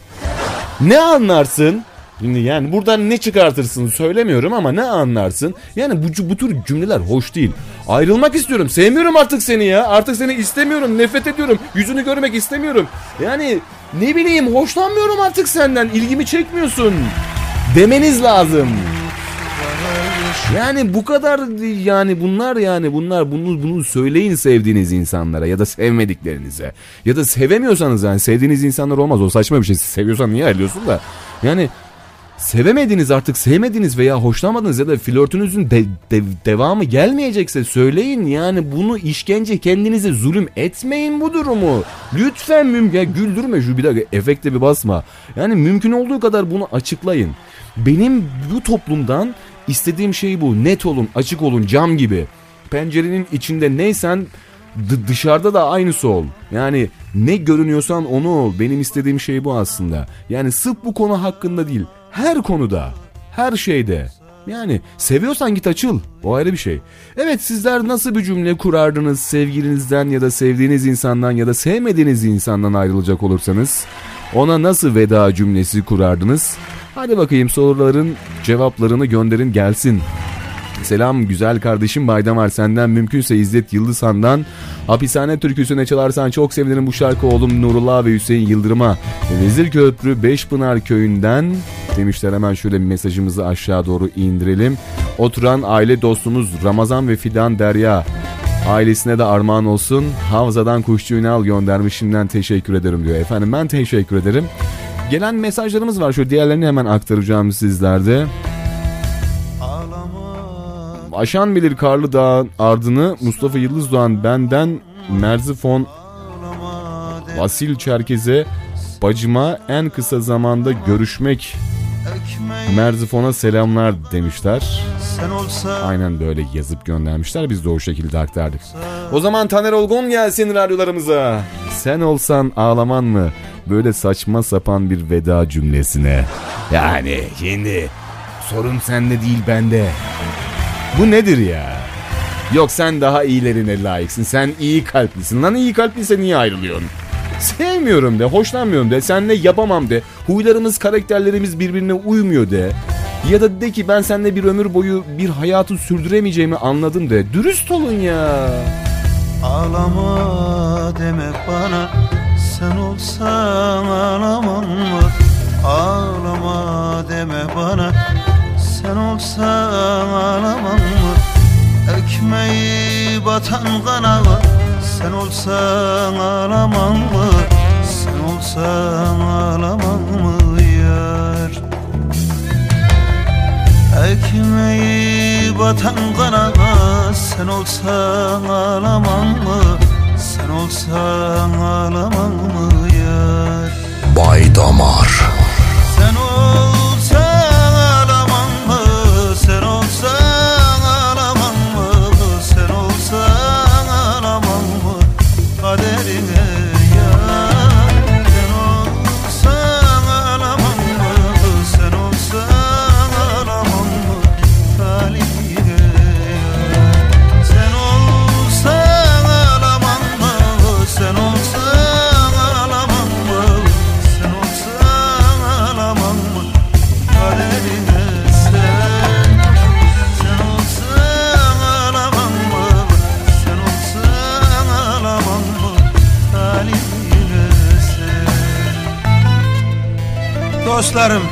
Ne anlarsın? Yani buradan ne çıkartırsın söylemiyorum ama ne anlarsın? Yani bu, bu tür cümleler hoş değil. Ayrılmak istiyorum. Sevmiyorum artık seni ya. Artık seni istemiyorum. Nefret ediyorum. Yüzünü görmek istemiyorum. Yani ne bileyim hoşlanmıyorum artık senden. İlgimi çekmiyorsun. Demeniz lazım. Yani bu kadar yani bunlar yani bunlar bunu bunu söyleyin sevdiğiniz insanlara ya da sevmediklerinize. Ya da sevemiyorsanız yani sevdiğiniz insanlar olmaz o saçma bir şey. Seviyorsan niye ayrılıyorsun da? Yani sevemediniz artık sevmediniz veya hoşlanmadınız ya da flörtünüzün de- de- devamı gelmeyecekse söyleyin yani bunu işkence kendinize zulüm etmeyin bu durumu. Lütfen mümkün güldürme şu bir dakika efekte bir basma. Yani mümkün olduğu kadar bunu açıklayın. Benim bu toplumdan istediğim şey bu net olun açık olun cam gibi. Pencerenin içinde neysen d- dışarıda da aynısı ol. Yani ne görünüyorsan onu ol. Benim istediğim şey bu aslında. Yani sırf bu konu hakkında değil. Her konuda. Her şeyde. Yani seviyorsan git açıl. O ayrı bir şey. Evet sizler nasıl bir cümle kurardınız sevgilinizden ya da sevdiğiniz insandan ya da sevmediğiniz insandan ayrılacak olursanız? Ona nasıl veda cümlesi kurardınız? Hadi bakayım soruların cevaplarını gönderin gelsin. Selam güzel kardeşim Baydamar senden mümkünse İzzet Yıldızhan'dan Hapishane türküsüne çalarsan çok sevinirim bu şarkı oğlum Nurullah ve Hüseyin Yıldırım'a Vezir Köprü Beşpınar köyünden demişler hemen şöyle mesajımızı aşağı doğru indirelim. Oturan aile dostumuz Ramazan ve Fidan Derya Ailesine de armağan olsun. Havzadan Kuşçu Ünal göndermiş şimdiden teşekkür ederim diyor. Efendim ben teşekkür ederim. Gelen mesajlarımız var. Şu diğerlerini hemen aktaracağım sizlerde. Aşan bilir Karlı Dağ'ın ardını Mustafa Yıldız Doğan benden Merzifon Vasil Çerkez'e bacıma en kısa zamanda görüşmek Merzifon'a selamlar demişler. Aynen böyle yazıp göndermişler. Biz de o şekilde aktardık. O zaman Taner Olgun gelsin radyolarımıza. Sen olsan ağlaman mı? Böyle saçma sapan bir veda cümlesine. Yani şimdi sorun sende değil bende. Bu nedir ya? Yok sen daha iyilerine layıksın. Sen iyi kalplisin. Lan iyi kalpliyse niye ayrılıyorsun? Sevmiyorum de, hoşlanmıyorum de, seninle yapamam de. Huylarımız, karakterlerimiz birbirine uymuyor de. Ya da de ki ben seninle bir ömür boyu bir hayatı sürdüremeyeceğimi anladım de. Dürüst olun ya. Ağlama deme bana Sen olsan ağlamam mı? Ağlama deme bana Sen olsan ağlamam mı? Ekmeği batan kanalı Sen olsan ağlamam mı? Sen olsan ağlamam mı yar? Ekmeği batan kanalı Sen olsan ağlamam mı? Sen olsan ağlamam mı yar? Bay Damar Dostlarım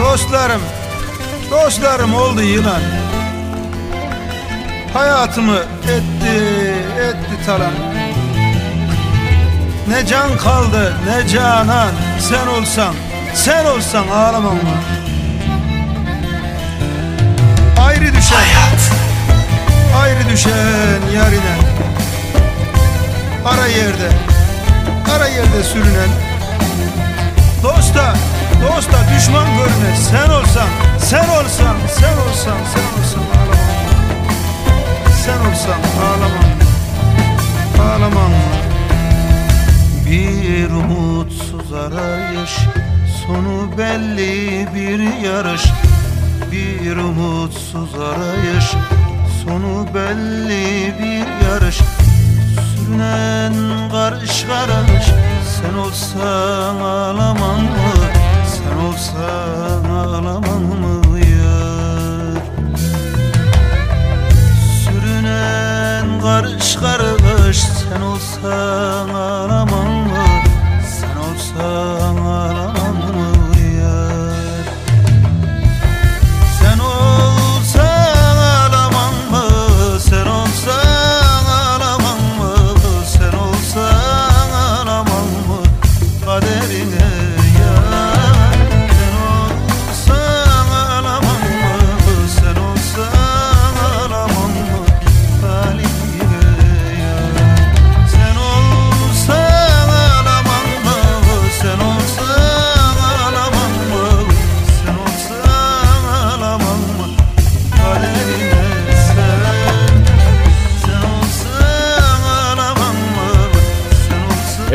Dostlarım Dostlarım oldu yılan. Hayatımı etti etti talan. Ne can kaldı ne canan. Sen olsan sen olsan ağlamam mı? Ayrı düşen Ayrı düşen yarine Ara yerde Ara yerde sürünen. Dosta Dosta düşman görme sen olsan Sen olsan sen olsan sen olsan ağlamam. Sen olsan ağlamam. Ağlamam. Bir umutsuz arayış Sonu belli bir yarış. Bir umutsuz arayış Sonu belli bir yarış. Sürünen karış karış Sen olsan ağlamam mı olsan ağlamam mı yar? Sürünen karış karış Sen olsan ağlamam mı? Sen olsan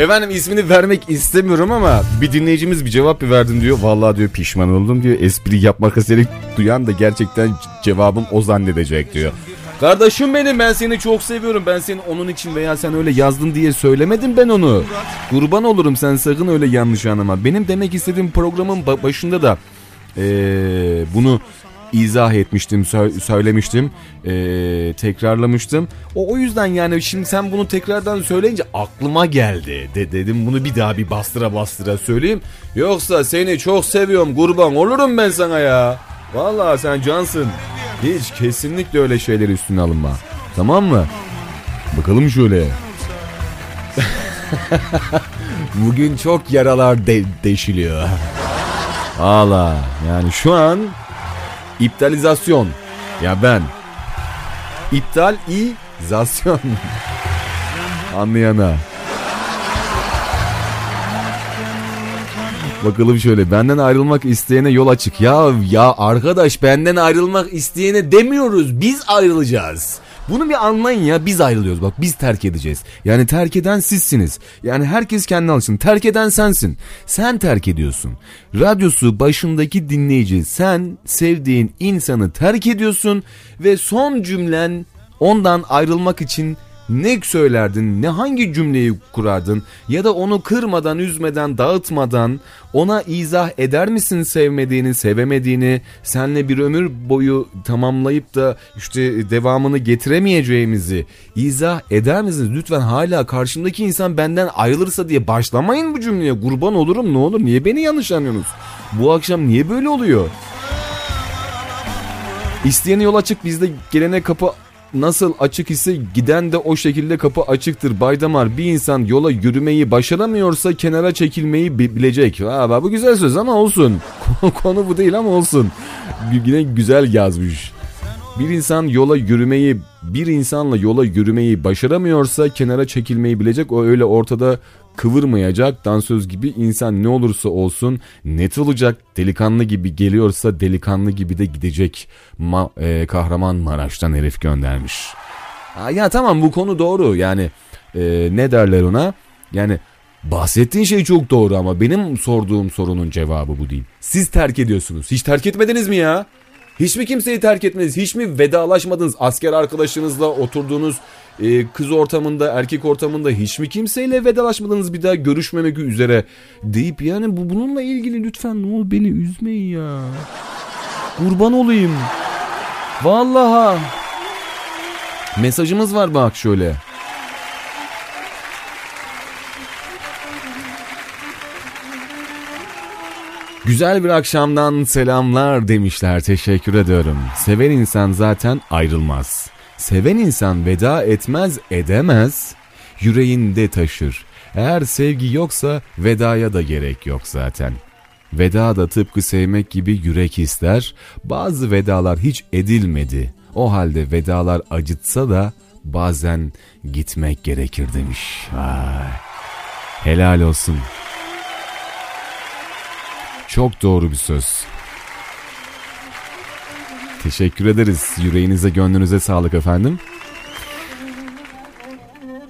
Efendim ismini vermek istemiyorum ama bir dinleyicimiz bir cevap verdim diyor. Vallahi diyor pişman oldum diyor. Espri yapmak istedik duyan da gerçekten cevabım o zannedecek diyor. Kardeşim benim ben seni çok seviyorum. Ben seni onun için veya sen öyle yazdın diye söylemedim ben onu. Kurban olurum sen sakın öyle yanlış anlama. Benim demek istediğim programın ba- başında da eee, bunu izah etmiştim, sö- söylemiştim, eee, tekrarlamıştım. O, o yüzden yani şimdi sen bunu tekrardan söyleyince aklıma geldi. De, dedim bunu bir daha bir bastıra bastıra söyleyeyim. Yoksa seni çok seviyorum kurban olurum ben sana ya. Vallahi sen cansın. Hiç kesinlikle öyle şeyler üstüne alınma. Tamam mı? Bakalım şöyle. Bugün çok yaralar de- deşiliyor. Valla yani şu an iptalizasyon. Ya ben. İptalizasyon. Anlayana. Bakalım şöyle benden ayrılmak isteyene yol açık. Ya ya arkadaş benden ayrılmak isteyene demiyoruz. Biz ayrılacağız. Bunu bir anlayın ya biz ayrılıyoruz bak biz terk edeceğiz. Yani terk eden sizsiniz. Yani herkes kendine alsın. Terk eden sensin. Sen terk ediyorsun. Radyosu başındaki dinleyici sen sevdiğin insanı terk ediyorsun ve son cümlen ondan ayrılmak için ne söylerdin, ne hangi cümleyi kurardın ya da onu kırmadan, üzmeden, dağıtmadan ona izah eder misin sevmediğini, sevemediğini, senle bir ömür boyu tamamlayıp da işte devamını getiremeyeceğimizi izah eder misiniz? Lütfen hala karşımdaki insan benden ayrılırsa diye başlamayın bu cümleye. Kurban olurum ne olur niye beni yanlış anlıyorsunuz? Bu akşam niye böyle oluyor? İsteyene yol açık bizde gelene kapı nasıl açık ise giden de o şekilde kapı açıktır. Baydamar bir insan yola yürümeyi başaramıyorsa kenara çekilmeyi bi- bilecek. Ha, bu güzel söz ama olsun. Konu bu değil ama olsun. Yine güzel yazmış. Bir insan yola yürümeyi, bir insanla yola yürümeyi başaramıyorsa kenara çekilmeyi bilecek. O öyle ortada kıvırmayacak. Dansöz gibi insan ne olursa olsun net olacak. Delikanlı gibi geliyorsa delikanlı gibi de gidecek. Ma, e, kahraman Maraş'tan herif göndermiş. Ha, ya tamam bu konu doğru. Yani e, ne derler ona? Yani bahsettiğin şey çok doğru ama benim sorduğum sorunun cevabı bu değil. Siz terk ediyorsunuz. Hiç terk etmediniz mi ya? Hiç mi kimseyi terk etmediniz? Hiç mi vedalaşmadınız? Asker arkadaşınızla oturduğunuz e, kız ortamında, erkek ortamında hiç mi kimseyle vedalaşmadınız bir daha görüşmemek üzere deyip yani bu bununla ilgili lütfen ne olur beni üzmeyin ya. Kurban olayım. Vallaha. Mesajımız var bak şöyle. Güzel bir akşamdan selamlar demişler teşekkür ediyorum. Seven insan zaten ayrılmaz. Seven insan veda etmez edemez. Yüreğinde taşır. Eğer sevgi yoksa vedaya da gerek yok zaten. Veda da tıpkı sevmek gibi yürek ister. Bazı vedalar hiç edilmedi. O halde vedalar acıtsa da bazen gitmek gerekir demiş. Vay. Helal olsun. Çok doğru bir söz. Teşekkür ederiz. Yüreğinize gönlünüze sağlık efendim.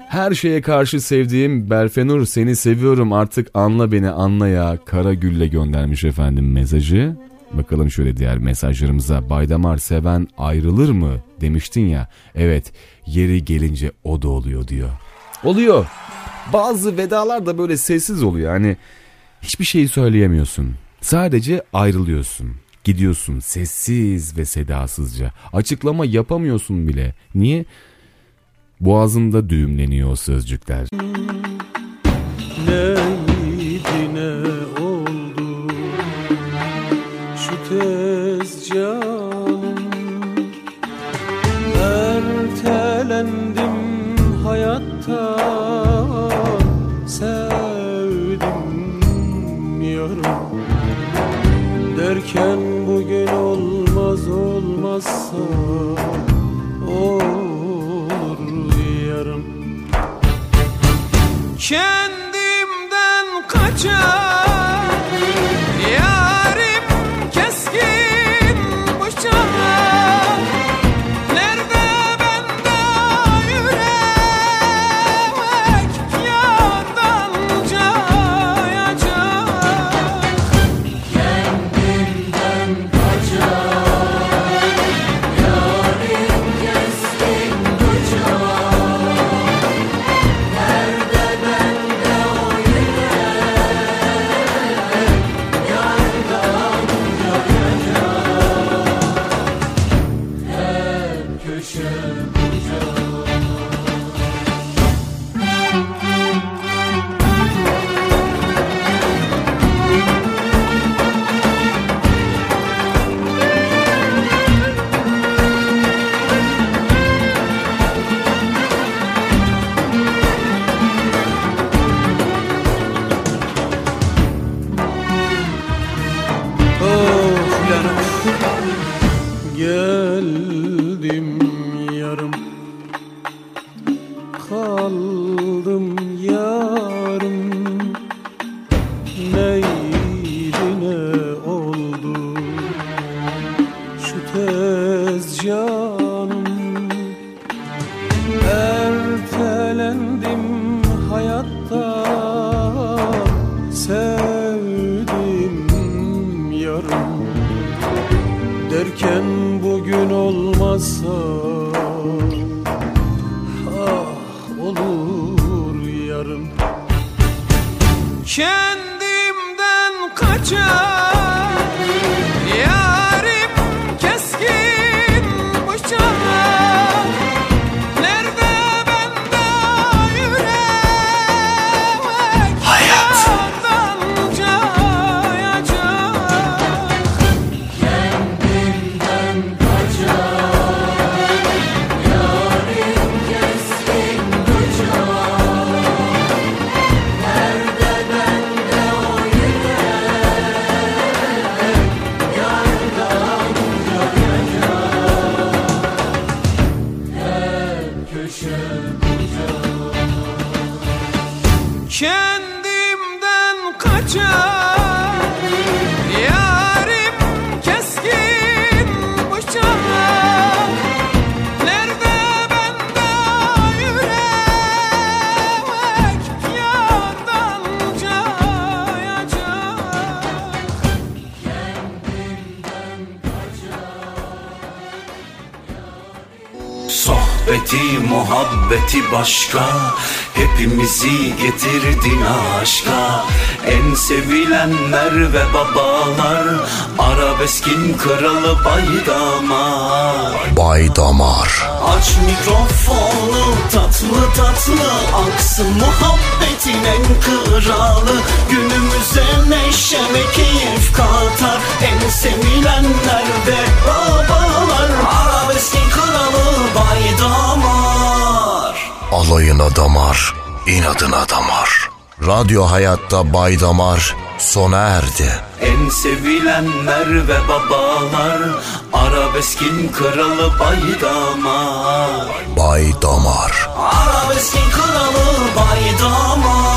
Her şeye karşı sevdiğim Berfenur seni seviyorum artık anla beni anla ya Kara Gül'le göndermiş efendim mesajı. Bakalım şöyle diğer mesajlarımıza Baydamar seven ayrılır mı demiştin ya. Evet yeri gelince o da oluyor diyor. Oluyor. Bazı vedalar da böyle sessiz oluyor. Hani hiçbir şeyi söyleyemiyorsun. Sadece ayrılıyorsun. Gidiyorsun sessiz ve sedasızca. Açıklama yapamıyorsun bile. Niye? Boğazında düğümleniyor o sözcükler. Neydi ne oldu şu tez canım Ertelendim hayatta sevdim yarım Derken olur yarım. Kendimden muhabbeti başka Hepimizi getirdin aşka. En sevilenler ve babalar Arabeskin kralı baydamar. Bay Damar Aç mikrofonu tatlı tatlı Aksın muhabbetin en kralı. Günümüze neşe ve keyif katar En sevilenler ve babalar. Arabeskin kralı baydamar Alayına damar, inadına damar. Radyo Hayatta Bay Damar sona erdi. En sevilenler ve babalar Arabeskin kralı baydamar Bay Damar. Arabeskin kralı baydamar